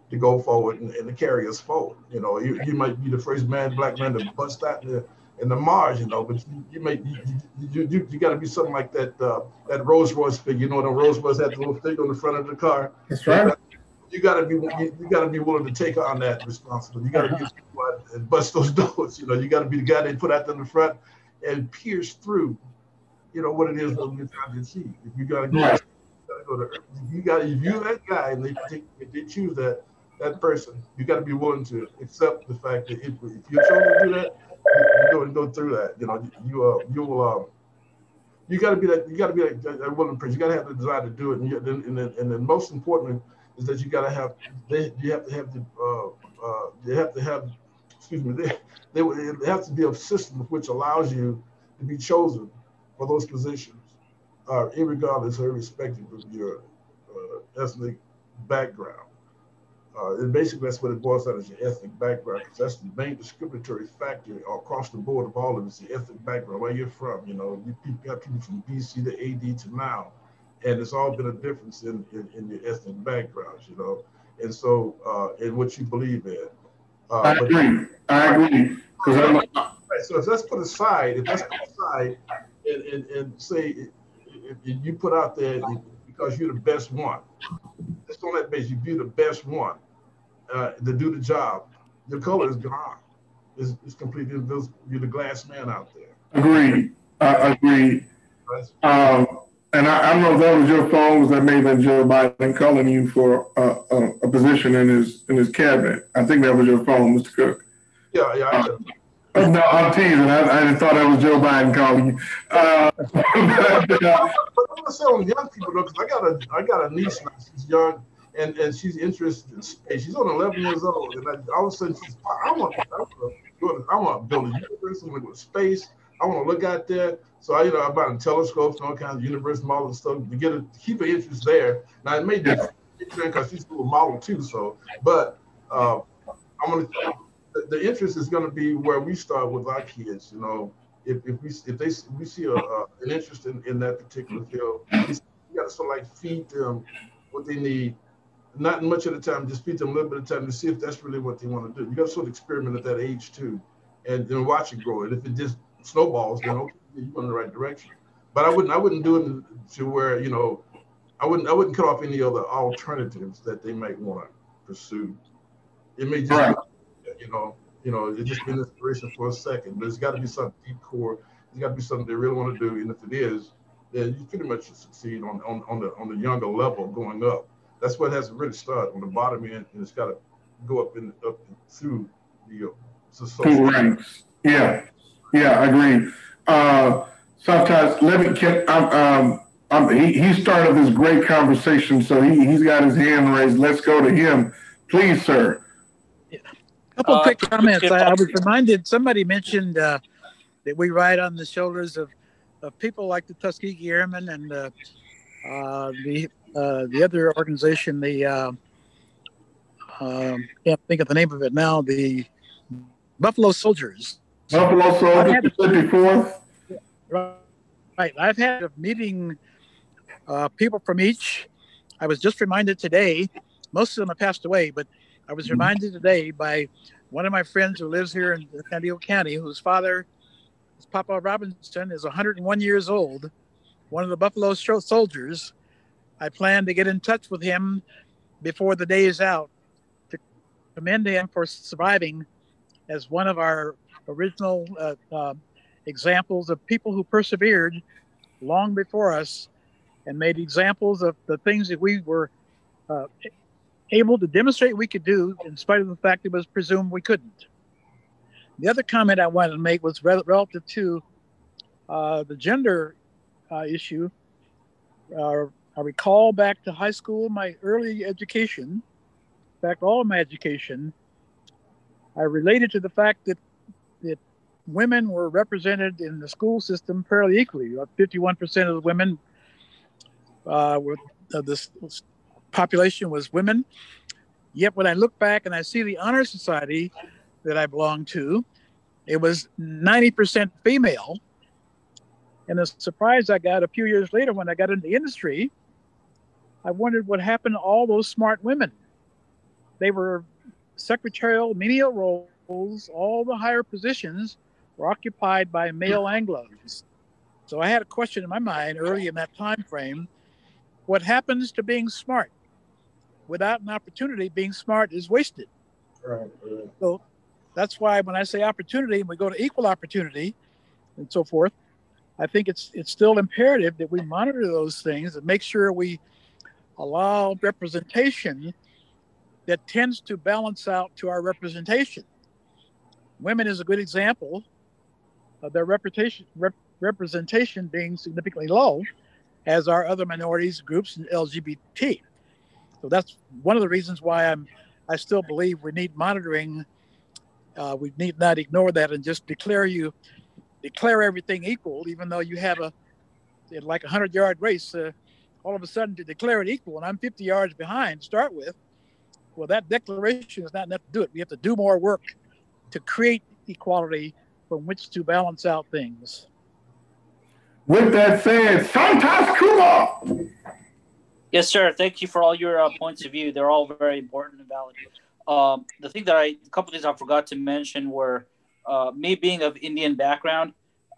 to go forward and, and to carry us forward. You know, you, you might be the first man, black man to bust out in the in the Mars, you know, but you, you may you you, you, you got to be something like that uh, that Rolls Royce figure. You know, the Rolls Royce had the little figure on the front of the car. That's right you got to be you, you got to be willing to take on that responsibility. You got to uh-huh. be and bust those doors. You know, you got to be the guy they put out there in the front and pierce through. You know what it is when you're trying to achieve. If you got to go, you got to go to. You got if you're that guy and they take, if they choose that that person, you got to be willing to accept the fact that if, if you're trying to do that, you, you go and go through that. You know, you uh, you will. Um, you got to be that. You got to be that, that willing person. You got to have the desire to do it, and, you, and, then, and then most importantly is that you got to have they you have to have the uh, uh, they have to have excuse me they they, they have to be a system which allows you to be chosen for those positions, uh, regardless or irrespective of your uh, ethnic background. Uh, and basically, that's what it boils down to: is your ethnic background, because that's the main discriminatory factor across the board of all of it, the ethnic background, where you're from. You know, you got people from BC to AD to now and it's all been a difference in, in, in your ethnic backgrounds, you know. and so uh, in what you believe in. Uh, I agree. I agree. Right, so if let's put aside, if let's put aside and, and, and say if, you put out there because you're the best one, just on that base, you be the best one uh, to do the job. Your color is gone. It's, it's completely invisible. You're the glass man out there. Agreed. I agree. Um, and I, I, don't know if that was your phone, was that may have been Joe Biden calling you for a, a, a, position in his in his cabinet. I think that was your phone, Mr. Cook. Yeah, yeah. Uh, no, I'm teasing. I, I thought that was Joe Biden calling you. Uh, but, uh, I'm gonna say on young people though, because I got a I got a niece now. She's young and and she's interested in space. She's only 11 years old, and I, all of a sudden she's I want I want, I want to build a universe with space. I want to look out there. So I, you know, I bought telescopes and all kinds of universe models and stuff to get a keep her interest there. Now it may be because she's a little model too. So, but uh, I'm gonna the, the interest is gonna be where we start with our kids. You know, if, if we if they if we see a, uh, an interest in, in that particular field, we got to sort of like feed them what they need. Not much of the time, just feed them a little bit of time to see if that's really what they want to do. You got to sort of experiment at that age too, and then watch it grow. And if it just snowballs, then okay, you're going in the right direction. But I wouldn't I wouldn't do it to where you know I wouldn't I wouldn't cut off any other alternatives that they might want to pursue. It may just right. you know you know it just be an inspiration for a second, but it's got to be something deep core. It's got to be something they really want to do, and if it is, then you pretty much succeed on, on, on the on the younger level going up. That's what has to really start on the bottom end, and it's got to go up in up through the uh, social ranks. Yeah, yeah, I agree. Uh, sometimes let me get. Um, um, he, he started this great conversation, so he, he's got his hand raised. Let's go to him, please, sir. A couple uh, quick comments. I, I, was reminded somebody mentioned uh, that we ride on the shoulders of, of people like the Tuskegee Airmen and uh, uh the uh, the other organization, the uh, um, can't think of the name of it now, the Buffalo Soldiers. Buffalo Soldiers, said before. Right. I've had a meeting uh, people from each. I was just reminded today, most of them have passed away, but I was mm-hmm. reminded today by one of my friends who lives here in San Diego County, whose father, Papa Robinson, is 101 years old, one of the Buffalo soldiers. I plan to get in touch with him before the day is out to commend him for surviving as one of our original uh, uh, examples of people who persevered long before us and made examples of the things that we were uh, able to demonstrate we could do in spite of the fact it was presumed we couldn't. The other comment I wanted to make was relative to uh, the gender uh, issue. Uh, I recall back to high school, my early education, in fact, all of my education, I related to the fact that that women were represented in the school system fairly equally. 51% of the women uh, were, this population was women. Yet when I look back and I see the honor society that I belong to, it was 90% female. And the surprise I got a few years later when I got into the industry, I wondered what happened to all those smart women. They were secretarial, menial roles, all the higher positions were occupied by male Anglos. So I had a question in my mind early in that time frame. What happens to being smart? Without an opportunity, being smart is wasted. Right, right. So that's why when I say opportunity and we go to equal opportunity and so forth, I think it's it's still imperative that we monitor those things and make sure we allow representation that tends to balance out to our representation. Women is a good example of their reputation, rep, representation being significantly low, as are other minorities groups and LGBT. So that's one of the reasons why I'm I still believe we need monitoring. Uh, we need not ignore that and just declare you declare everything equal, even though you have a like a hundred yard race. Uh, all of a sudden to declare it equal, and I'm 50 yards behind start with well, that declaration is not enough to do it. We have to do more work to create equality from which to balance out things. With that said, Santosh Kumar. Yes, sir. Thank you for all your uh, points of view. They're all very important and valid. Um, the thing that I, a couple things I forgot to mention were uh, me being of Indian background.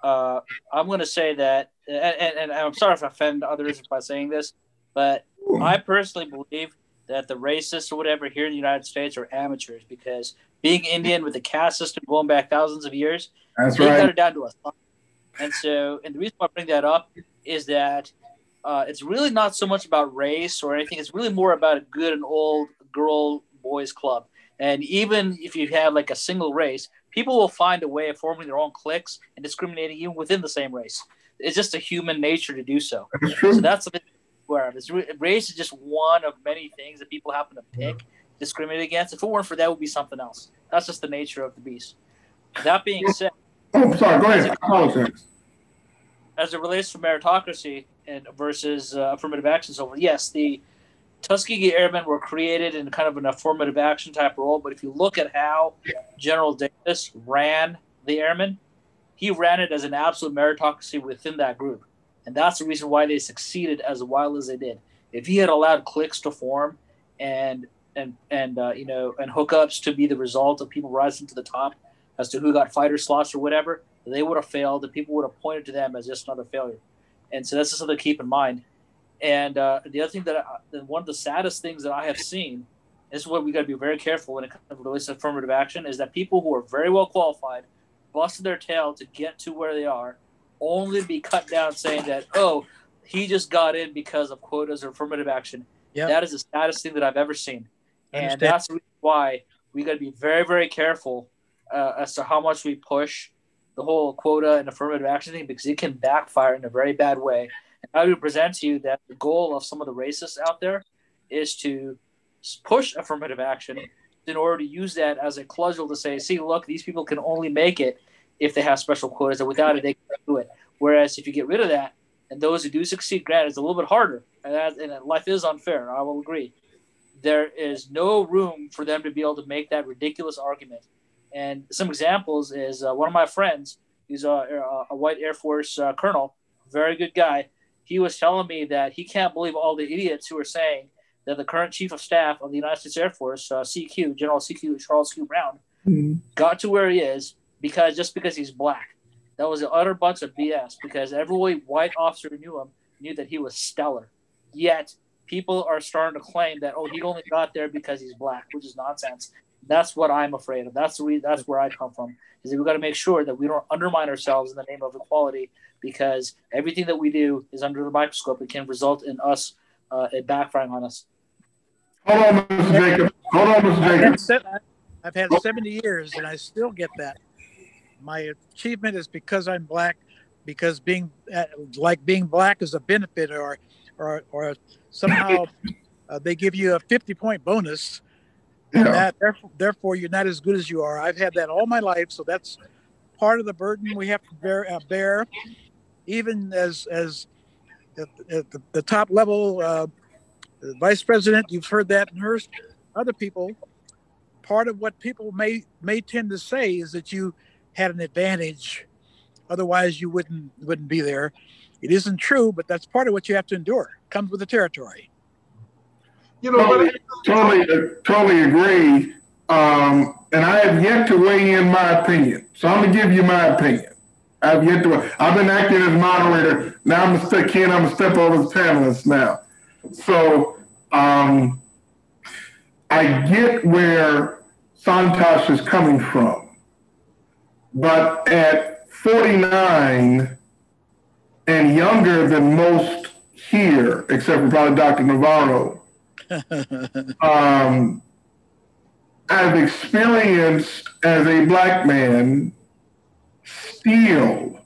Uh, I'm going to say that, and, and, and, I'm sorry if I offend others by saying this, but I personally believe that the racists or whatever here in the United States are amateurs because being Indian with the caste system going back thousands of years, That's they right. got it down to us. And so, and the reason why I bring that up is that uh, it's really not so much about race or anything. It's really more about a good and old girl boys club. And even if you have like a single race, people will find a way of forming their own cliques and discriminating even within the same race. It's just a human nature to do so. That's true. So that's where it's race is just one of many things that people happen to pick, discriminate against. If it weren't for that, it would be something else. That's just the nature of the beast. That being said, Oh, sorry. Go ahead. Apologize. as it relates to meritocracy and versus uh, affirmative action, so yes, the Tuskegee Airmen were created in kind of an affirmative action type role. But if you look at how General Davis ran the Airmen, he ran it as an absolute meritocracy within that group, and that's the reason why they succeeded as well as they did. If he had allowed cliques to form and and and uh, you know and hookups to be the result of people rising to the top as to who got fighter slots or whatever, they would have failed, and people would have pointed to them as just another failure. And so that's just something to keep in mind. And uh, the other thing that I, one of the saddest things that I have seen this is what we got to be very careful when it comes to relates affirmative action is that people who are very well qualified busted their tail to get to where they are, only to be cut down saying that oh he just got in because of quotas or affirmative action. Yep. That is the saddest thing that I've ever seen, and that's why we got to be very very careful uh, as to how much we push the whole quota and affirmative action thing because it can backfire in a very bad way. And I would present to you that the goal of some of the racists out there is to push affirmative action in order to use that as a cudgel to say, see, look, these people can only make it if they have special quotas, and without it, they can't do it. Whereas if you get rid of that, and those who do succeed, granted, it's a little bit harder, and, that, and life is unfair, I will agree. There is no room for them to be able to make that ridiculous argument. And some examples is uh, one of my friends, he's a, a, white Air Force uh, colonel, very good guy. He was telling me that he can't believe all the idiots who are saying that the current chief of staff of the United States Air Force, uh, CQ, General CQ Charles Q. Brown, got to where he is because just because he's black. That was an utter bunch of BS because every white officer who knew him knew that he was stellar. Yet people are starting to claim that oh he only got there because he's black, which is nonsense. That's what I'm afraid of. That's the re- that's where I come from. Is that we got to make sure that we don't undermine ourselves in the name of equality because everything that we do is under the microscope. It can result in us uh, it backfiring on us. Hold on, Mr. Jacob. Hold on, Mr. I've had, Jacob. se- I've had 70 years and I still get that. My achievement is because I'm black, because being uh, like being black is a benefit, or or or somehow uh, they give you a 50 point bonus. And Yeah. that therefore, therefore you're not as good as you are. I've had that all my life, so that's part of the burden we have to bear. Uh, bear. Even as as at, at the, the top level, uh, the vice president, you've heard that and Hearst. Other people, part of what people may may tend to say is that you had an advantage, otherwise you wouldn't wouldn't be there. It isn't true, but that's part of what you have to endure. It Comes with the territory. You know, Totally, totally, uh, totally agree. Um, and I have yet to weigh in my opinion. So I'm gonna give you my opinion. I've yet to. I've been acting as moderator. Now I'm gonna step. Ken, I'm gonna step over the panelists now. So um, I get where Santosh is coming from, but at 49 and younger than most here, except for probably Dr. Navarro um, I've experienced as a black man still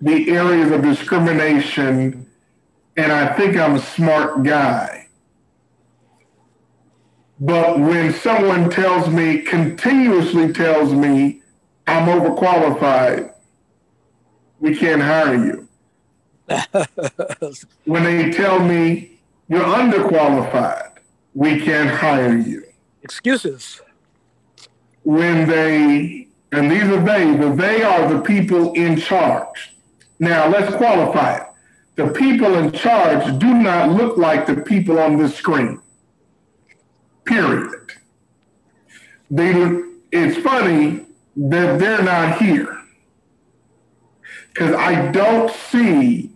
the areas of discrimination, and I think I'm a smart guy. But when someone tells me, continuously tells me, I'm overqualified, we can't hire you. When they tell me, you're underqualified, we can't hire you. Excuses. When they, and these are they, but they are the people in charge. Now let's qualify it. the people in charge do not look like the people on this screen. Period. They, it's funny that they're not here because I don't see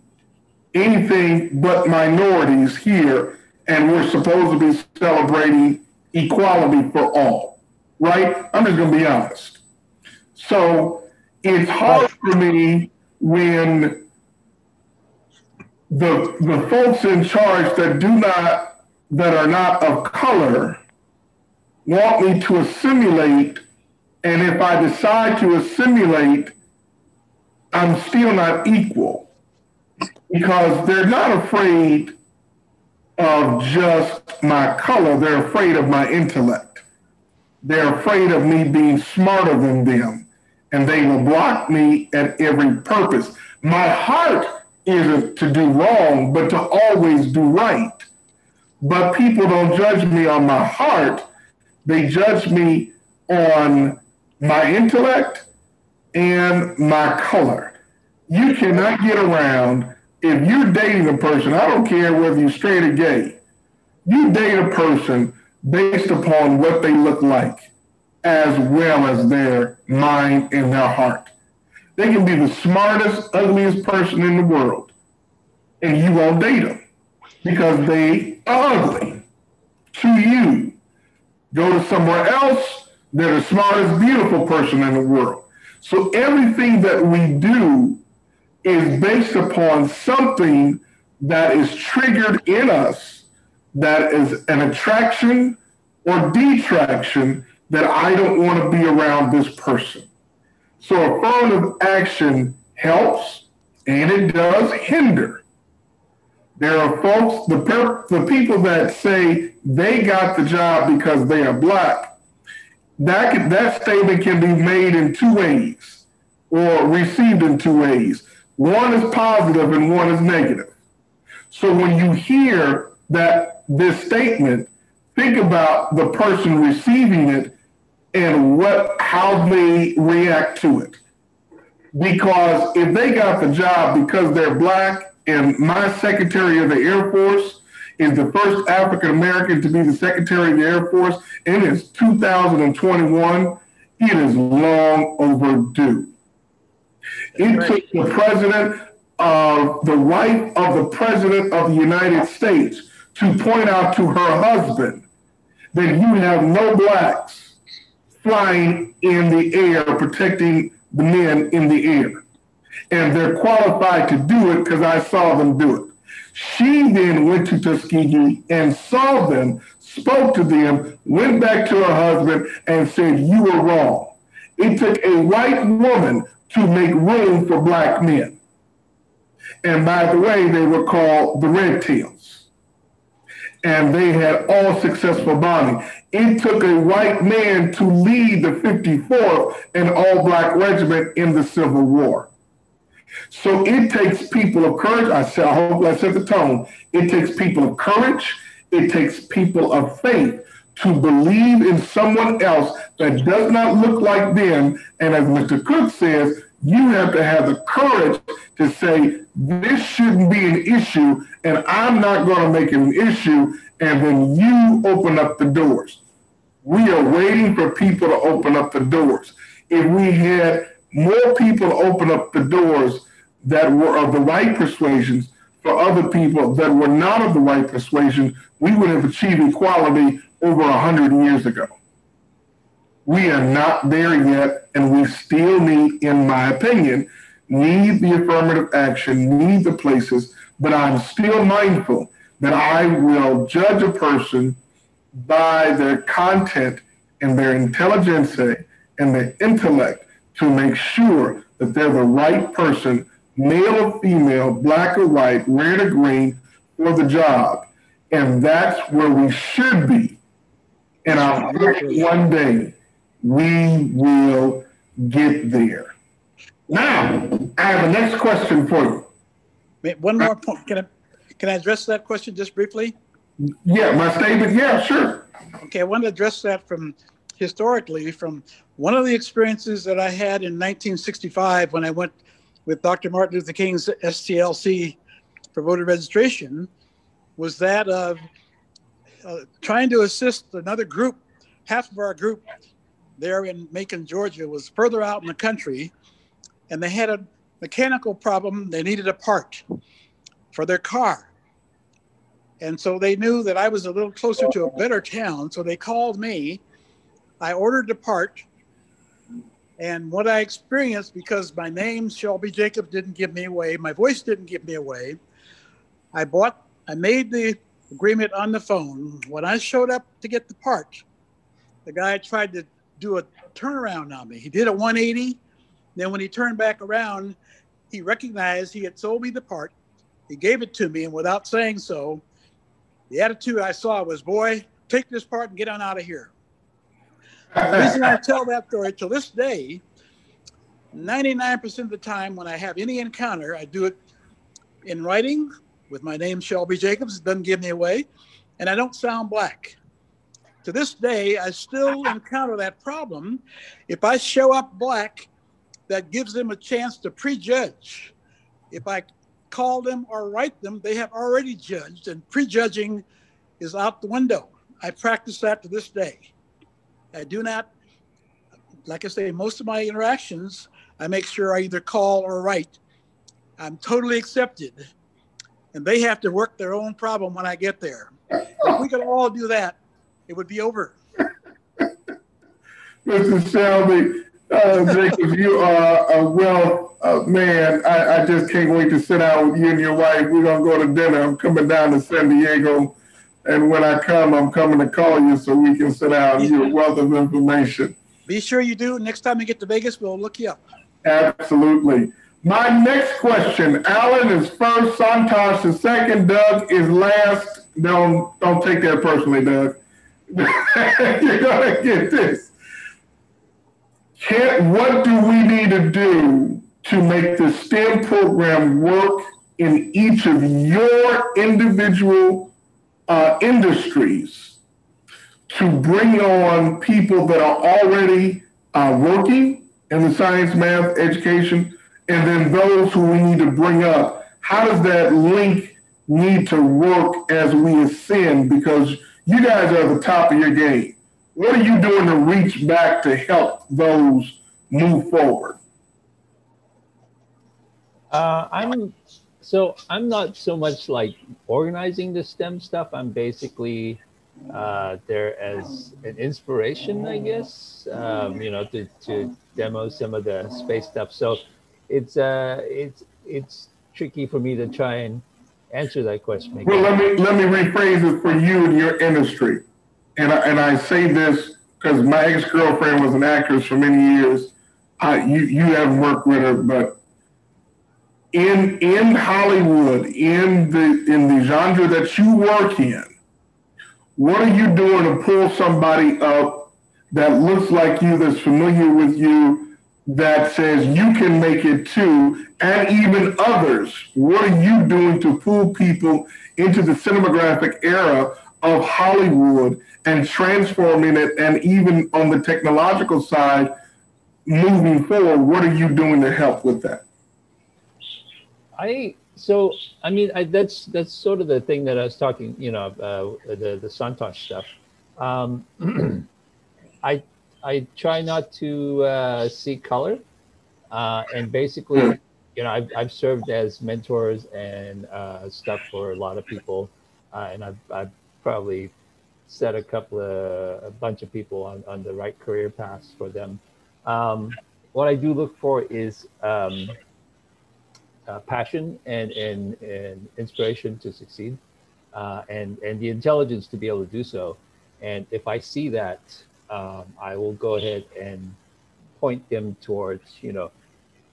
anything but minorities here, and we're supposed to be celebrating equality for all, right? I'm just going to be honest. So it's hard for me when the the folks in charge that do not that are not of color want me to assimilate and if i decide to assimilate i'm still not equal because they're not afraid of just my color. They're afraid of my intellect. They're afraid of me being smarter than them and they will block me at every purpose. My heart isn't to do wrong, but to always do right. But people don't judge me on my heart, they judge me on my intellect and my color. You cannot get around if you're dating a person, I don't care whether you're straight or gay, you date a person based upon what they look like as well as their mind and their heart. They can be the smartest, ugliest person in the world, and you won't date them because they are ugly to you. Go to somewhere else, they're the smartest, beautiful person in the world. So everything that we do is based upon something that is triggered in us that is an attraction or detraction that I don't want to be around this person. So affirmative action helps and it does hinder. There are folks, the, per, the people that say they got the job because they are black, that, can, that statement can be made in two ways or received in two ways. One is positive and one is negative. So when you hear that this statement, think about the person receiving it and what how they react to it. Because if they got the job because they're black, and my Secretary of the Air Force is the first African American to be the Secretary of the Air Force, and it's 2021, it is long overdue. It took the president of the wife of the president of the United States to point out to her husband that you have no blacks flying in the air, protecting the men in the air. And they're qualified to do it because I saw them do it. She then went to Tuskegee and saw them, spoke to them, went back to her husband and said, You were wrong. It took a white woman to make room for black men. And by the way, they were called the Red Tails. And they had all successful bombing it took a white man to lead the 54th and all black regiment in the Civil War. So it takes people of courage. I said, I hope I set the tone. It takes people of courage. It takes people of faith to believe in someone else that does not look like them. And as Mr. Cook says, you have to have the courage to say, this shouldn't be an issue, and I'm not going to make it an issue. And then you open up the doors. We are waiting for people to open up the doors. If we had more people open up the doors that were of the right persuasions for other people that were not of the right persuasion, we would have achieved equality over a hundred years ago. We are not there yet, and we still need, in my opinion, need the affirmative action, need the places, but I'm still mindful that I will judge a person by their content and their intelligence and their intellect to make sure that they're the right person, male or female, black or white, red or green, for the job. And that's where we should be. And I hope one day we will get there. Now, I have a next question for you. One more point. Can I, can I address that question just briefly? Yeah, my statement. Yeah, sure. Okay, I want to address that from historically from one of the experiences that I had in 1965 when I went with Dr. Martin Luther King's SCLC for voter registration was that of uh, trying to assist another group. Half of our group there in Macon, Georgia, was further out in the country, and they had a mechanical problem. They needed a part for their car. And so they knew that I was a little closer to a better town. So they called me. I ordered the part. And what I experienced, because my name, Shelby Jacob, didn't give me away, my voice didn't give me away, I bought, I made the agreement on the phone. When I showed up to get the part, the guy tried to do a turnaround on me. He did a 180. Then when he turned back around, he recognized he had sold me the part. He gave it to me, and without saying so, the attitude I saw was, boy, take this part and get on out of here. The reason I tell that story to this day, 99% of the time when I have any encounter, I do it in writing with my name, Shelby Jacobs. It doesn't give me away. And I don't sound black. To this day, I still encounter that problem. If I show up black, that gives them a chance to prejudge. If I call them or write them, they have already judged, and prejudging is out the window. I practice that to this day. I do not, like I say, most of my interactions, I make sure I either call or write. I'm totally accepted, and they have to work their own problem when I get there. If we could all do that, it would be over. Mr. Shelby, uh, Jacob, you are a well uh, man. I, I just can't wait to sit down with you and your wife. We're gonna go to dinner. I'm coming down to San Diego, and when I come, I'm coming to call you so we can sit down. You're a wealth of information. Be sure you do. Next time we get to Vegas, we'll look you up. Absolutely. My next question: Alan is first, Santosh is second, Doug is last. Don't don't take that personally, Doug. You're gonna get this. Can, what do we need to do to make the STEM program work in each of your individual uh, industries to bring on people that are already uh, working in the science, math, education, and then those who we need to bring up? How does that link need to work as we ascend? Because you guys are at the top of your game. What are you doing to reach back to help those move forward? Uh, I'm so I'm not so much like organizing the STEM stuff. I'm basically uh, there as an inspiration, I guess. Um, you know, to, to demo some of the space stuff. So it's uh, it's it's tricky for me to try and answer that question. Again. Well, let me let me rephrase it for you and your industry and I, and I say this because my ex girlfriend was an actress for many years. I, you you haven't worked with her, but in in Hollywood, in the in the genre that you work in, what are you doing to pull somebody up that looks like you, that's familiar with you, that says you can make it too, and even others? What are you doing to pull people into the cinematographic era of Hollywood and transforming it, and even on the technological side, moving forward, what are you doing to help with that? I so I mean I, that's that's sort of the thing that I was talking, you know, uh, the the Santosh stuff. Um, I I try not to uh, see color, uh, and basically, you know, I've, I've served as mentors and uh, stuff for a lot of people, uh, and I've, I've probably set a couple of a bunch of people on, on the right career paths for them. Um, what I do look for is um, uh, passion and, and, and inspiration to succeed uh, and, and the intelligence to be able to do so. And if I see that, um, I will go ahead and point them towards, you know,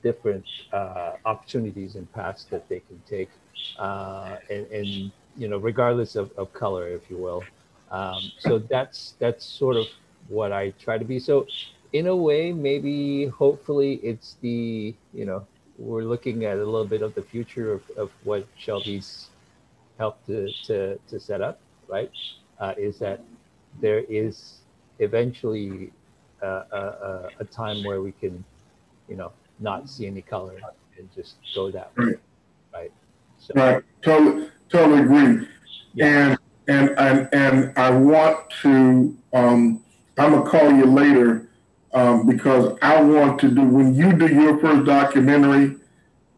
different uh, opportunities and paths that they can take. Uh, and, and, you know, regardless of, of color, if you will. Um, so that's that's sort of what I try to be. So in a way, maybe hopefully it's the you know we're looking at a little bit of the future of, of what Shelby's helped to, to, to set up, right? Uh, is that there is eventually uh, a, a, time where we can, you know, not see any color and just go that way, right? So. Right. Totally, totally agree. Yeah. And and and and I want to. Um, I'm gonna call you later um, because I want to do when you do your first documentary.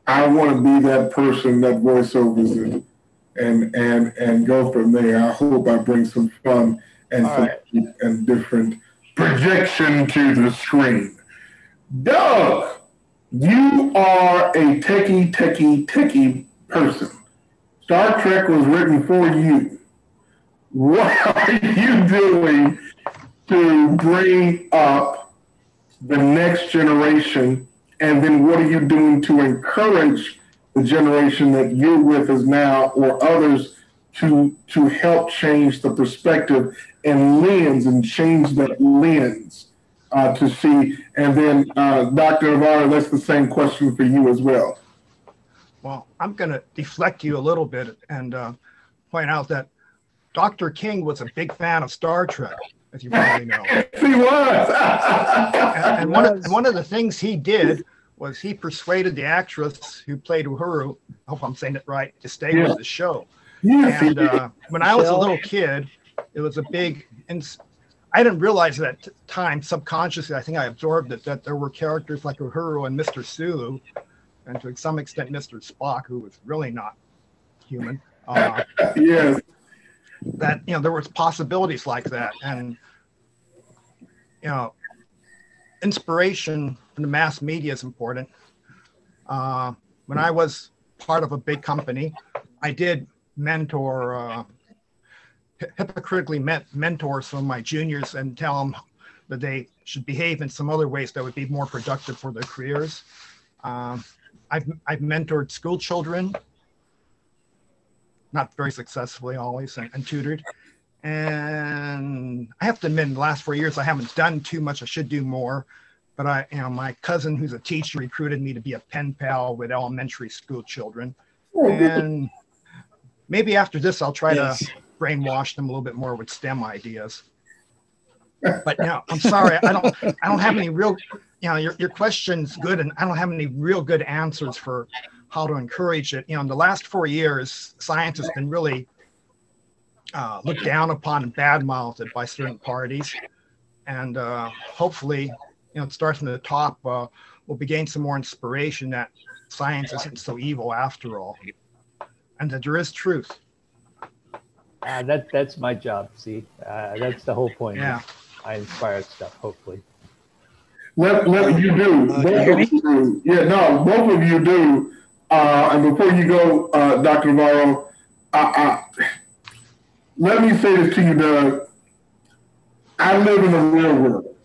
I want to be that person that voiceovers it, and and and go from there. I hope I bring some fun and some, right. and different projection to the screen. Doug, you are a techie, techie, techie person. Star Trek was written for you. What are you doing to bring up the next generation? And then what are you doing to encourage the generation that you're with us now or others to to help change the perspective and lens and change that lens uh, to see. And then, uh, Dr. Navarro, that's the same question for you as well. Well, I'm going to deflect you a little bit and uh, point out that Dr. King was a big fan of Star Trek, as you probably know. he was. and, and, one of, and one of the things he did was he persuaded the actress who played Uhura, I hope I'm saying it right, to stay yeah. with the show. Yes, and uh, when I was a little kid, it was a big. Ins- I didn't realize at that time subconsciously. I think I absorbed it that there were characters like Uhura and Mr. Sulu, and to some extent Mr. Spock, who was really not human. Uh, yes. That you know there was possibilities like that, and you know, inspiration from the mass media is important. Uh, when I was part of a big company, I did mentor, uh, hypocritically met, mentor some of my juniors and tell them that they should behave in some other ways that would be more productive for their careers. Um, I've, I've mentored school children, not very successfully always, and, and tutored. And I have to admit, in the last four years, I haven't done too much. I should do more. But I, you know, my cousin, who's a teacher, recruited me to be a pen pal with elementary school children. Oh, and maybe after this, I'll try yes. to brainwash them a little bit more with STEM ideas. But know, I'm sorry, I don't, I don't have any real, you know, your, your question's good, and I don't have any real good answers for how to encourage it. You know, in the last four years, science has been really uh, looked down upon and badmouthed by certain parties, and uh, hopefully, you know, it starts from the top. Uh, we'll be gaining some more inspiration that science isn't so evil after all and that there is truth. Uh, that that's my job. See, uh, that's the whole point. Yeah, I inspire stuff. Hopefully. Let, let you do. Uh, both of you do. Yeah, no, both of you do. Uh, and before you go, uh, Dr. Navarro, let me say this to you, Doug. I live in the real world.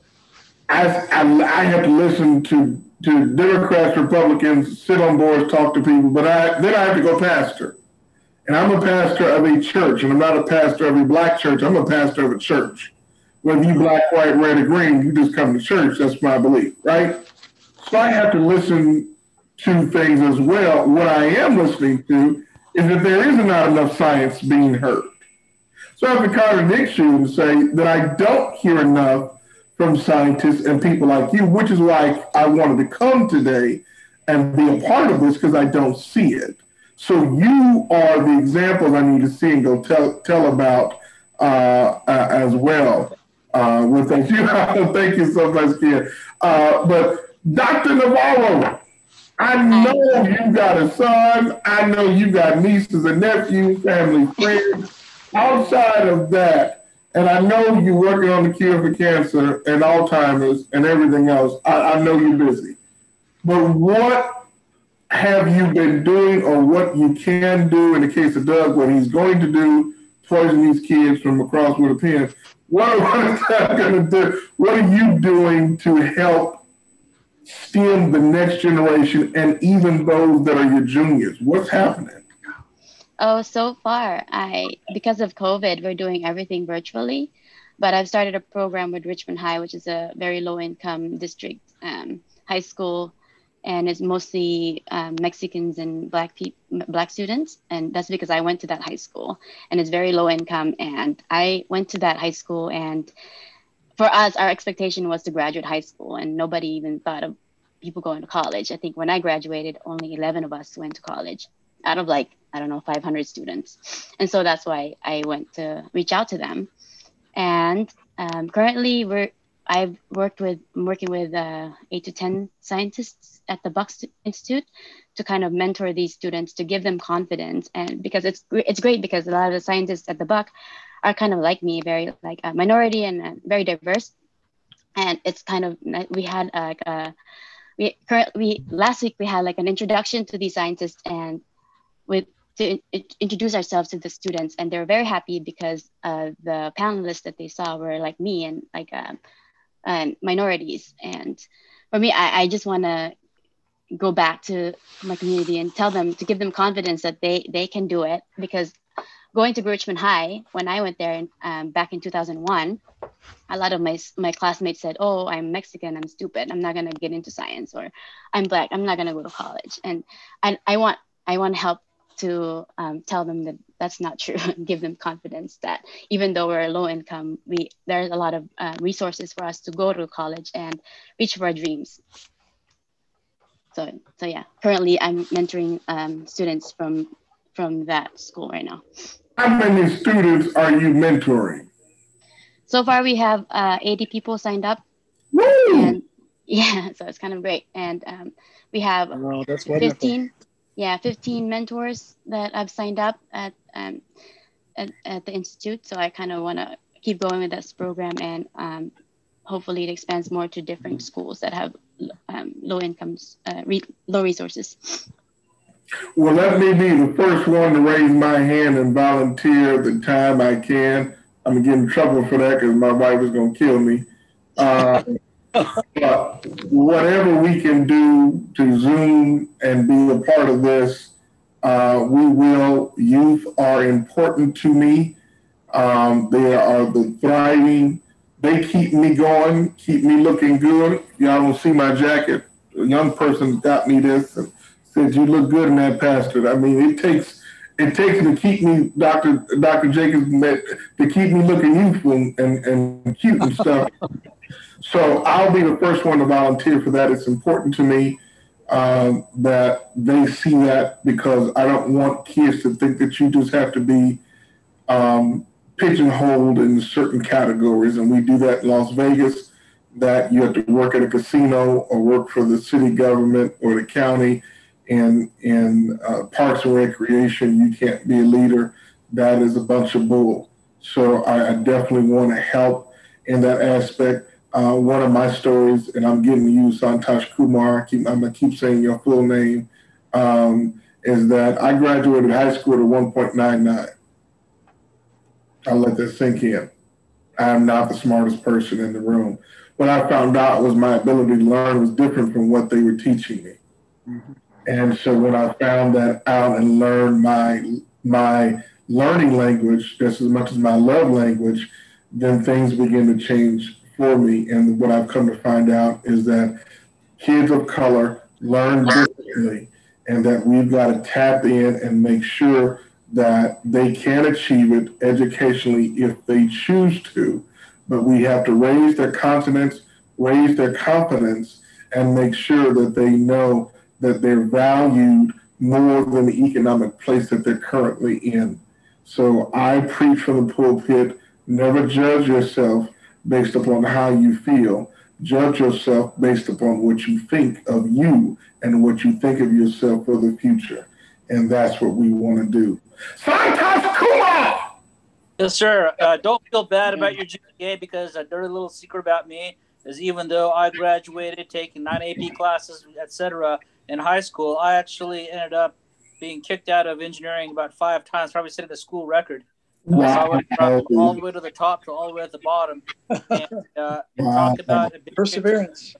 I, I, I have to listen to, to Democrats, Republicans, sit on boards, talk to people, but I then I have to go pastor. And I'm a pastor of a church, and I'm not a pastor of a black church. I'm a pastor of a church. Whether you black, white, red, or green, you just come to church. That's my belief, right? So I have to listen to things as well. What I am listening to is that there is not enough science being heard. So I have to contradict you and say that I don't hear enough from scientists and people like you, which is why I wanted to come today and be a part of this because I don't see it. So you are the examples I need to see and go tell tell about uh, uh, as well. Uh, with thank you, thank you so much, Ken. Uh, but Dr. Navarro, I know you got a son. I know you got nieces and nephews, family, friends. Outside of that, and I know you're working on the cure for cancer and Alzheimer's and everything else. I, I know you're busy. But what have you been doing or what you can do in the case of Doug, what he's going to do, poison these kids from across with a pen. What, what is that going to do? What are you doing to help stem the next generation and even those that are your juniors? What's happening? Oh, so far, I because of COVID, we're doing everything virtually. But I've started a program with Richmond High, which is a very low income district um, high school and it's mostly um, Mexicans and black people, black students, and that's because I went to that high school, and it's very low income. And I went to that high school, and for us, our expectation was to graduate high school, and nobody even thought of people going to college. I think when I graduated, only 11 of us went to college out of like I don't know 500 students, and so that's why I went to reach out to them. And um, currently, we're I've worked with I'm working with uh, eight to ten scientists at the Buck Institute to kind of mentor these students to give them confidence, and because it's it's great because a lot of the scientists at the Buck are kind of like me, very like a minority and uh, very diverse, and it's kind of we had like a we currently last week we had like an introduction to these scientists and with to introduce ourselves to the students and they were very happy because uh, the panelists that they saw were like me and like um, and minorities. And for me, I, I just want to go back to my community and tell them to give them confidence that they they can do it because going to Richmond High when I went there in, um, back in 2001, a lot of my my classmates said, "Oh, I'm Mexican, I'm stupid, I'm not gonna get into science," or "I'm black, I'm not gonna go to college." And I I want I want help to um, tell them that that's not true and give them confidence that even though we're low income we there's a lot of uh, resources for us to go to college and reach for our dreams so so yeah currently i'm mentoring um, students from from that school right now how many students are you mentoring? So far we have uh, 80 people signed up. Woo! and yeah so it's kind of great. And um, we have oh, 15 yeah 15 mentors that i've signed up at um, at, at the institute. So i kind of want to keep going with this program and um, hopefully it expands more to different schools that have um, low incomes uh, re- low resources well let me be the first one to raise my hand and volunteer the time i can i'm gonna get in trouble for that because my wife is gonna kill me uh, but whatever we can do to Zoom and be a part of this, uh, we will. Youth are important to me. Um, they are the thriving. They keep me going, keep me looking good. Y'all don't see my jacket. A young person got me this and said, "You look good in that, Pastor." I mean, it takes it takes to keep me, Doctor Doctor Jacobs, to keep me looking youthful and, and, and cute and stuff. So I'll be the first one to volunteer for that. It's important to me um, that they see that because I don't want kids to think that you just have to be um, pigeonholed in certain categories. And we do that in Las Vegas, that you have to work at a casino or work for the city government or the county. And in uh, parks and recreation, you can't be a leader. That is a bunch of bull. So I, I definitely want to help in that aspect uh, one of my stories, and I'm getting you, Santosh Kumar. Keep, I'm gonna keep saying your full name. Um, is that I graduated high school at 1.99. I'll let that sink in. I am not the smartest person in the room. What I found out was my ability to learn was different from what they were teaching me. Mm-hmm. And so when I found that out and learned my my learning language just as much as my love language, then things begin to change for me. And what I've come to find out is that kids of color learn differently and that we've got to tap in and make sure that they can achieve it educationally if they choose to. But we have to raise their confidence, raise their confidence, and make sure that they know that they're valued more than the economic place that they're currently in. So I preach from the pulpit never judge yourself based upon how you feel. Judge yourself based upon what you think of you and what you think of yourself for the future. And that's what we want to do. Santosh Kumar! Yes, sir. Uh, don't feel bad about your GPA because a dirty little secret about me is even though I graduated taking nine AP classes, etc., in high school, I actually ended up being kicked out of engineering about five times, probably setting the school record. Wow. Uh, so all the way to the top to all the way at the bottom, and, uh, wow. talk about perseverance.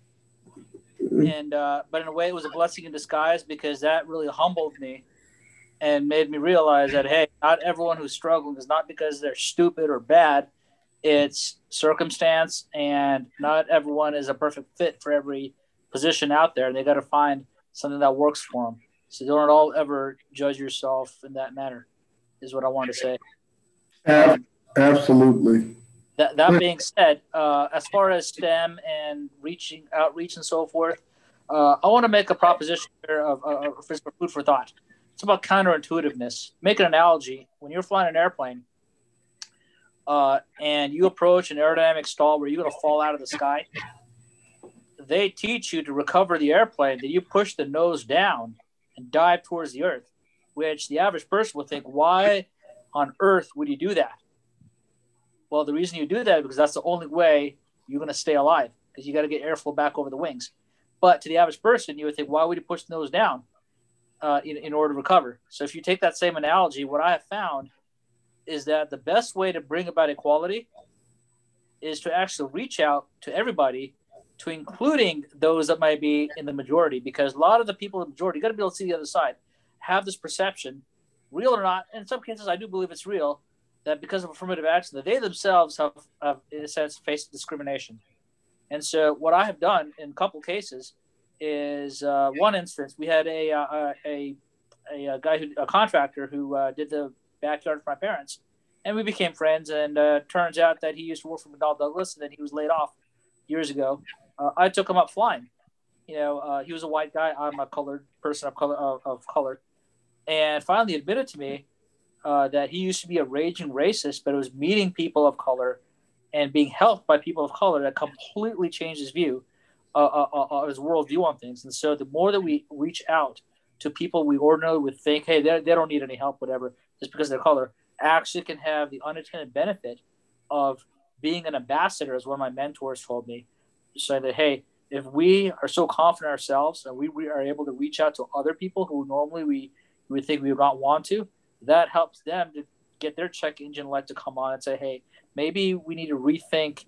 And uh, but in a way, it was a blessing in disguise because that really humbled me and made me realize that hey, not everyone who's struggling is not because they're stupid or bad. It's circumstance, and not everyone is a perfect fit for every position out there. And they got to find something that works for them. So don't all ever judge yourself in that manner. Is what I want to say. Absolutely. That, that being said, uh, as far as STEM and reaching outreach and so forth, uh, I want to make a proposition here of, for food for thought. it's about counterintuitiveness. Make an analogy. When you're flying an airplane uh, and you approach an aerodynamic stall where you're going to fall out of the sky, they teach you to recover the airplane that you push the nose down and dive towards the earth, which the average person would think, why on earth would you do that? Well, the reason you do that is because that's the only way you're going to stay alive because you got to get airflow back over the wings. But to the average person, you would think, why would you push the nose down uh, in, in order to recover? So if you take that same analogy, what I have found is that the best way to bring about equality is to actually reach out to everybody to including those that might be in the majority, because a lot of the people in the majority, got to be able to see the other side, have this perception, real or not. In some cases, I do believe it's real that because of affirmative action, that they themselves have, have in a sense, faced discrimination. And so, what I have done in a couple cases is uh, one instance we had a uh, a, a, a guy who a contractor who uh, did the backyard for my parents, and we became friends. And uh, turns out that he used to work for McDonnell Douglas, and then he was laid off years ago uh, I took him up flying. You know, uh, he was a white guy. I'm a colored person of color, of, of color, and finally admitted to me uh, that he used to be a raging racist, but it was meeting people of color and being helped by people of color that completely changed his view, uh, uh, uh, his worldview on things. And so, the more that we reach out to people we ordinarily would think, hey, they, they don't need any help, whatever, just because of their color, actually can have the unintended benefit of being an ambassador, as one of my mentors told me, that hey, if we are so confident ourselves and we, we are able to reach out to other people who normally we, we think we would not want to, that helps them to get their check engine light to come on and say, hey, maybe we need to rethink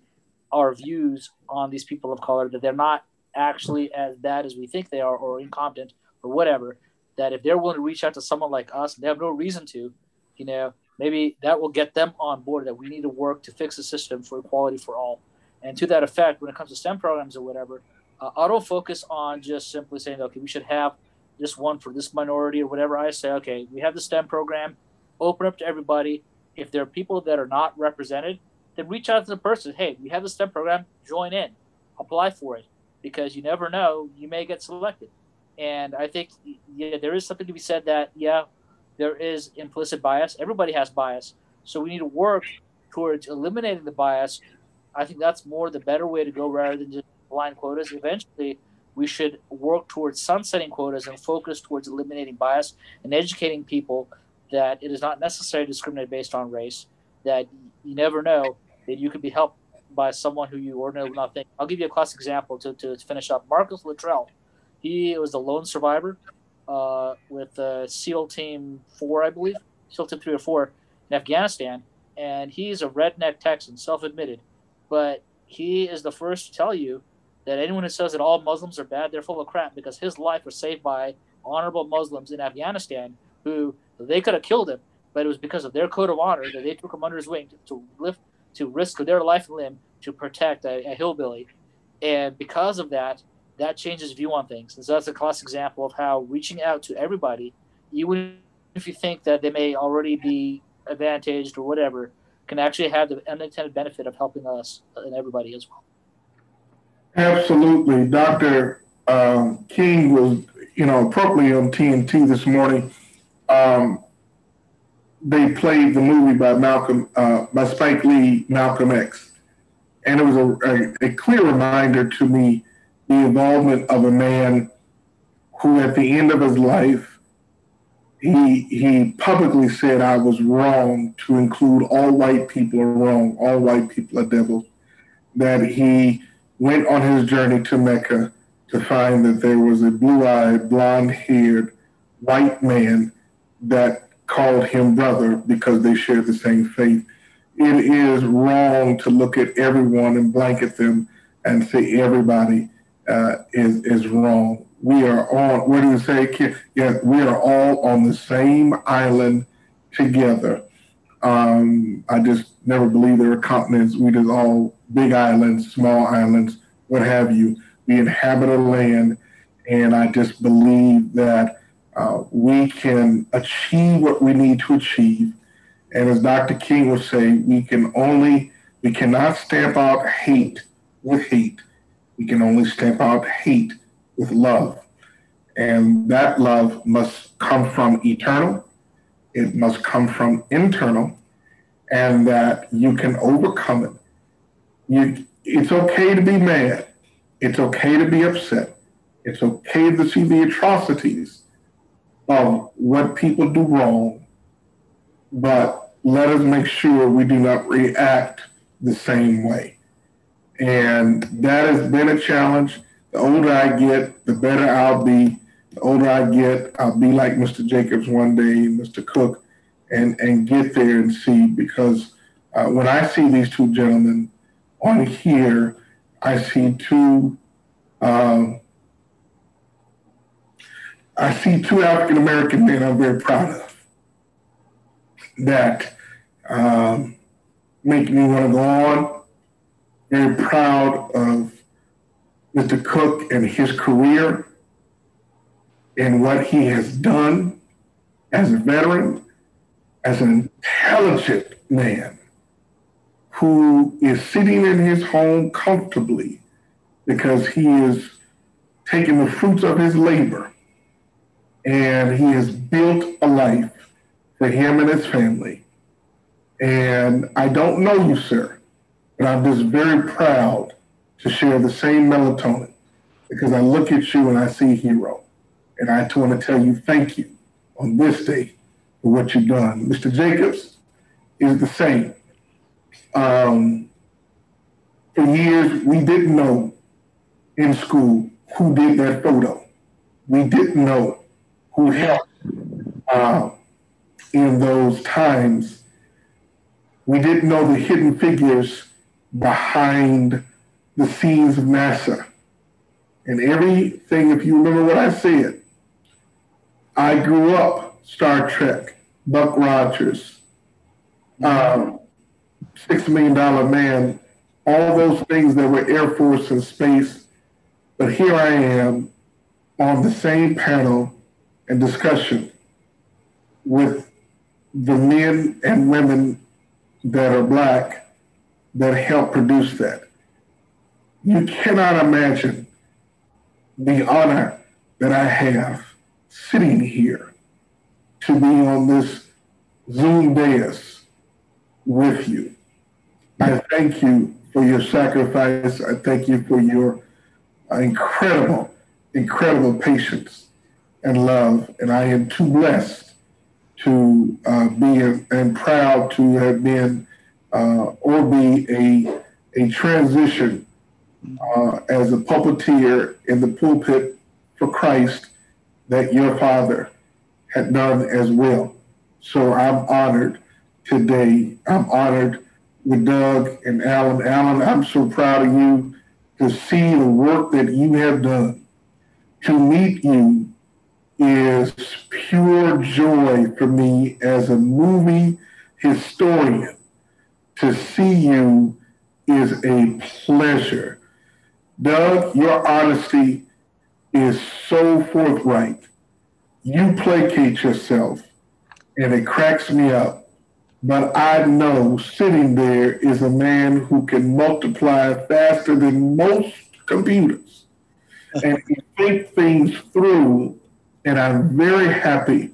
our views on these people of color that they're not actually as bad as we think they are or incompetent or whatever. That if they're willing to reach out to someone like us they have no reason to you know maybe that will get them on board that we need to work to fix the system for equality for all and to that effect, when it comes to STEM programs or whatever, uh, don't focus on just simply saying, okay, we should have this one for this minority or whatever. I say, okay, we have the STEM program, open up to everybody. If there are people that are not represented, then reach out to the person. Hey, we have the STEM program, join in, apply for it, because you never know, you may get selected. And I think yeah, there is something to be said that yeah, there is implicit bias. Everybody has bias, so we need to work towards eliminating the bias I think that's more the better way to go rather than just blind quotas. Eventually, we should work towards sunsetting quotas and focus towards eliminating bias and educating people that it is not necessary to discriminate based on race, that you never know that you could be helped by someone who you ordinarily would not think. I'll give you a classic example to, to finish up. Marcus Luttrell, he was the lone survivor uh, with uh, SEAL Team 4, I believe, SEAL Team 3 or 4 in Afghanistan. And he's a redneck Texan, self admitted but he is the first to tell you that anyone who says that all Muslims are bad, they're full of crap because his life was saved by honorable Muslims in Afghanistan who they could have killed him, but it was because of their code of honor that they took him under his wing to, to lift, to risk their life and limb to protect a, a hillbilly. And because of that, that changes view on things. And so that's a classic example of how reaching out to everybody, even if you think that they may already be advantaged or whatever, can actually have the unintended benefit of helping us and everybody as well. Absolutely. Dr. Um, King was, you know, appropriately on TNT this morning. Um, they played the movie by Malcolm, uh, by Spike Lee, Malcolm X. And it was a, a, a clear reminder to me the involvement of a man who, at the end of his life, he he publicly said I was wrong to include all white people are wrong, all white people are devils. That he went on his journey to Mecca to find that there was a blue-eyed, blonde-haired white man that called him brother because they shared the same faith. It is wrong to look at everyone and blanket them and say everybody uh, is is wrong we are all, what do you say? Yeah, we are all on the same island together. Um, I just never believe there are continents. We just all big islands, small islands, what have you. We inhabit a land, and I just believe that uh, we can achieve what we need to achieve. And as Dr. King would say, we can only, we cannot stamp out hate with hate. We can only stamp out hate with love. And that love must come from eternal, it must come from internal, and that you can overcome it. You, it's okay to be mad, it's okay to be upset, it's okay to see the atrocities of what people do wrong, but let us make sure we do not react the same way. And that has been a challenge. The older I get, the better I'll be. The older I get, I'll be like Mr. Jacobs one day, Mr. Cook, and, and get there and see because uh, when I see these two gentlemen on here, I see two um, I see two African American men I'm very proud of that um, make me want to go on. Very proud of Mr. Cook and his career and what he has done as a veteran, as an intelligent man who is sitting in his home comfortably because he is taking the fruits of his labor and he has built a life for him and his family. And I don't know you, sir, but I'm just very proud to share the same melatonin because I look at you and I see hero. And I want to tell you thank you on this day for what you've done. Mr. Jacobs is the same. Um, for years, we didn't know in school who did that photo. We didn't know who helped uh, in those times. We didn't know the hidden figures behind the scenes of NASA. And everything, if you remember what I said, I grew up Star Trek, Buck Rogers, um, Six Million Dollar Man, all those things that were Air Force and space. But here I am on the same panel and discussion with the men and women that are black that help produce that. You cannot imagine the honor that I have sitting here to be on this Zoom dais with you. I thank you for your sacrifice. I thank you for your incredible, incredible patience and love. And I am too blessed to uh, be a, and proud to have been uh, or be a, a transition uh, as a puppeteer in the pulpit for Christ that your father had done as well. So I'm honored today. I'm honored with Doug and Alan. Alan, I'm so proud of you to see the work that you have done. To meet you is pure joy for me as a movie historian. To see you is a pleasure. Doug, your honesty is so forthright. You placate yourself, and it cracks me up. But I know sitting there is a man who can multiply faster than most computers and think things through and I'm very happy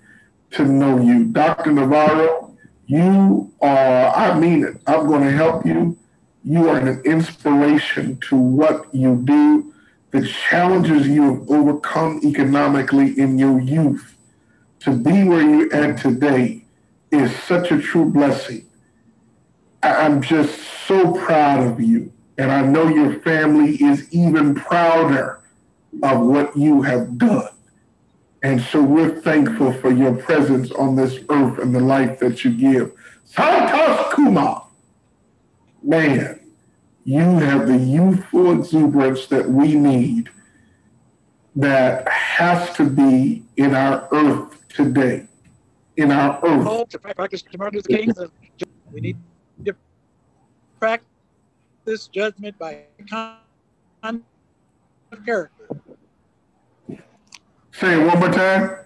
to know you. Dr. Navarro, you are, I mean it, I'm going to help you. You are an inspiration to what you do, the challenges you have overcome economically in your youth. To be where you're at today is such a true blessing. I'm just so proud of you. And I know your family is even prouder of what you have done. And so we're thankful for your presence on this earth and the life that you give. Santosh Kumar, man, you have the youthful exuberance that we need that has to be in our earth today. In our earth. Oh, to practice Martin Luther King, we need to practice this judgment by character. Say it one more time.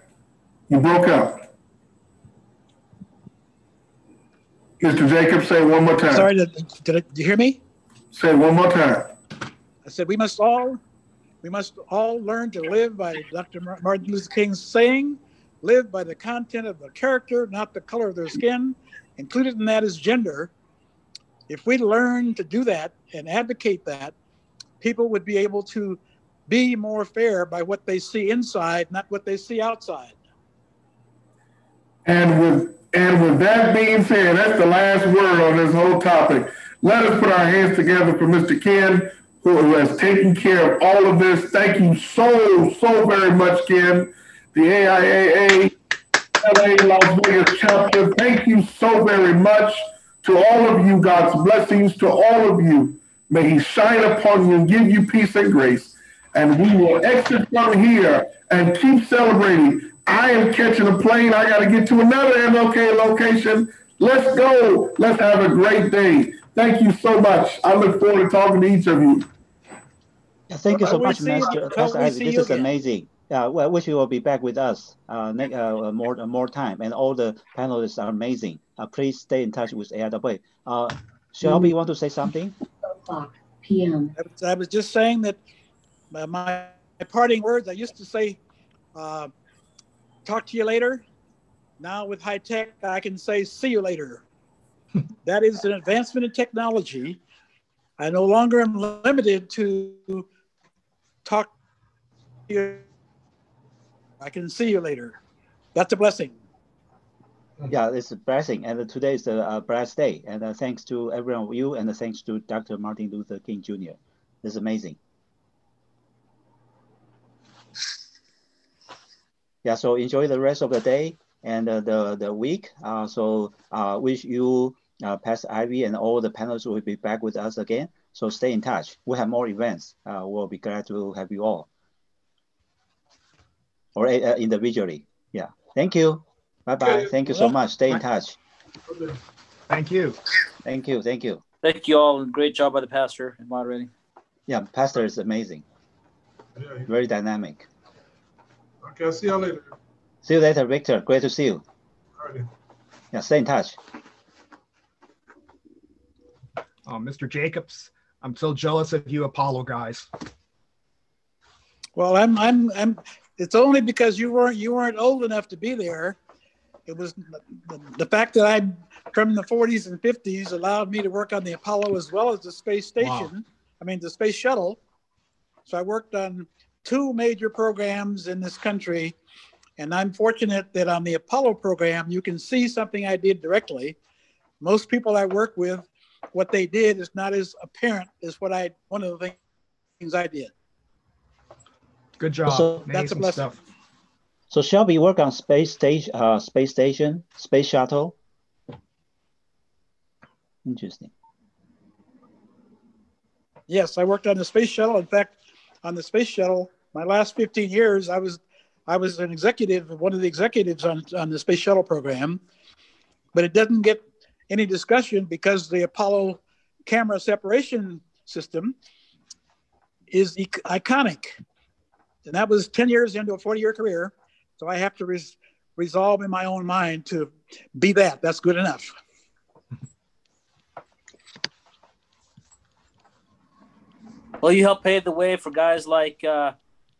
You broke up. Mr. Jacobs, say one more time. Sorry, did, did, did you hear me? Say one more time. I said we must all We must all learn to live by Dr. Martin Luther King's saying, live by the content of the character, not the color of their skin. Included in that is gender. If we learn to do that and advocate that, people would be able to be more fair by what they see inside, not what they see outside. And with and with that being said, that's the last word on this whole topic. Let us put our hands together for Mr. Ken, who has taken care of all of this. Thank you so, so very much, Ken. The AIAA LA Las Vegas chapter. Thank you so very much to all of you. God's blessings to all of you. May He shine upon you and give you peace and grace. And we will exit from here and keep celebrating. I am catching a plane. I got to get to another MLK location. Let's go. Let's have a great day. Thank you so much. I look forward to talking to each of you. Yeah, thank you so much, Master, Master Isaac. This is again. amazing. Yeah, well, I wish you will be back with us uh, next, uh, more more time. And all the panelists are amazing. Uh, please stay in touch with AIAA. Uh, Shelby, you want to say something? PM. I was, I was just saying that my, my parting words, I used to say, uh, talk to you later. Now with high tech, I can say, see you later. that is an advancement in technology. I no longer am limited to talk to you. I can see you later. That's a blessing. Yeah, it's a blessing. And today is a uh, blessed day. And uh, thanks to everyone of you and thanks to Dr. Martin Luther King Jr. It's amazing. Yeah, so enjoy the rest of the day and uh, the, the week. Uh, so uh, wish you, uh, Pastor Ivy and all the panels will be back with us again. So stay in touch. We have more events. Uh, we'll be glad to have you all. Or uh, individually. Yeah. Thank you. Bye-bye. Thank you so much. Stay in touch. Thank you. Thank you. Thank you. Thank you all. Great job by the pastor in moderating. Yeah, pastor is amazing. Very dynamic. Okay, I'll see you later. See you later, Victor. Great to see you. Alrighty. Yeah, stay in touch. Oh, Mr. Jacobs, I'm so jealous of you Apollo guys. Well, I'm I'm I'm it's only because you weren't you weren't old enough to be there. It was the, the fact that I'm from the 40s and 50s allowed me to work on the Apollo as well as the space station. Wow. I mean the space shuttle. So I worked on two major programs in this country. And I'm fortunate that on the Apollo program, you can see something I did directly. Most people I work with, what they did is not as apparent as what I, one of the things I did. Good job. So, that's a blessing. Stuff. So Shelby you work on space station, uh, space station, space shuttle. Interesting. Yes, I worked on the space shuttle. In fact, on the space shuttle, my last 15 years, I was I was an executive, one of the executives on, on the space shuttle program, but it doesn't get any discussion because the Apollo camera separation system is iconic. And that was 10 years into a 40 year career. So I have to res- resolve in my own mind to be that. That's good enough. Well, you helped pave the way for guys like uh,